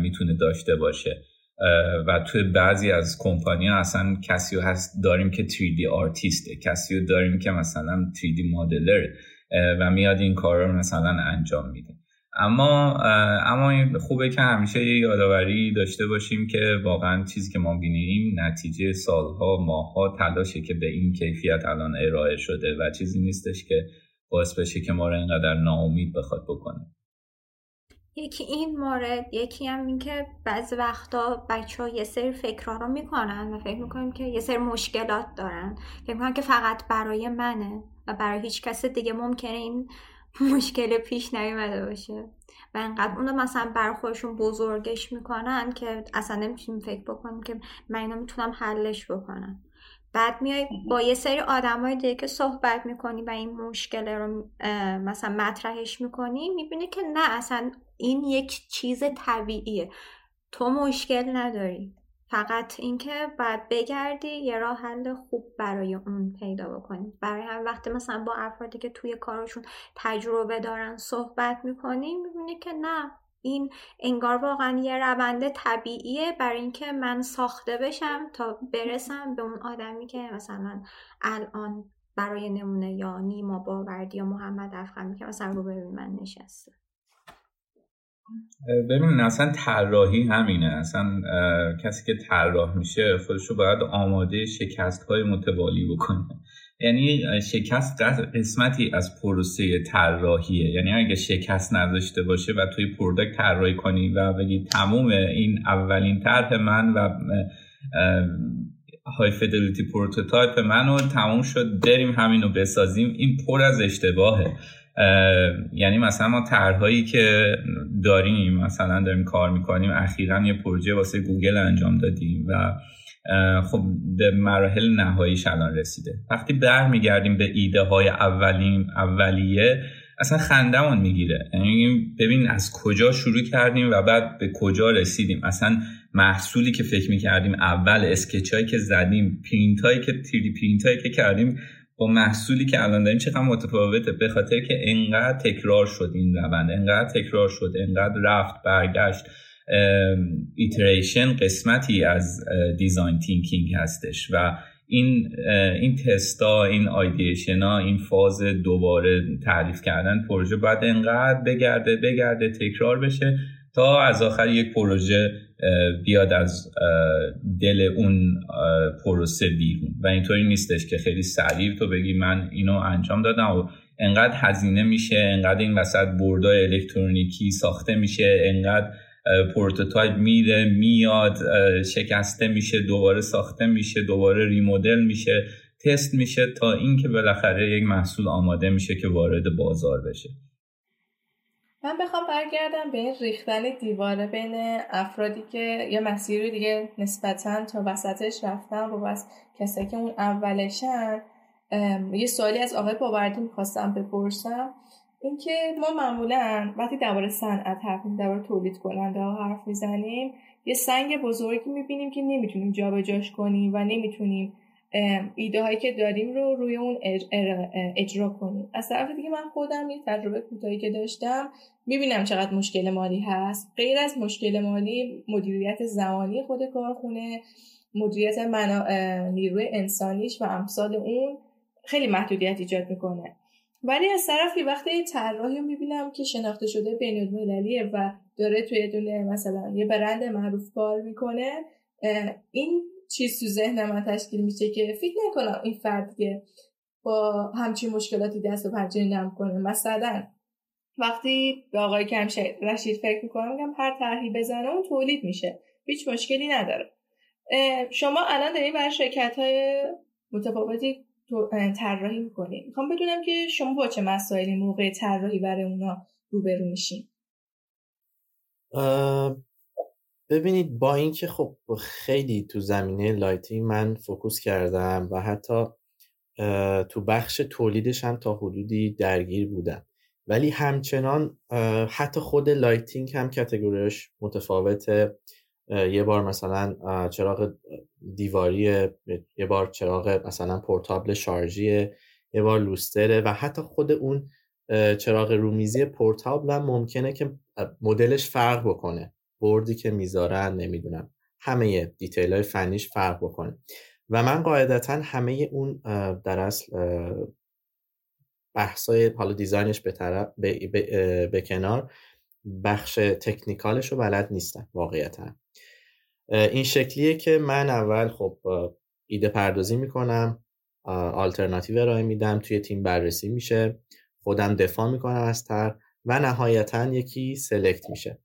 می‌تونه داشته باشه. و توی بعضی از کمپانی ها اصلا کسی هست داریم که 3D آرتیسته کسی داریم که مثلا 3D مدلر و میاد این کار رو مثلا انجام میده. اما اما خوبه که همیشه یه یادآوری داشته باشیم که واقعا چیزی که ما بینیم نتیجه سالها ماهها تلاشه که به این کیفیت الان ارائه شده و چیزی نیستش که باعث بشه که ما رو اینقدر ناامید بخواد بکنه. یکی این مورد یکی هم این که بعضی وقتا بچه ها یه سری فکرها رو می‌کنن و فکر می‌کنیم که یه سری مشکلات دارن. فکر می‌کنن که فقط برای منه و برای هیچ کس دیگه ممکنه این مشکل پیش نیومده باشه. و انقدر اونو مثلا بر خودشون بزرگش می‌کنن که اصلا نمی‌تونیم فکر بکنیم که من اینو می‌تونم حلش بکنم. بعد میای با یه سری آدمای دیگه که صحبت می‌کنی و این مشکل رو مثلا مطرحش می‌کنی می‌بینی که نه اصلا این یک چیز طبیعیه. تو مشکل نداری. فقط اینکه باید بگردی یه راه حل خوب برای اون پیدا بکنی. برای هم وقتی مثلا با افرادی که توی کارشون تجربه دارن صحبت می‌کنی می‌بینی که نه این انگار واقعا یه روند طبیعیه برای اینکه من ساخته بشم تا برسم به اون آدمی که مثلا الان برای نمونه یا نیما باوردی یا محمد افغانی که مثلا رو من نشسته. ببینید اصلا طراحی همینه. اصلا کسی که طراح میشه خودشو باید آماده شکست های متوالی بکنه. یعنی شکست قسمتی از پروسه طراحیه. یعنی اگه شکست نداشته باشه و توی پروداکت طراحی کنی و بگی تموم این اولین طرح من و high fidelity prototype منو تموم شد بریم همینو بسازیم این پر از اشتباهه. یعنی مثلا ما طرحهایی که داریم مثلا داریم کار می‌کنیم اخیرا یه پروژه واسه گوگل انجام دادیم و خب به مراحل نهاییش الان رسیده. وقتی برمیگردیم به ایده های اولین اولیه اصلا خندمون می‌گیره. یعنی ببین از کجا شروع کردیم و بعد به کجا رسیدیم. اصلا محصولی که فکر می‌کردیم اول sketch هایی که زدیم پرینت هایی که تیری پرینت هایی که کردیم با محصولی که الان داریم چقدر متفاوته به خاطر که انقدر تکرار شد این روند انقدر تکرار شد انقدر رفت برگشت iteration قسمتی از design thinking هستش و این این تستا این ideation ها این فاز دوباره تعریف کردن پروژه باید انقدر بگرده بگرده تکرار بشه تا از آخر یک پروژه بیاد از دل اون پروسه بیرون. و اینطوری نیستش که خیلی سریع تو بگی من اینو انجام دادم و انقدر هزینه میشه انقدر این وسط بردای الکترونیکی ساخته میشه انقدر prototype میره میاد شکسته میشه دوباره ساخته میشه دوباره remodel میشه تست میشه تا اینکه بالاخره یک محصول آماده میشه که وارد بازار بشه. من بخوام برگردم به این ریختن دیواره بین افرادی که یه مسیری دیگه نسبتا تا وسطش رفتن رو بس کسایی که اون اولشن یه سوالی از آقای باوردی می‌خواستم بپرسم. اینکه ما معمولا وقتی درباره صنعت حرف درباره تولید کننده ها حرف می‌زنیم یه سنگ بزرگی می‌بینیم که نمی‌تونیم جابجاش کنیم و نمی‌تونیم ایده هایی که داریم رو روی اون اجرا کنیم از طرف دیگه من خودم یه تجربه کوتاهی که داشتم می‌بینم چقدر مشکل مالی هست غیر از مشکل مالی مدیریت زمانی خود کارخونه مدیریت. نیروی انسانیش و امثال اون خیلی محدودیت ایجاد می‌کنه ولی از طرفی وقتی طراحی رو می‌بینم که شناخته شده بین المللیه و داره توی دونه مثلا یه برند معروف کار می‌کنه این چیز تو ذهن من تشکیل میشه که فکر نکنم این فرد که با همچین مشکلاتی دست و پنجه نم کنه. مثلا وقتی به آقای کمشه رشید فکر می‌کنم میگم هر طرحی بزنه اون تولید میشه. هیچ مشکلی نداره. شما الان دارید برای شرکت های متفاوتی طراحی می‌کنید می‌خوام بدونم که شما با چه مسائلی موقع طراحی برای اونا روبرو میشین؟ ببینید با اینکه خب خیلی تو زمینه lighting من focus کردم و حتی تو بخش تولیدش هم تا حدودی درگیر بودم. ولی همچنان حتی خود lighting هم category ش متفاوته. یه بار مثلا چراغ دیواری یه بار چراغ مثلا portable شارژی یه بار لوستره و حتی خود اون چراغ رومیزی portable هم ممکنه که مدلش فرق بکنه. بردی که می‌ذارن نمی‌دونم. همه detail های فنیش فرق بکنه. و من قاعدتا همه اون در اصل بحثای حالا design ش به, طرف به, کنار بخش technical ش رو بلد نیستم واقعیتا. این شکلیه که من اول خب ایده پردازی می‌کنم آلترناتیو ارائه میدم توی تیم بررسی میشه خودم دفاع می‌کنم از تر و نهایتا یکی select میشه.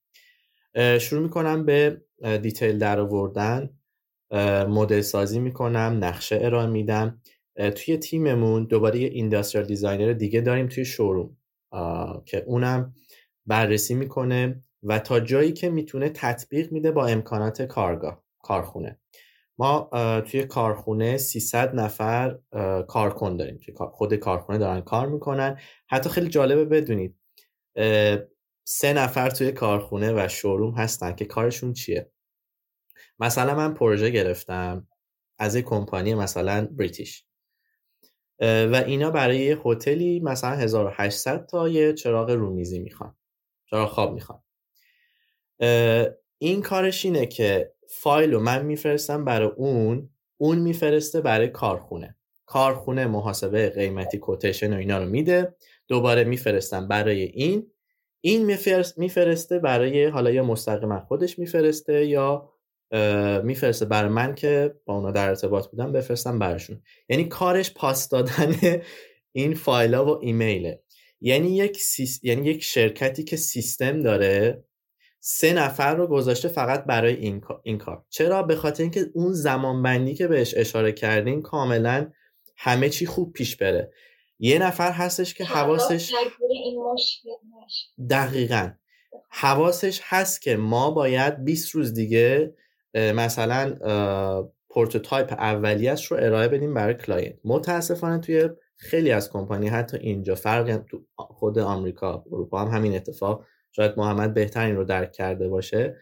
شروع می‌کنم به detail در آوردن مدل سازی می‌کنم نقشه ارائه میدم. توی تیممون دوباره یه industrial designer دیگه داریم توی showroom که اونم بررسی می‌کنه و تا جایی که می‌تونه تطبیق میده با امکانات کارگاه کارخونه. ما توی کارخونه 300 نفر کارکن داریم. که خود کارخونه دارن کار می‌کنن. حتی خیلی جالبه بدونید سه نفر توی کارخونه و شوروم هستن که کارشون چیه؟ مثلا من پروژه گرفتم از یک کمپانی مثلا بریتیش. و اینا برای یه هتلی مثلا 1800 تا یه چراغ رومیزی می‌خوان. چراغ خواب می‌خوان. این کارش اینه که فایل رو من میفرستم برای اون اون میفرسته برای کارخونه. کارخونه محاسبه قیمتی کوتیشن و اینا رو میده. دوباره میفرستم برای این. این میفرسته برای حالا یا مستقیما خودش میفرسته یا میفرسته برای من که با اونا در ارتباط بودم بفرستم براشون. یعنی کارش پاس دادن این فایل ها و ایمیله. یعنی یک, یعنی یک شرکتی که سیستم داره سه نفر رو گذاشته فقط برای این, این کار. چرا؟ به خاطر اینکه اون زمان بندی که بهش اشاره کردین کاملا همه چی خوب پیش بره. یه نفر هستش که حواسش دقیقا. حواسش هست که ما باید 20 روز دیگه مثلا prototype اولیش رو ارائه بدیم برای client. متاسفانه توی خیلی از کمپانی حتی اینجا فرق تو خود آمریکا اروپا هم همین اتفاق شاید محمد بهتر این رو درک کرده باشه.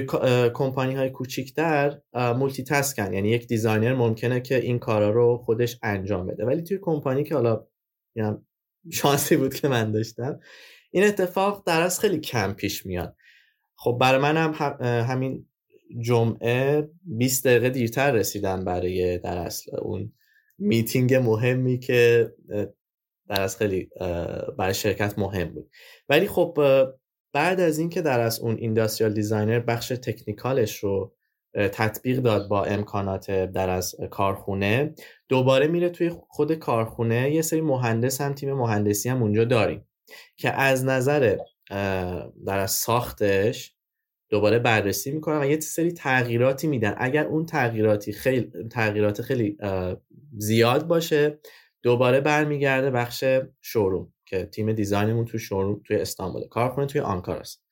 توی کمپانی های کوچیکتر multitask ن یعنی یک designer ممکنه که این کارا رو خودش انجام بده. ولی توی کمپانی که حالا یعنی شانسی بود که من داشتم این اتفاق در از خیلی کم پیش میاد. خب برای من هم همین جمعه 20 دقیقه دیرتر رسیدم برای در اصل اون میتینگ مهمی که در از خیلی برای شرکت مهم بود. ولی خب بعد از اینکه در از اون industrial designer بخش technical ش رو تطبیق داد با امکانات در از کارخونه دوباره میره توی خود کارخونه یه سری مهندس هم تیم مهندسی هم اونجا داریم که از نظر در از ساختش دوباره بررسی می‌کنن و یه سری تغییراتی میدن. اگر اون تغییراتی خیلی تغییرات خیلی زیاد باشه دوباره برمیگرده بخش شوروم. که تیم دیزاینمون تو شوروم توی استانبول کارخونه توی آنکاراست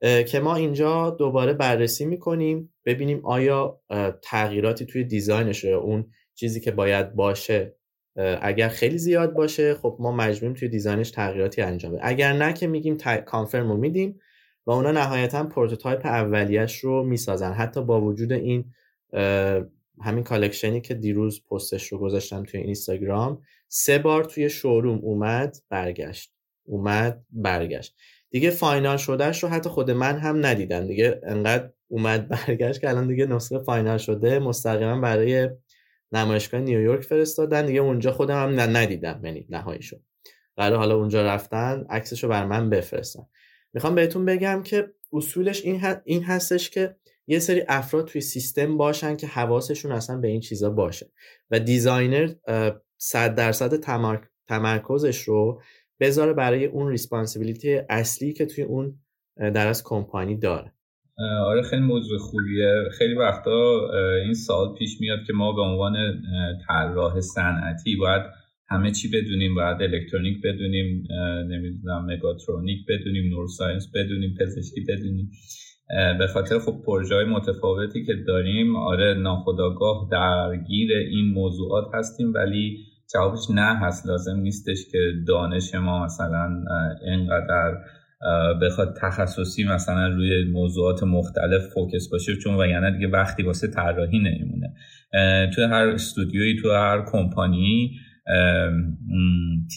که ما اینجا دوباره بررسی می‌کنیم ببینیم آیا تغییراتی توی design ش اون چیزی که باید باشه اگر خیلی زیاد باشه خب ما مجبوریم توی design ش تغییراتی انجام بدیم. اگر نه که میگیم confirm رو میدیم و اونا نهایتا prototype اولیش رو می‌سازن. حتی با وجود این همین collection ی که دیروز پستش رو گذاشتم توی اینستاگرام سه بار توی showroom اومد برگشت. اومد برگشت. دیگه final شدهش رو حتی خود من هم ندیدم. دیگه انقدر اومد برگشت که الان دیگه نسخه final شده. مستقیما برای نمایشگاه نیویورک فرستادن. دیگه اونجا خودم هم ندیدم. یعنی نهایی شد. قرار حالا اونجا رفتن عکسش رو برا من بفرستن. می‌خوام بهتون بگم که اصولش این, این هستش که یه سری افراد توی سیستم باشن که حواسشون اصلا به این چیزا باشه و designer صد درصد تمرکزش رو بذاره برای اون responsibility اصلی که توی اون در از کمپانی داره. آره خیلی موضوع خوبیه. خیلی وقتا این سال پیش میاد که ما به عنوان طراح صنعتی باید همه چی بدونیم. باید الکترونیک بدونیم نمی‌دونم مگاترونیک بدونیم نورساینس بدونیم پزشکی بدونیم. به خاطر خب پروژه های متفاوتی که داریم آره ناخداگاه درگیر این موضوعات هستیم ولی جوابش نه هست لازم نیستش که دانش ما مثلا اینقدر بخواد تخصصی مثلا روی موضوعات مختلف focus باشه چون وگرنه دیگه وقتی واسه طراحی نمیمونه. توی هر استودیویی تو هر کمپانی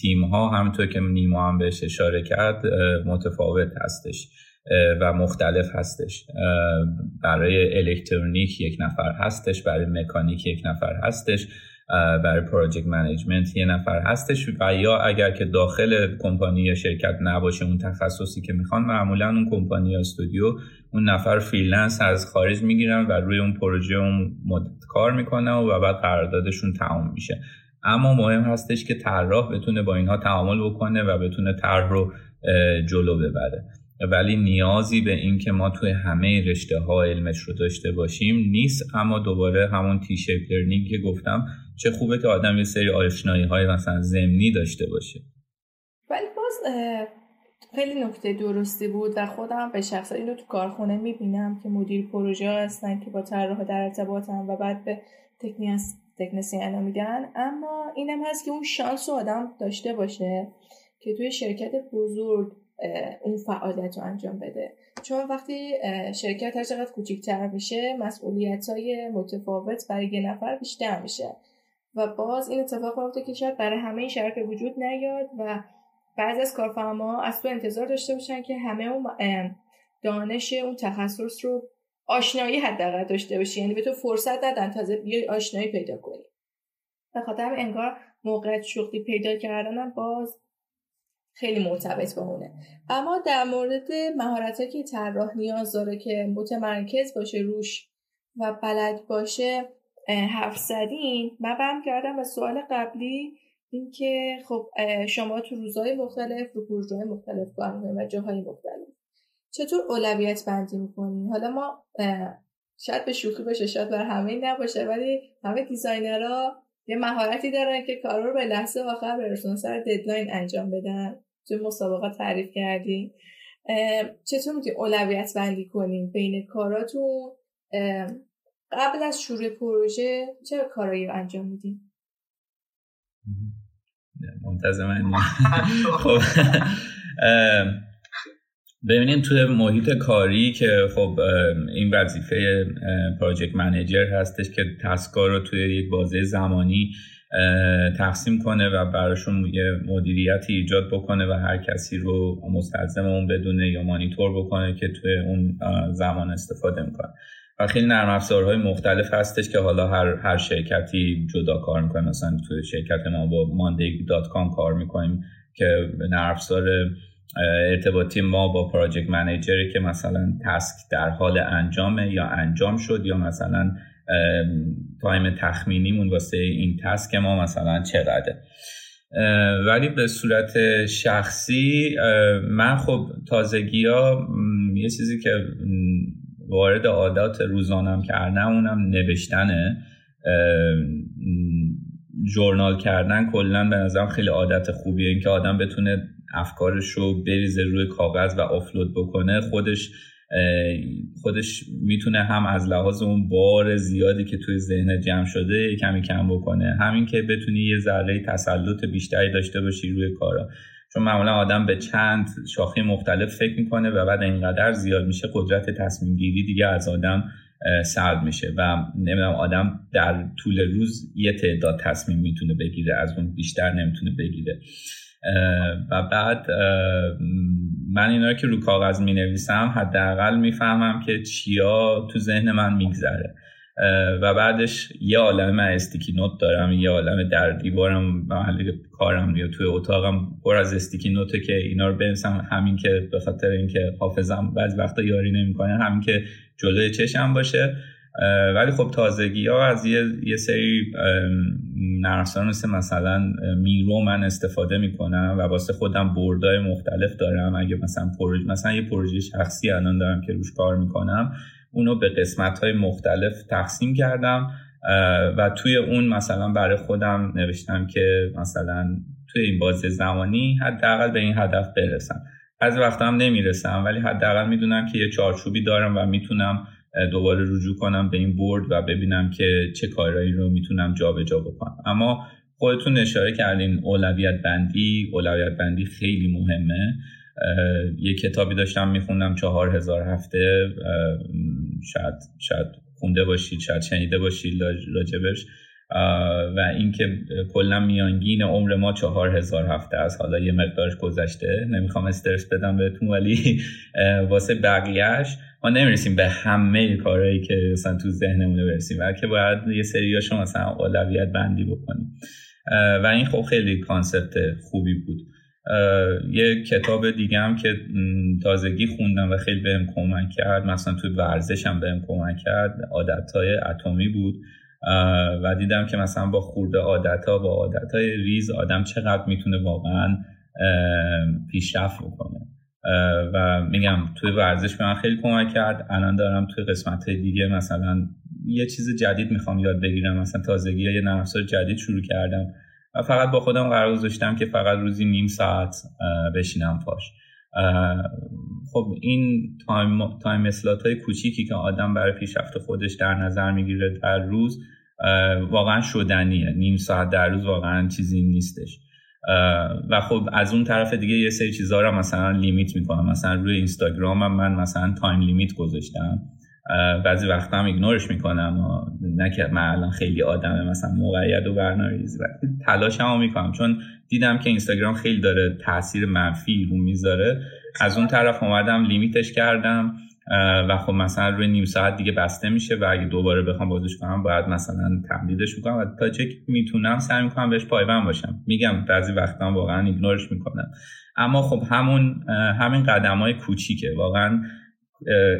تیم ها همونطور که نیما هم بهش اشاره کرد متفاوت هستش. و مختلف هستش. برای الکترونیک یک نفر هستش برای مکانیک یک نفر هستش برای project management یه نفر هستش و یا اگر که داخل کمپانی یا شرکت نباشه اون تخصصی که می‌خوان معمولا اون کمپانی یا استودیو اون نفر freelance از خارج می‌گیرن و روی اون پروژه اون مدت کار می‌کنه و بعد قراردادشون تمام میشه. اما مهم هستش که طراح بتونه با اینها تعامل بکنه و بتونه طرح رو جلو ببره. ولی نیازی به این که ما توی همه رشته ها علمش رو داشته باشیم نیست. اما دوباره همون T-shape learning که گفتم چه خوبه که آدم یه سری آشنایی های مثلا زمینی داشته باشه. ولی باز خیلی نکته درستی بود و خودم به شخص اینو تو کارخونه می‌بینم که مدیر پروژه هستن که با طراح در ارتباطن و بعد به تکنسین میدن. اما اینم هست که اون شانس رو آدم داشته باشه که توی شرکت بزرگ اون فعالیت رو انجام بده. چون وقتی شرکت هر چقدر کوچیکتر میشه مسئولیت های متفاوت برای یه نفر بیشتر میشه. و باز این اتفاق میفته که شاید برای همه این شرکت وجود نیاد و بعضی از کارفرما از تو انتظار داشته باشن که همه اون دانش اون تخصص رو آشنایی حداقل داشته باشی. یعنی به تو فرصت ندن تازه بیای آشنایی پیدا کنی. به خاطر انگار موقع شغلی پیدا کردنم باز خیلی مرتبط با اونه. اما در مورد مهارت که طراح نیاز داره که متمرکز باشه روش و بلد باشه حرف زدن. من برمی‌گردم به سوال قبلی اینکه خب شما تو روزهای مختلف رو پروژه‌های مختلف کار و جاهای مختلف چطور اولویت بندی می‌کنین حالا ما شاید به شوخی باشه شاید برا همه نباشه ولی همه designer ها یه مهارتی دارن که کارا رو به لحظه آخر برسون سر deadline انجام بدن. توی مسابقات تعریف کردیم. چطور می‌تونید اولویت بندی کنیم بین کاراتون؟ قبل از شروع پروژه چه کارایی رو انجام میدیم منتظم خب. ببینید توی محیط کاری که خب این وظیفه پراجکت منیجر هستش که تسکا رو توی یک بازه زمانی تقسیم کنه و براشون یه مدیریتی ایجاد بکنه و هر کسی رو مستلزم اون بدونه یا مانیتور بکنه که توی اون زمان استفاده می‌کنه. و خیلی نرم افزارهای مختلف هستش که حالا هر هر شرکتی جدا کار می‌کنه. مثلا توی شرکت ما با کام کار می‌کنیم که نرم افزار ارتباطی ما با project manager ی که مثلا task در حال انجامه یا انجام شد یا مثلا time تخمینیمون واسه این task ما مثلا چقدره. ولی به صورت شخصی من خب تازگی ها یه چیزی که وارد عادات روزانم کردم اونم نوشتنه. جورنال کردن کلا به نظرم خیلی عادت خوبیه. اینکه آدم بتونه افکارش رو بریزه روی کاغذ و آفلود بکنه خودش خودش می‌تونه هم از لحاظ اون بار زیادی که توی ذهن جمع شده کمی کم بکنه. همین که بتونی یه ذره تسلط بیشتری داشته باشی روی کارا. چون معمولا آدم به چند شاخه مختلف فکر می‌کنه و بعد اینقدر زیاد میشه قدرت تصمیم گیری دیگه از آدم سرد میشه و نمی‌دونم آدم در طول روز یه تعداد تصمیم می‌تونه بگیره از اون بیشتر نمی‌تونه بگیره. و بعد من اینا که رو کاغذ می نویسم حداقل می‌فهمم که چیا تو ذهن من میگذره. و بعدش یه عالم استیکی نوت دارم یه عالم در دیوارم محل کارم یا توی اتاقم پر از استیکی نوته که اینا رو بنویسم. همین که به خاطر اینکه حافظم بعضی وقتا یاری نمی‌کنه همین که جلوی چشم باشه. ولی خب تازگی ها از یه, یه سری نرسان مثل مثلا میرو من استفاده می‌کنم و واسه خودم بردای مختلف دارم. اگه مثلا پروژه مثلا یه پروژه شخصی الان دارم که روش کار می‌کنم اونو به قسمت های مختلف تقسیم کردم و توی اون مثلا برای خودم نوشتم که مثلا توی این بازه زمانی حداقل به این هدف برسم. از وقتا هم نمی‌رسم ولی حداقل می‌دونم که یه چارچوبی دارم و می‌تونم دوباره رجوع کنم به این برد و ببینم که چه کارهایی رو می‌تونم جابجا بکنم. اما خودتون اشاره کردین اولویت بندی. اولویت بندی خیلی مهمه. یه کتابی داشتم میخوندم چهار هزار هفته. شاید شاید خونده باشید شاید شنیده باشید راجبش. و اینکه کلا میانگین عمر ما چهار هزار هفته از حالا یه مقدارش گذشته. نمی‌خوام استرس بدم بهتون ولی واسه بقیهش ما نمی‌رسیم به همه کارهایی که مثلا تو ذهنمون برسیم بلکه باید یه سریاشو مثلا اولویت بندی بکنیم. و این خب خیلی concept خوبی بود. یه کتاب دیگه هم که تازگی خوندم و خیلی بهم کمک کرد مثلا توی ورزشم بهم کمک کرد عادت های اتمی بود. و دیدم که مثلا با خورده عادت ها با عادت های ریز آدم چقدر می‌تونه واقعا پیشرفت بکنه. و میگم توی ورزش به من خیلی کمک کرد. الان دارم توی قسمت دیگه مثلا یه چیز جدید می‌خوام یاد بگیرم. مثلا تازگی یه نرم جدید شروع کردم و فقط با خودم قرار گذاشتم که فقط روزی نیم ساعت بشینم پاش. خب این time, time های کوچیکی که آدم برای پیشرفت خودش در نظر می‌گیره در روز واقعا شدنیه. نیم ساعت در روز واقعا چیزی نیستش. و خب از اون طرف دیگه یه سری چیزها رو مثلا limit می‌کنم. مثلا روی اینستاگرامم من مثلا time limit گذاشتم. بعضی وقتا هم ignore ش می‌کنم نه که من الان خیلی آدمه مثلا موقعیت و برنامه ریزی تلاش هم می‌کنم. چون دیدم که اینستاگرام خیلی داره تاثیر منفی رو می‌ذاره. از اون طرف اومدم limit ش کردم. و خب مثلا روی نیم ساعت دیگه بسته میشه و اگه دوباره بخوام بازش کنم باید مثلا تمدیدش کنم و تا چه می‌تونم سعی می‌کنم بهش پایبند باشم. میگم بعضی وقتا واقعا ignore ش می‌کنم. اما خب همون همین قدم های کوچیکه. واقعا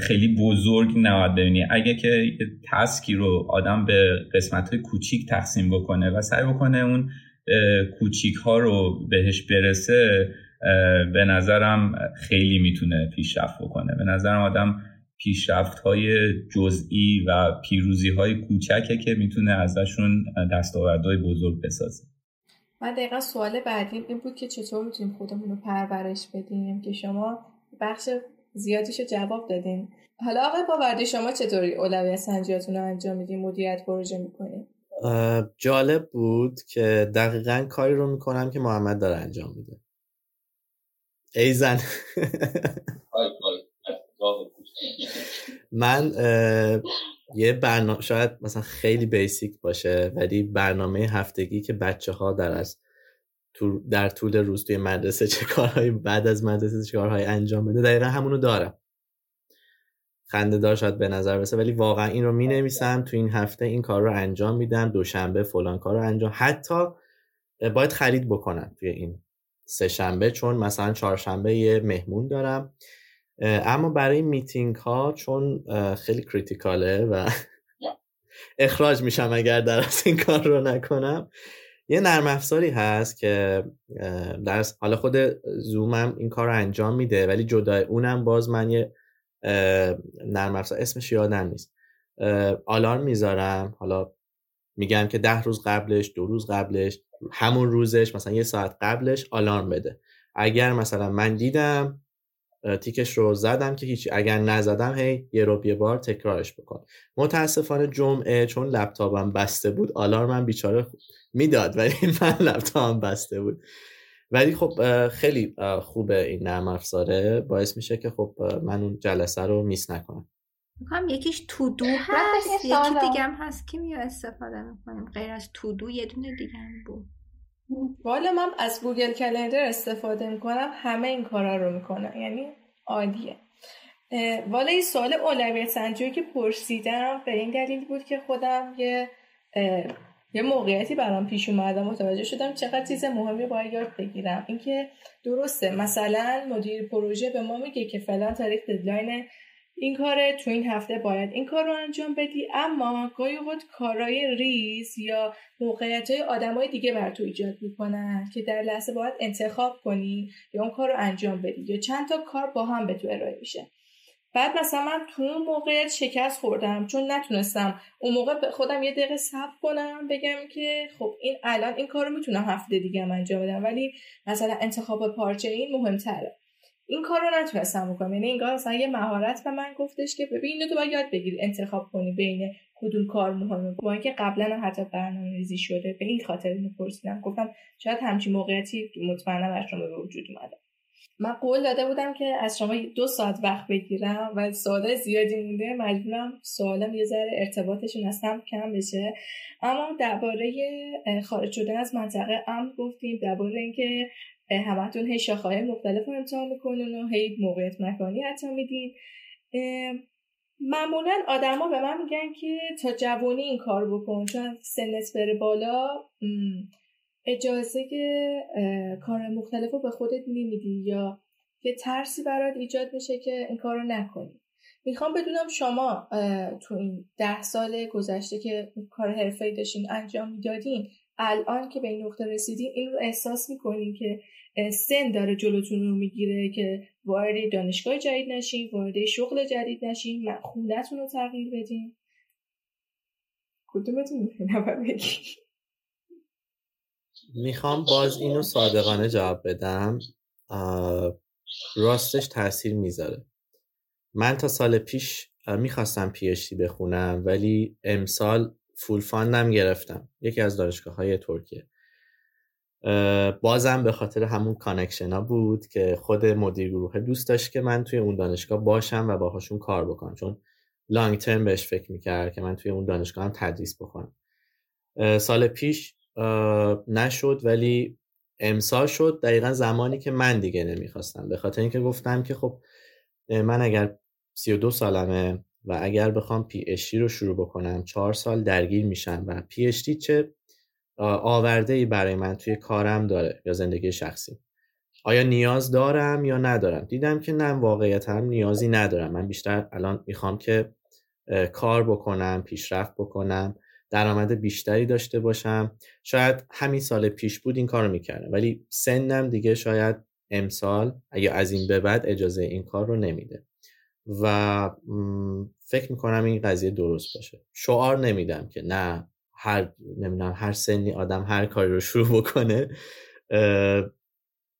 خیلی بزرگ نباید ببینی. اگه که تسکی رو آدم به قسمت های کوچیک تقسیم بکنه و سعی بکنه اون کوچیک ها رو بهش برسه به نظرم خیلی می‌تونه پیشرفت بکنه. به نظرم آدم پیشرفت های جزئی و پیروزی های کوچکه که می‌تونه ازشون دستاوردهای بزرگ بسازه. من دقیقا سوال بعدیم این بود که چطور می‌تونیم خودمون رو پرورش بدیم که شما بخش زیادیشو جواب دادین. حالا آقای باوردی شما چطوری اولویت سنجیاتون رو انجام میدین؟ مدیریت پروژه می‌کنین؟ جالب بود که دقیقا کاری رو می‌کنم که محمد داره انجام میده. ایزن من یه برنامه شاید مثلا خیلی بیسیک باشه ولی برنامه هفتگی که بچه ها در از در طول روز توی مدرسه چه کارهایی بعد از مدرسه چه کارهایی انجام بده دقیقا همونو دارم. خنده دار شاید به نظر برسه ولی واقعا این رو می نویسم تو این هفته این کار رو انجام میدم دوشنبه فلان کار رو انجام حتی باید خرید بکنم توی این سه شنبه چون مثلا چهارشنبه یه مهمون دارم. اما برای میتینگ ها چون خیلی کریتیکاله و اخراج میشم اگر در این کار رو نکنم. یه نرم افزاری هست که در حالا خود زومم این کار رو انجام میده ولی جدای اونم باز من یه نرم افزار اسمش یادم نیست. آلارم می‌ذارم حالا میگم که ده روز قبلش دو روز قبلش. همون روزش مثلا یه ساعت قبلش آلارم بده. اگر مثلا من دیدم تیکش رو زدم که هیچی. اگر نزدم هی یه رو یه بار تکرارش بکن. متاسفانه جمعه چون لپتاپم بسته بود آلارمم بیچاره می‌داد ولی من لپتاپم بسته بود. ولی خب خیلی خوبه این نرم افزاره. باعث میشه که خب من اون جلسه رو میس نکنم. می‌کنم. یکیش تو دو هست یکی دیگه هم هست. که میو استفاده می‌کنیم؟ غیر از تو دو یه دونه دیگه هم بود. والا من از گوگل کلندر استفاده می‌کنم. همه این کارا رو می‌کنم یعنی عالیه والا این سوال اولویت سنجی که پرسیدم به این دلیل بود که خودم یه یه موقعیتی برام پیش اومد متوجه شدم چقدر چیز مهمی باید یاد بگیرم. اینکه درسته مثلا مدیر پروژه به ما میگه که فلان تاریخ deadline این کاره تو این هفته باید این کار رو انجام بدی. اما گاهی اوقات کارهای ریز یا موقعیت های آدم های دیگه بر تو ایجاد می‌کنن که در لحظه باید انتخاب کنی یا اون کار رو انجام بدی یا چند تا کار با هم به تو ارائه میشه. بعد مثلا من تو اون موقعیت شکست خوردم چون نتونستم اون موقع خودم یه دقیقه صبر کنم بگم که خب این الان این کار رو می‌تونم هفته دیگه هم انجام بدم ولی مثلا انتخاب پارچه این مهمتره. این کار رو نتونستم بکنم. یعنی انگار مثلا یه مهارت به من گفتش که ببین تو باید یاد بگیری انتخاب کنی بین کدوم کار مهمه با اینکه قبلا حتی برنامه ریزی شده به این خاطر اینو پرسیدم گفتم شاید همچین موقعیتی مطمئنا برای شما به وجود اومده. من قول داده بودم که از شما دو ساعت وقت بگیرم و سوال زیادی مونده. مجبورم سوالم یه ذره ارتباطشون از هم کم بشه. اما درباره خارج شدن از منطقه امن گفتیم درباره اینکه همتون هی شاخه‌های مختلف رو امتحان می‌کنین و هی موقعیت مکانی حتی میدین. معمولا آدما به من میگن که تا جوانی این کار بکن چون سنت بره بالا اجازه کار مختلف رو به خودت نمیدی یا یه ترسی برات ایجاد میشه که این کار رو نکنی. می‌خوام بدونم شما تو این ده سال گذشته که کار حرفه‌ای داشتین انجام می‌دادین الان که به این نقطه رسیدین این رو احساس می‌کنین که سن داره جلوتون رو می‌گیره که وارد دانشگاه جدید نشین وارد شغل جدید نشین خونتون رو تغییر بدین. کدومتون می‌خوام باز اینو صادقانه جواب بدم. راستش تاثیر می‌ذاره. من تا سال پیش می‌خواستم PhD بخونم ولی امسال full fund م گرفتم. یکی از دانشگاه های ترکیه بازم به خاطر همون connection ها بود که خود مدیر گروه دوست داشت که من توی اون دانشگاه باشم و باهاشون کار بکنم. چون لانگ ترم بهش فکر می‌کرد که من توی اون دانشگاه هم تدریس بکنم. سال پیش نشد ولی امسال شد. دقیقا زمانی که من دیگه نمی‌خواستم. به خاطر اینکه گفتم که خب من اگر 32 سالمه و اگر بخوام پی اشتی رو شروع بکنم چهار سال درگیر میشم و پی اشتی چه آورده ای برای من توی کارم داره یا زندگی شخصی. آیا نیاز دارم یا ندارم؟ دیدم که نه واقعیت هم نیازی ندارم. من بیشتر الان می‌خوام که کار بکنم پیشرفت بکنم درآمد بیشتری داشته باشم. شاید همین سال پیش بود این کار رو می‌کردم ولی سنم دیگه شاید امسال اگه از این به بعد اجازه این کار رو نمیده. و فکر می‌کنم این قضیه درست باشه. شعار نمیدم که نه هر نمی‌دونم هر سنی آدم هر کاری رو شروع بکنه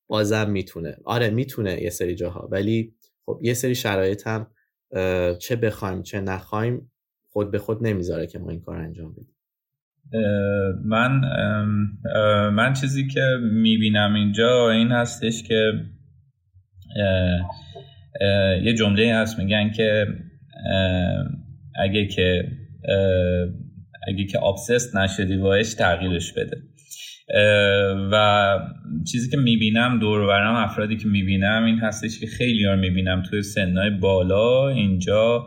بازم می‌تونه. آره می‌تونه یه سری جاها. ولی خب یه سری شرایط هم چه بخوایم چه نخوایم خود به خود نمی‌ذاره که ما این کار انجام بدیم. من من چیزی که می‌بینم اینجا این هستش که یه جمله هست میگن که اگه که اگه که آبسست نشدی باش تغییرش بده. و چیزی که می‌بینم دور برم افرادی که می‌بینم این هستش که خیلی ها می‌بینم توی سنهای بالا اینجا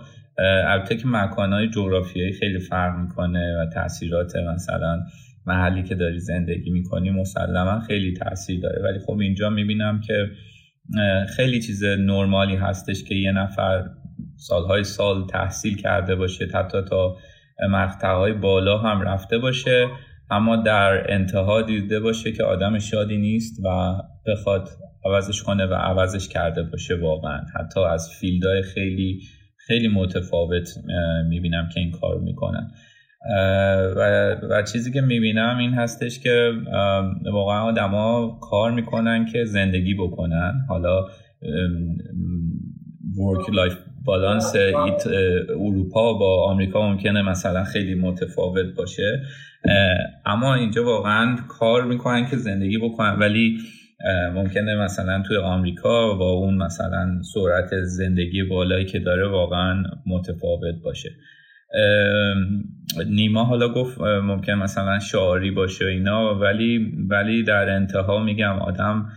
البته که مکانهای جغرافیایی خیلی فرق می‌کنه و تاثیرات مثلا محلی که داری زندگی می‌کنی مسلما خیلی تاثیر داره. ولی خب اینجا می‌بینم که خیلی چیز نرمالی هستش که یه نفر سالهای سال تحصیل کرده باشه حتی تا مقطعهای بالا هم رفته باشه اما در انتها دیده باشه که آدم شادی نیست و بخواد عوضش کنه و عوضش کرده باشه واقعا. حتی از field های خیلی خیلی متفاوت می‌بینم که این کار می‌کنن. و, و چیزی که می‌بینم این هستش که واقعا آدما کار می‌کنن که زندگی بکنن. حالا work life balance اروپا با آمریکا ممکنه مثلا خیلی متفاوت باشه. اما اینجا واقعا کار می‌کنن که زندگی بکنن ولی ممکنه مثلا توی آمریکا با اون مثلا سرعت زندگی بالایی که داره واقعا متفاوت باشه. نیما حالا گفت ممکن مثلا شعاری باشه اینا ولی ولی در انتها میگم آدم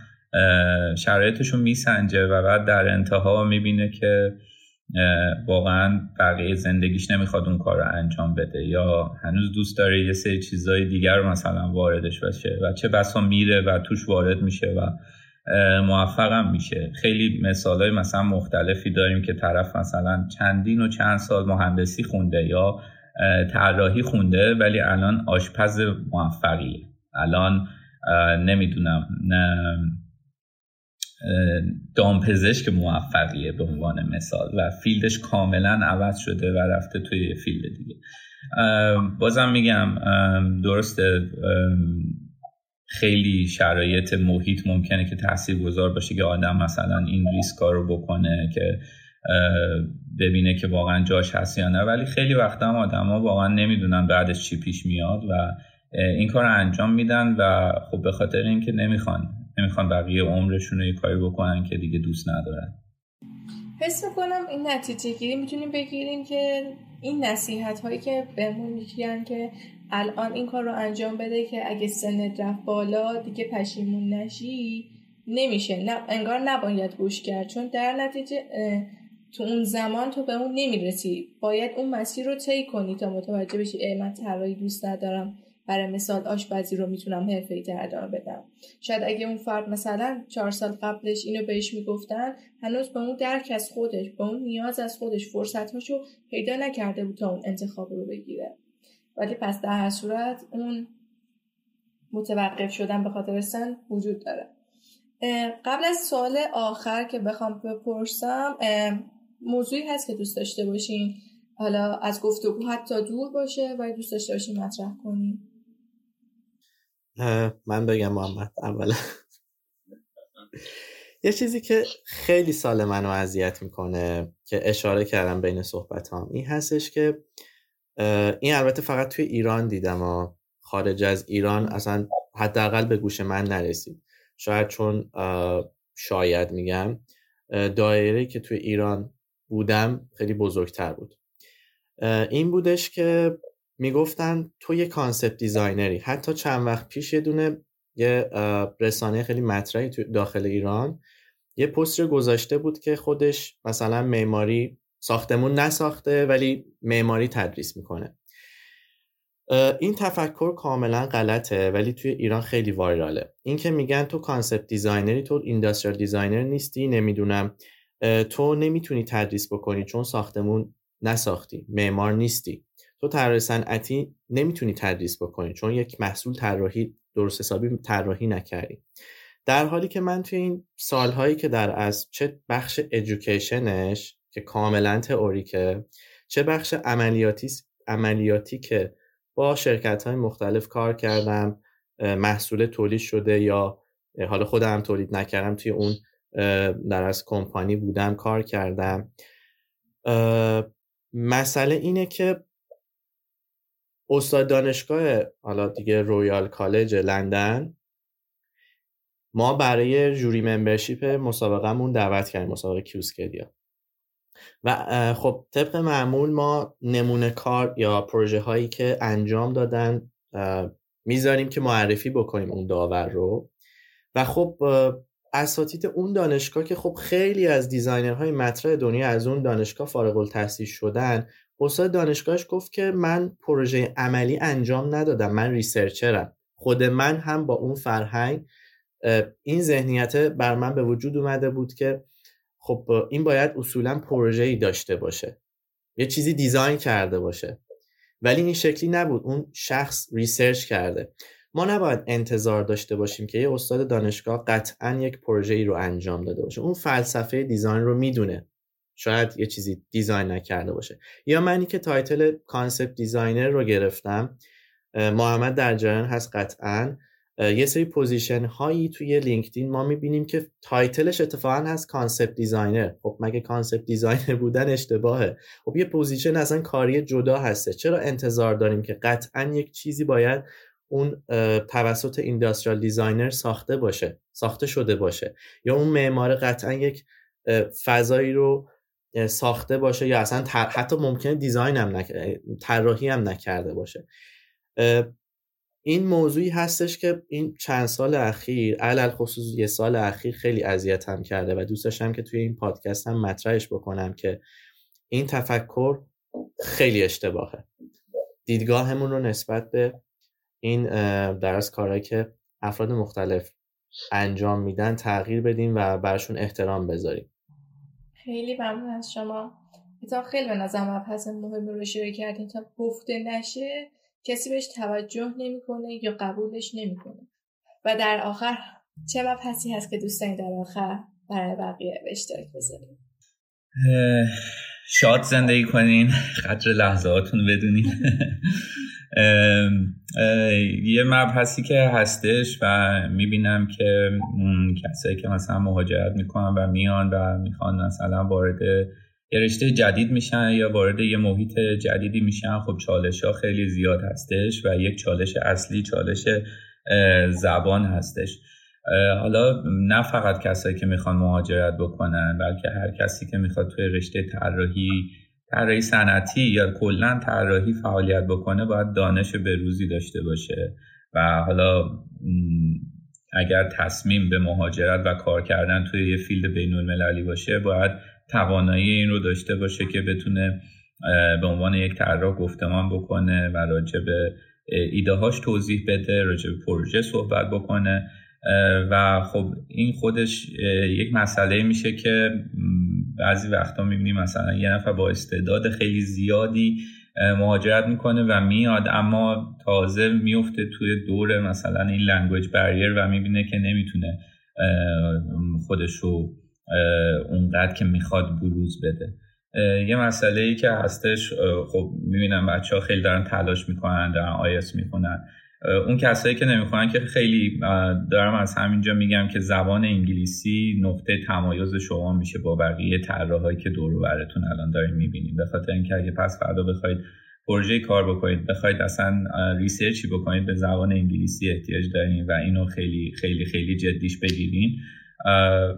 شرایطشو میسنجه و بعد در انتها می‌بینه که واقعا بقیه زندگیش نمی‌خواد اون کار رو انجام بده یا هنوز دوست داره یه سری چیزای دیگر رو مثلا واردش بشه و چه بسا میره و توش وارد میشه و موفقم میشه. خیلی مثال های مثلا مختلفی داریم که طرف مثلا چندین و چند سال مهندسی خونده یا طراحی خونده ولی الان آشپز موفقیه. الان نمی‌دونم دامپزشک موفقیه به عنوان مثال و field ش کاملا عوض شده و رفته توی field دیگه. بازم میگم درسته خیلی شرایط محیط ممکنه که تاثیر گذار باشه که آدم مثلا این ریسک رو بکنه که ببینه که واقعا جاش هست یا نه. ولی خیلی وقتا هم آدم ها واقعا نمی‌دونن بعدش چی پیش میاد و این کار رو انجام میدن و خب به خاطر اینکه نمی‌خوان نمی‌خوان بقیه عمرشون رو کاری بکنن که دیگه دوست ندارن. حس می‌کنم این نتیجه گیری می‌تونیم بگیریم که این نصیحت هایی که بهمون میگن که الان این کار رو انجام بده که اگه سنت رفت بالا دیگه پشیمون نشی نمیشه. نه انگار نباید گوش کرد. چون در نتیجه تو اون زمان تو به اون نمی‌رسی. باید اون مسیر رو طی کنی تا متوجه بشی ای من طراحی دوست ندارم. برای مثال آشپزی رو می‌تونم حرفه ای ادامه بدم. شاید اگه اون فرد مثلا چهار سال قبلش اینو بهش می‌گفتن هنوز به اون درک از خودش به اون نیاز از خودش فرصتهاشو پیدا نکرده بود تا اون انتخاب رو بگیره. ولی پس در هر صورت اون متوقف شدن به خاطر سن وجود داره. قبل از سوال آخر که بخوام بپرسم موضوعی هست که دوست داشته باشین. حالا از گفتگو حتی دور باشه و دوست داشته باشین مطرح کنین. من بگم محمد اولا یه چیزی که خیلی سال منو اذیت می‌کنه که اشاره کردم بین صحبت هم این هستش که این البته فقط توی ایران دیدم و خارج از ایران اصلا حداقل به گوش من نرسید. شاید چون شاید میگم دایره که توی ایران بودم خیلی بزرگتر بود. این بودش که می‌گفتن تو یه concept designer ی حتی چند وقت پیش یه دونه یه رسانه خیلی مطرحی تو داخل ایران یه پست رو گذاشته بود که خودش مثلا معماری ساختمون نساخته ولی معماری تدریس می‌کنه. این تفکر کاملا غلطه ولی توی ایران خیلی viral ه این که میگن تو concept designer ی تو industrial designer نیستی نمی‌دونم. تو نمی‌تونی تدریس بکنی چون ساختمون نساختی معمار نیستی. تو طراح صنعتی نمی‌تونی تدریس بکنی چون یک محصول طراحی درست حسابی طراحی نکردی. در حالی که من توی این سالهایی که در از چه بخش ادویکیشنش که کاملا تئوریکه چه بخش عملیاتی عملیاتی که با شرکت های مختلف کار کردم محصول تولید شده یا حالا خودم تولید نکردم توی اون در از کمپانی بودم کار کردم. مسئله اینه که استاد دانشگاه حالا دیگه Royal College لندن. ما برای jury membership مسابقهمون دعوت کردیم مسابقه کیوسکدیا و خب طبق معمول ما نمونه کار یا پروژه هایی که انجام دادن می‌ذاریم که معرفی بکنیم اون داور رو. و خب اساتید اون دانشگاه که خب خیلی از designer های مطرح دنیا از اون دانشگاه فارغ التحصیل شدن استاد دانشگاهش گفت که من پروژه عملی انجام ندادم من researcher م. خود من هم با اون فرهنگ این ذهنیت بر من به وجود اومده بود که خب این باید اصولا پروژه ای داشته باشه. یه چیزی design کرده باشه. ولی این شکلی نبود. اون شخص research کرده. ما نباید انتظار داشته باشیم که یه استاد دانشگاه قطعا یک پروژه ای رو انجام داده باشه. اون فلسفه design رو می‌دونه. شاید یه چیزی design نکرده باشه. یا منی که title concept designer رو گرفتم محمد در جریان هست قطعا. یه سری position هایی توی لینکدین ما می‌بینیم که title ش اتفاقا هست concept designer. خب مگه concept designer بودن اشتباهه؟ خب یه position اصلا کاری جدا هسته. چرا انتظار داریم که قطعا یک چیزی باید اون توسط industrial designer ساخته باشه ساخته شده باشه؟ یا اون معمار قطعا یک فضایی رو ساخته باشه یا اصلا حتی ممکنه design هم نکرده طراحی هم نکرده باشه. این موضوعی هستش که این چند سال اخیر علی‌الخصوص یه سال اخیر خیلی اذیتم کرده و دوست داشتم که توی این پادکست هم مطرحش بکنم که این تفکر خیلی اشتباهه. دیدگاهمون رو نسبت به این درس کارهایی که افراد مختلف انجام میدن تغییر بدیم و برشون احترام بذاریم. خیلی ممنون از شما. تا خیلی به نظر مبحث مهم رو اشاره کردین. تا گفته نشه کسی بهش توجه نمی‌کنه یا قبولش نمی‌کنه. و در آخر چه مبحثی هست که دوست در آخر برای بقیه به اشتراک بذاریم شاد زندگی کنین. قدر لحظاتون بدونین. یه مبحثی که هستش و می‌بینم که کسایی که مثلا مهاجرت می‌کنن و میان و می‌خوان مثلا وارد یه رشته جدید میشن یا وارد یه محیط جدیدی میشن خب چالش ها خیلی زیاد هستش و یک چالش اصلی چالش زبان هستش. حالا نه فقط کسایی که می‌خوان مهاجرت بکنن بلکه هر کسی که می‌خواد توی رشته طراحی طراحی صنعتی یا کلا طراحی فعالیت بکنه باید دانش بروزی داشته باشه و حالا اگر تصمیم به مهاجرت و کار کردن توی یه فیلد بین المللی باشه باید توانایی این رو داشته باشه که بتونه به عنوان یک طراح گفتمان بکنه و راجع به ایده هاش توضیح بده راجع به پروژه صحبت بکنه. و خب این خودش یک مسئله میشه که بعضی وقتا می‌بینیم مثلا یه نفر با استعداد خیلی زیادی مهاجرت می‌کنه و میاد اما تازه میفته توی دور مثلا این language barrier و می‌بینه که نمی‌تونه خودش رو اونقدر که می‌خواد بروز بده. یه مسئله ای که هستش خب می‌بینم بچه ها خیلی دارن تلاش می‌کنن دارن آیس می‌کنن اون کسایی که نمی‌خونن که خیلی دارم از همینجا میگم که زبان انگلیسی نقطه تمایز شما میشه با بقیه طراحایی که دور براتون الان داریم می‌بینیم به خاطر اینکه اگه پس فردا بخواید پروژه کار بکنید بخواید اصلا ریسرچی بکنید به زبان انگلیسی احتیاج دارین و اینو خیلی خیلی خیلی جدیش بگیرین.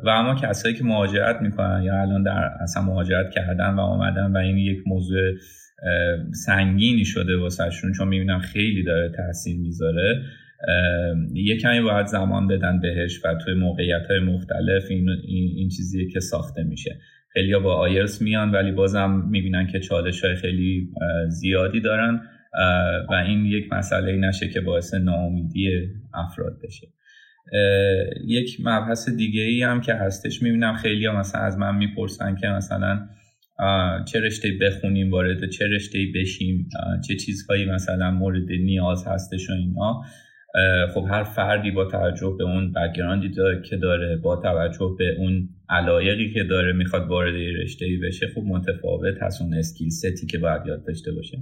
و اما کسایی که مهاجرت می‌کنن یا الان در اصلا مهاجرت کردن و آمدن و این یک موضوع سنگینی شده واسهشون چون می‌بینم خیلی داره تاثیر می‌ذاره. یه کمی باید زمان بدن بهش و توی موقعیت های مختلف این, این, چیزیه که ساخته میشه. خیلی با آیرس میان ولی بازم می‌بینن که چالش های خیلی زیادی دارن و این یک مسئله نشه که باعث ناامیدی افراد بشه. یک مبحث دیگه ای هم که هستش می‌بینم خیلی ها مثلا از من می‌پرسن که مثلا چه رشته بخونیم وارد چه رشته بشیم چه چیزهایی مثلا مورد نیاز هستش و اینا. خب هر فردی با توجه به اون background ی که داره با توجه به اون علایقی که داره می‌خواد وارد رشته ای بشه خب متفاوت هست اون skill set ی که باید یاد داشته باشه.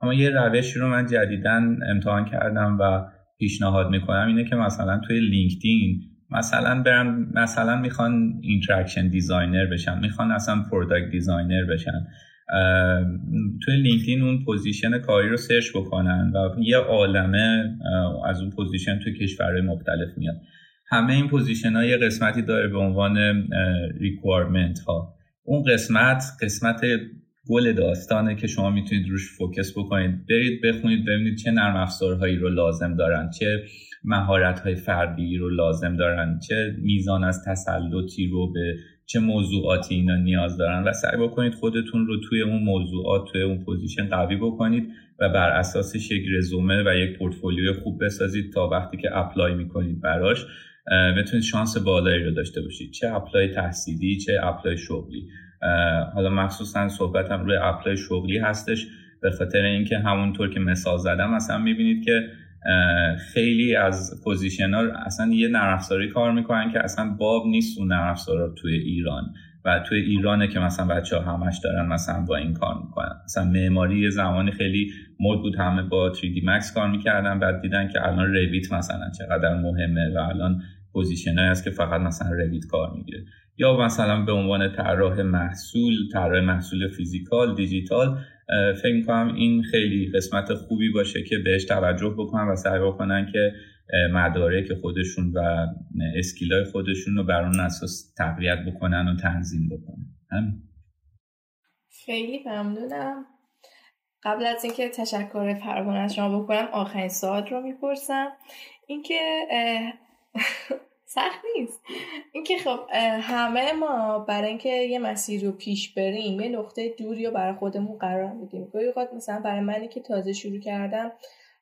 اما یه روشی رو من جدیداً امتحان کردم و پیشنهاد می‌کنم اینه که مثلا توی لینکدین مثلا برن مثلا می‌خوان interaction designer بشن می‌خوان اصلا product designer بشن. توی لینکدین اون position کاری رو search بکنن و یه عالمه از اون position توی کشورهای مختلف میاد. همه این position ها یه قسمتی داره به عنوان requirement ها اون قسمت قسمت گل داستانه که شما می‌تونید روش focus بکنید. برید بخونید ببینید چه نرم افزارهایی رو لازم دارن چه مهارت های فردی رو لازم دارن چه میزان از تسلطی رو به چه موضوعاتی اینا نیاز دارن و سعی بکنید خودتون رو توی اون موضوعات توی اون position قوی بکنید و بر اساسش یک رزومه و یک پورتفولیوی خوب بسازید تا وقتی که apply می‌کنید براش بتونید شانس بالایی رو داشته باشید. چه apply تحصیلی چه apply شغلی. حالا مخصوصا صحبتم روی apply شغلی هستش به خاطر اینکه همونطور که مثال زدم مثلا می‌بینید که خیلی از position ها اصلا یه نرم کار می‌کنن که اصلا باب نیست اون نرم توی ایران و توی ایرانه که مثلا بچه ها همش دارن مثلا با این کار می‌کنن. مثلا معماری زمانی خیلی مد بود همه با 3D Max کار می‌کردن بعد دیدن که الان Revit مثلا چقدر مهمه و الان position هست که فقط مثلا Revit کار می‌گیره. یا مثلا به عنوان طراح محصول طراح محصول physical digital فکر می‌کنم این خیلی قسمت خوبی باشه که بهش توجه بکنن و سعی بکنن که مدارک خودشون و اسکیلای خودشون رو بر اون اساس تقویت بکنن و تنظیم بکنن. همین. خیلی ممنونم. قبل از اینکه تشکر پروانه از شما بکنم آخرین سوال رو می‌پرسم. اینکه سخت نیست. اینکه خب همه ما برای اینکه یه مسیر رو پیش بریم یه نقطه دوری رو برای خودمون قرار میدیم. گاهی اوقات مثلا برای منی که تازه شروع کردم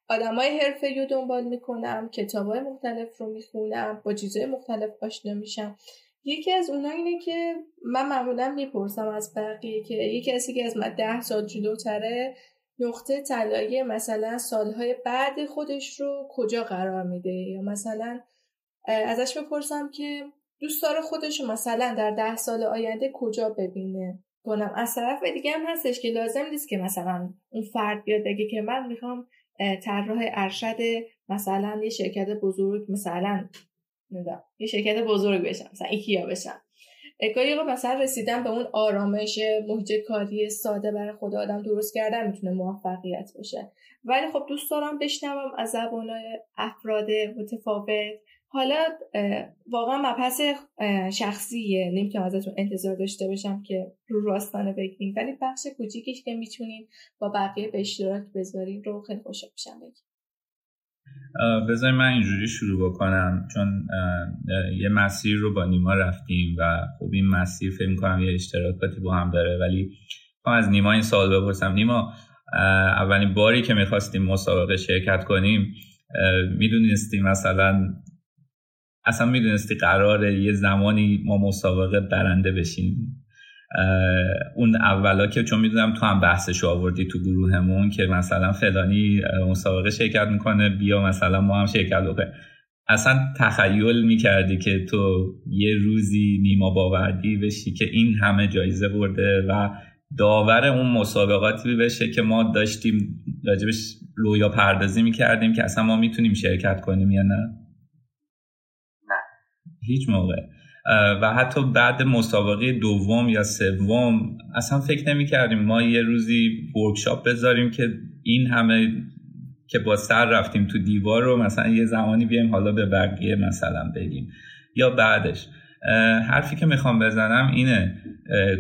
آدمای حرفه رو دنبال می‌کنم کتابای مختلف رو می‌خونم با چیزهای مختلف آشنا میشم. یکی از اونها اینه که من معمولا می‌پرسم از بقیه که یکی کسی که از من ده سال جلوتره نقطه طلایی مثلا سالهای بعد خودش رو کجا قرار میده؟ یا مثلا ازش بپرسم که دوست داره خودش مثلا در ده سال آینده کجا ببینه؟ کنم از طرف دیگه هم هستش که لازم نیست که مثلا اون فرد بیاد بگه که من می‌خوام طراح ارشد مثلا یه شرکت بزرگ مثلا یه شرکت بزرگ بشم مثلا ایکیا بشم. گاهی مثلا رسیدن به اون آرامش محیط کاری ساده برای خود آدم درست کردن می‌تونه موفقیت باشه ولی خب دوست دارم بشنوم از زبان افراد متفاوت. حالا واقعا مبحث شخصیه. نمی‌تونم ازتون انتظار داشته باشم که رو راستانه بگیم ولی بخش کوچیکیش که می‌تونین با بقیه به اشتراک بذارین رو خیلی خوشحال میشم بگیم بذاریم من اینجوری شروع بکنم. چون یه مسیر رو با نیما رفتیم و خب این مسیر فکر می‌کنم یه اشتراکاتی با هم داره. ولی ما از نیما این سوال بپرسم. نیما اولین باری که می‌خواستیم مسابقه شرکت کنیم می‌دونستیم مثلا اصلا می‌دونستی قراره یه زمانی ما مسابقه برنده بشیم. اون اولا که چون می‌دونم تو هم بحثش آوردی تو گروهمون که مثلا فلانی مسابقه شرکت می‌کنه بیا مثلا ما هم شرکت بکنیم. اصلا تخیل می‌کردی که تو یه روزی نیما باوردی بشی که این همه جایزه برده و داور اون مسابقاتی بشه که ما داشتیم راجبش رویا پردازی می‌کردیم که اصلا ما می‌تونیم شرکت کنیم یا نه نه؟ هیچ موقع. و حتی بعد مسابقه دوم یا سوم اصلا فکر نمی کردیم ما یه روزی ورکشاپ بذاریم که این همه که با سر رفتیم تو دیوار رو مثلا یه زمانی بیایم حالا به بقیه مثلا بگیم. یا بعدش. حرفی که می‌خوام بزنم اینه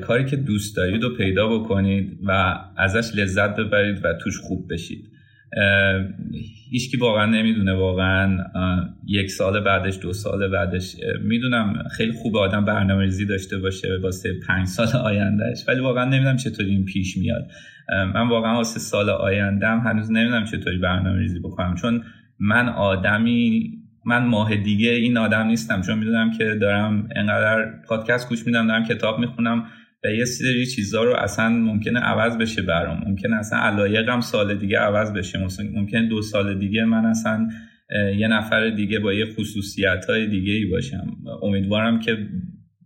کاری که دوست دارید رو پیدا بکنید و ازش لذت ببرید و توش خوب بشید. هیچکی واقعا نمی‌دونه واقعا یک سال بعدش دو سال بعدش می‌دونم خیلی خوب آدم برنامه ریزی داشته باشه واسه پنج سال آیندهش ولی واقعا نمی‌دونم چطوری این پیش میاد. من واقعا واسه سال آیندهم هنوز نمی‌دونم چطوری برنامه ریزی بکنم چون من آدمی من ماه دیگه این آدم نیستم چون می‌دونم که دارم انقدر پادکست گوش میدم دارم کتاب می‌خونم و یه سری چیزها رو اصلا ممکنه عوض بشه برام. ممکنه اصلا علایقم سال دیگه عوض بشه. ممکنه دو سال دیگه من اصلا یه نفر دیگه با یه خصوصیت های دیگه ای باشم. امیدوارم که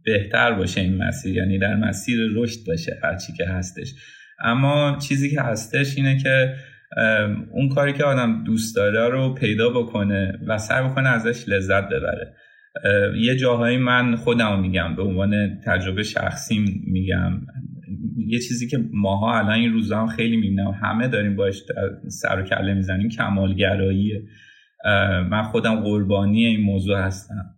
بهتر باشه این مسیر یعنی در مسیر رشد باشه هرچی که هستش. اما چیزی که هستش اینه که اون کاری که آدم دوست داره رو پیدا بکنه و سعی بکنه ازش لذت ببره. یه جاهایی من خودم میگم به عنوان تجربه شخصی میگم. یه چیزی که ماها الان این روزا هم خیلی می‌بینم همه داریم باش سر و کله می‌زنیم کمالگراییه من خودم قربانی این موضوع هستم.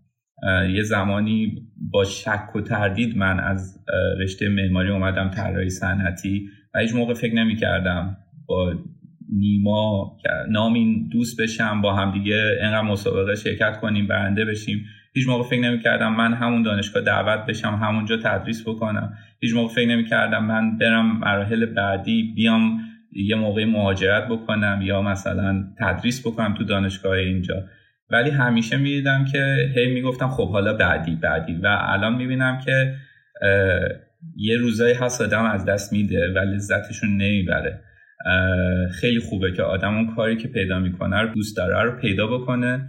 یه زمانی با شک و تردید من از رشته معماری اومدم طراحی صنعتی و هیچ موقع فکر نمی کردم با نیما نامین دوست بشم با همدیگه اینقدر مسابقه شرکت کنیم برنده بشیم. هیچ موقع فکر نمی‌کردم من همون دانشگاه دعوت بشم همونجا تدریس بکنم. هیچ موقع فکر نمی‌کردم من برم مراحل بعدی بیام یه موقع مهاجرت بکنم یا مثلا تدریس بکنم تو دانشگاه اینجا. ولی همیشه می‌دیدم که هی می‌گفتم خب حالا بعدی بعدی. و الان می‌بینم که یه روزایی هست آدم از دست میده و لذتشون نمی‌بره. خیلی خوبه که آدم اون کاری که پیدا می‌کنه رو دوست داره رو پیدا بکنه.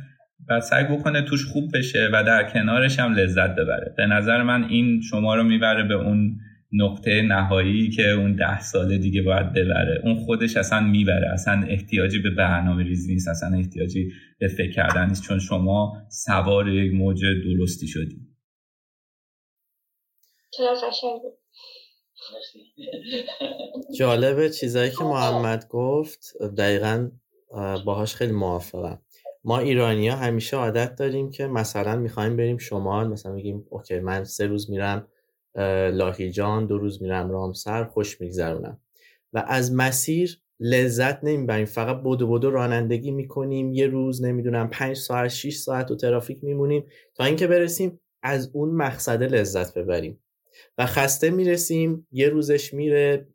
و سعی بکنه توش خوب بشه و در کنارش هم لذت ببره. به نظر من این شما رو می‌بره به اون نقطه نهایی که اون ده سال دیگه باید ببره. اون خودش اصلا می‌بره اصلا احتیاجی به برنامه ریزی نیست اصلا احتیاجی به فکر کردن نیست چون شما سوار یک موج درستی شدی. جالبه چیزایی که محمد گفت دقیقا باهاش خیلی موافقم. ما ایرانی ها همیشه عادت داریم که مثلا می‌خوایم بریم شمال مثلا میگیم اوکی من سه روز میرم لاهیجان دو روز میرم رامسر خوش میگذرونم. و از مسیر لذت نمی‌بریم فقط بدو بدو رانندگی می‌کنیم یه روز نمی‌دونم پنج ساعت 6 ساعت تو ترافیک میمونیم تا اینکه برسیم از اون مقصد لذت ببریم. و خسته می‌رسیم یه روزش میره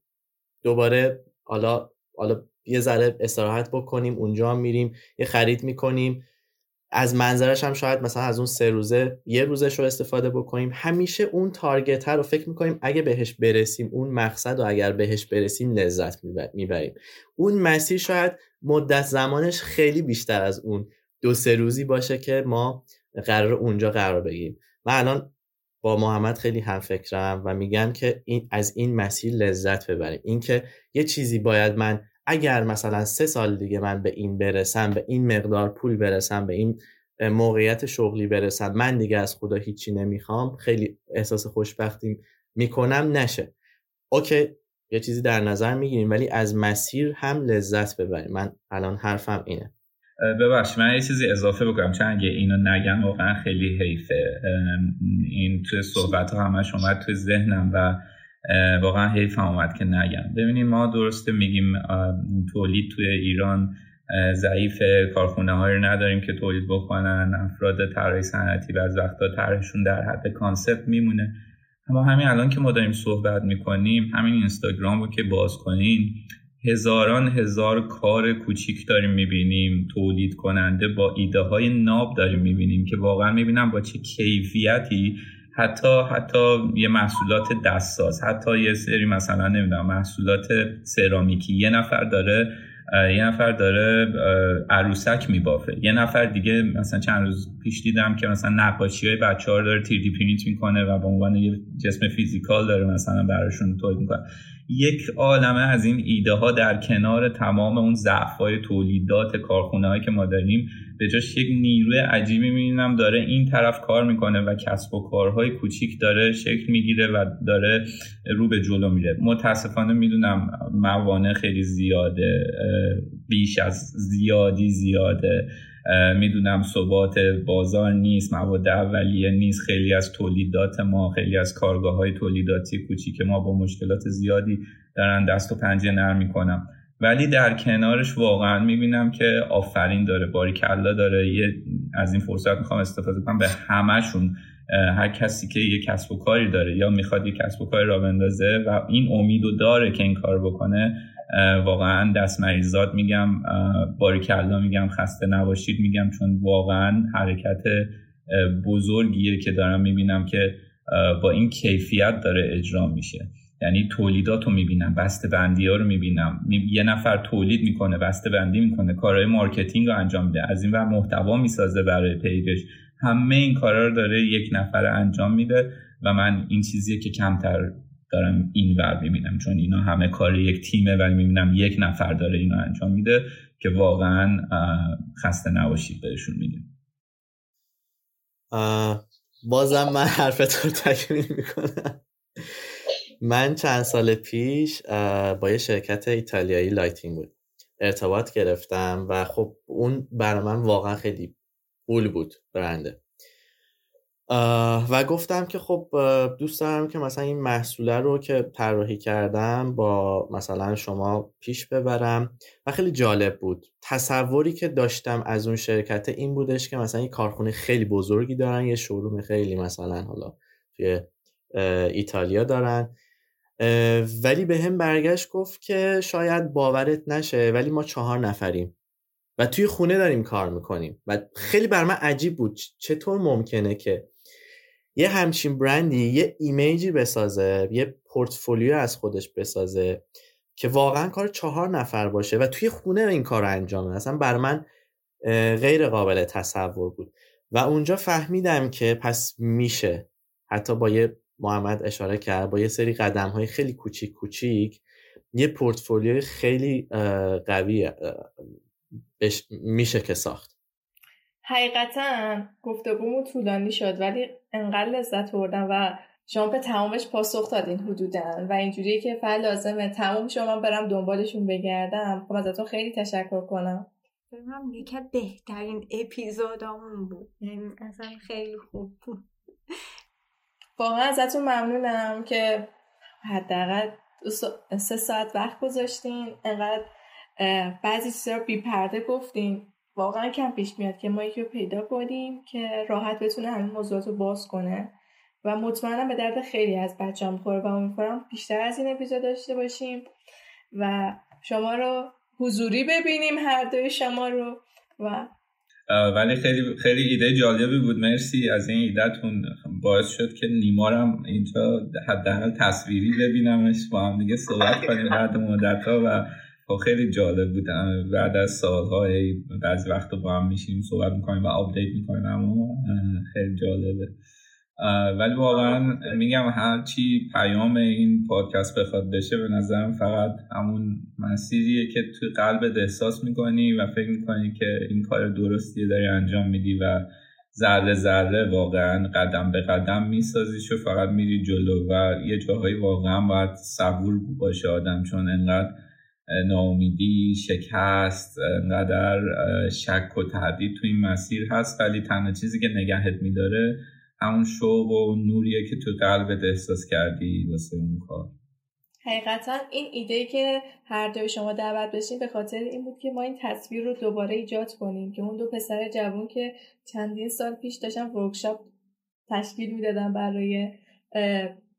دوباره حالا حالا یه ذره استراحت بکنیم اونجا هم میریم یه خرید می‌کنیم. از منظرش هم شاید مثلا از اون سه روزه یه روزش رو استفاده بکنیم. همیشه اون تارگت رو فکر می‌کنیم اگه بهش برسیم اون مقصد و اگر بهش برسیم لذت می‌بریم. اون مسیر شاید مدت زمانش خیلی بیشتر از اون دو سه روزی باشه که ما قرار اونجا قرار بگیریم. من الان با محمد خیلی هم فکرم و میگم که این از این مسیر لذت ببریم. اینکه یه چیزی باید من اگر مثلا سه سال دیگه من به این برسم به این مقدار پول برسم به این موقعیت شغلی برسم من دیگه از خدا هیچی نمی‌خوام خیلی احساس خوشبختی می‌کنم نشه. okay یه چیزی در نظر می‌گیریم ولی از مسیر هم لذت ببریم. من الان حرفم اینه. ببخش من یه چیزی اضافه بکنم. چون اگه اینو نگم واقعا خیلی حیفه. این توی صحبت ها همش اومد توی ذهنم و واقعا حیف اومد که نگم. ببینیم ما درسته میگیم تولید توی ایران ضعیف کارخونه هایی نداریم که تولید بکنن. افراد طراحی صنعتی بعضی وقتا طرحشون در حد concept میمونه. اما همین الان که ما داریم صحبت می‌کنیم همین اینستاگرام رو که باز کنین هزاران هزار کار کوچیک داریم می‌بینیم تولید کننده با ایده های ناب داریم می‌بینیم که واقعا می‌بینم با چه کیفیتی حتی حتی یه محصولات دستساز حتی یه سری مثلا نمی‌دونم محصولات سرامیکی. یه نفر داره یه نفر داره عروسک میبافه. یه نفر دیگه مثلا چند روز پیش دیدم که مثلا نقاشی های بچه ها داره تیردی پرینت می‌کنه و به عنوان یه جسم فیزیکال داره مثلا براشون تولید می‌کنه. یک عالمه از این ایده ها در کنار تمام اون ضعف های تولیدات کارخونه هایی که ما داریم به جاش یک نیروی عجیبی می‌بینم داره این طرف کار می‌کنه و کسب و کارهای کوچیک داره شکل می‌گیره و داره رو به جلو میره. متاسفانه می‌دونم موانع خیلی زیاده بیش از زیادی زیاده. می‌دونم ثبات بازار نیست مواد اولیه نیست. خیلی از تولیدات ما خیلی از کارگاه های تولیداتی کوچیک ما با مشکلات زیادی دارن دست و پنجه نرم می‌کنم ولی در کنارش واقعا می‌بینم که آفرین داره باری کلا داره. یه از این فرصت می‌خوام استفاده کنم به همشون هر کسی که یه کسب و کاری داره یا می‌خواد یه کسب و کاری را بندازه و این امیدو داره که این کار بکنه واقعا دست مریضات میگم باریکلا میگم خسته نباشید میگم چون واقعا حرکت بزرگیه که دارم می‌بینم که با این کیفیت داره اجرا میشه. یعنی تولیدات رو می‌بینم بسته بندی ها رو می‌بینم. یه نفر تولید می‌کنه بسته بندی می‌کنه کارهای marketing رو انجام میده. از این و محتوا می‌سازه برای page ش همه این کارا رو داره یک نفر انجام میده و من این چیزیه که کمتر دارم این ور می‌بینم چون اینا همه کار یک تیمه ولی می‌بینم یک نفر داره اینو انجام میده که واقعا خسته نباشید بهشون میگم. بازم من حرفت رو تکمیل می‌کنم. من چند سال پیش با یه شرکت ایتالیایی lighting بود. ارتباط گرفتم و خب اون برای من واقعا خیلی پول بود برنده. و گفتم که خب دوست دارم که مثلا این محصوله رو که طراحی کردم با مثلا شما پیش ببرم و خیلی جالب بود. تصوری که داشتم از اون شرکت این بودش که مثلا یه کارخونه خیلی بزرگی دارن یه showroom خیلی مثلا حالا توی ایتالیا دارن. ولی به هم برگشت گفت که شاید باورت نشه ولی ما چهار نفریم و توی خونه داریم کار می‌کنیم و خیلی بر من عجیب بود. چطور ممکنه که یه همچین برندی یه ایمیجی بسازه یه پورتفولیو از خودش بسازه که واقعا کار چهار نفر باشه و توی خونه این کار انجامه اصلا بر من غیر قابل تصور بود. و اونجا فهمیدم که پس میشه. حتی با یه محمد اشاره کرد با یه سری قدم های خیلی کوچیک کوچیک یه پورتفولیوی خیلی قوی میشه که ساخت. حقیقتا گفتگومون طولانی شد ولی انقدر لذت بردم و شما به تمامش پاسخ دادین حدودا و اینجوریه که فعلا لازمه. تمام شما برم دنبالشون بگردم. خب ازتون خیلی تشکر کنم. هم یکی بهترین اپیزودامون بود. یعنی اصلا خیلی خوب بود. واقعا ازتون ممنونم که حداقل سه ساعت وقت گذاشتین انقدر بعضی چیزا بی پرده گفتین. واقعا کم پیش میاد که ما یکی رو پیدا کنیم که راحت بتونه همین موضوعات رو باز کنه. و مطمئنم به درد خیلی از بچه هم خوره و امیدوارم بیشتر از این اپیزود داشته باشیم. و شما رو حضوری ببینیم هر دوی شما رو. و ولی خیلی خیلی ایده جالبی بود. مرسی از این ایدهتون. باعث شد که نیما رم اینجا حداقل تصویری ببینمش با هم دیگه صحبت کنیم بعد مدت ها و خب خیلی جالب بود. بعد از سالها بعضی وقت با هم میشیم صحبت می‌کنیم و update می‌کنیم اما خیلی جالبه. ولی واقعا میگم هر چی پیام این پادکست بخواد بشه به نظرم فقط همون مسیریه که تو قلبت احساس می‌کنی و فکر می‌کنی که این کار درستی داری انجام میدی و ذره ذره واقعا قدم به قدم میسازیش و فقط میری جلو و یه جاهایی واقعا باید صبور باشه آدم چون انقدر ناامیدی شکست انقدر شک و تردید تو این مسیر هست ولی تنها چیزی که نگهت میداره همون شوق و نوریه که تو قلبت احساس کردی واسه اون کار. حقیقتا این ایده که هر دوی شما دعوت بشین به خاطر این بود که ما این تصویر رو دوباره ایجاد کنیم که اون دو پسر جوون که چندین سال پیش داشتن ورکشاپ تشکیل می‌دادن برای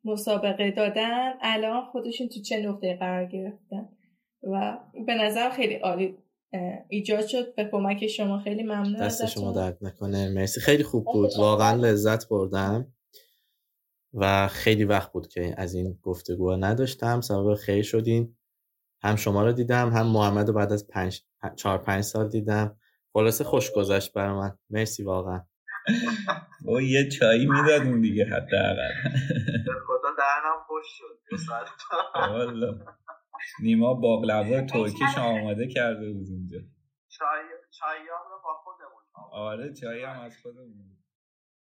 مسابقه دادن الان خودشون تو چه نقطه قرار گرفتن؟ و به نظر خیلی عالی ایجاد شد. به کمک شما خیلی ممنون دست شما درد نکنه. مرسی. خیلی خوب بود. واقعا لذت بردم. و خیلی وقت بود که از این گفتگو نداشتم. سبب خیلی شدین. هم شما رو دیدم هم محمد رو بعد از پنج چهار پنج سال دیدم. خلاصه خوش گذشت برای من. مرسی واقعا. او یه چایی می‌دادیم دیگه حداقل. خدا درنم خوش شد. نیما باقلوا ترکیش آماده کرده بود اونجا چای چایی رو با خودمون آره چایی هم از خودمون.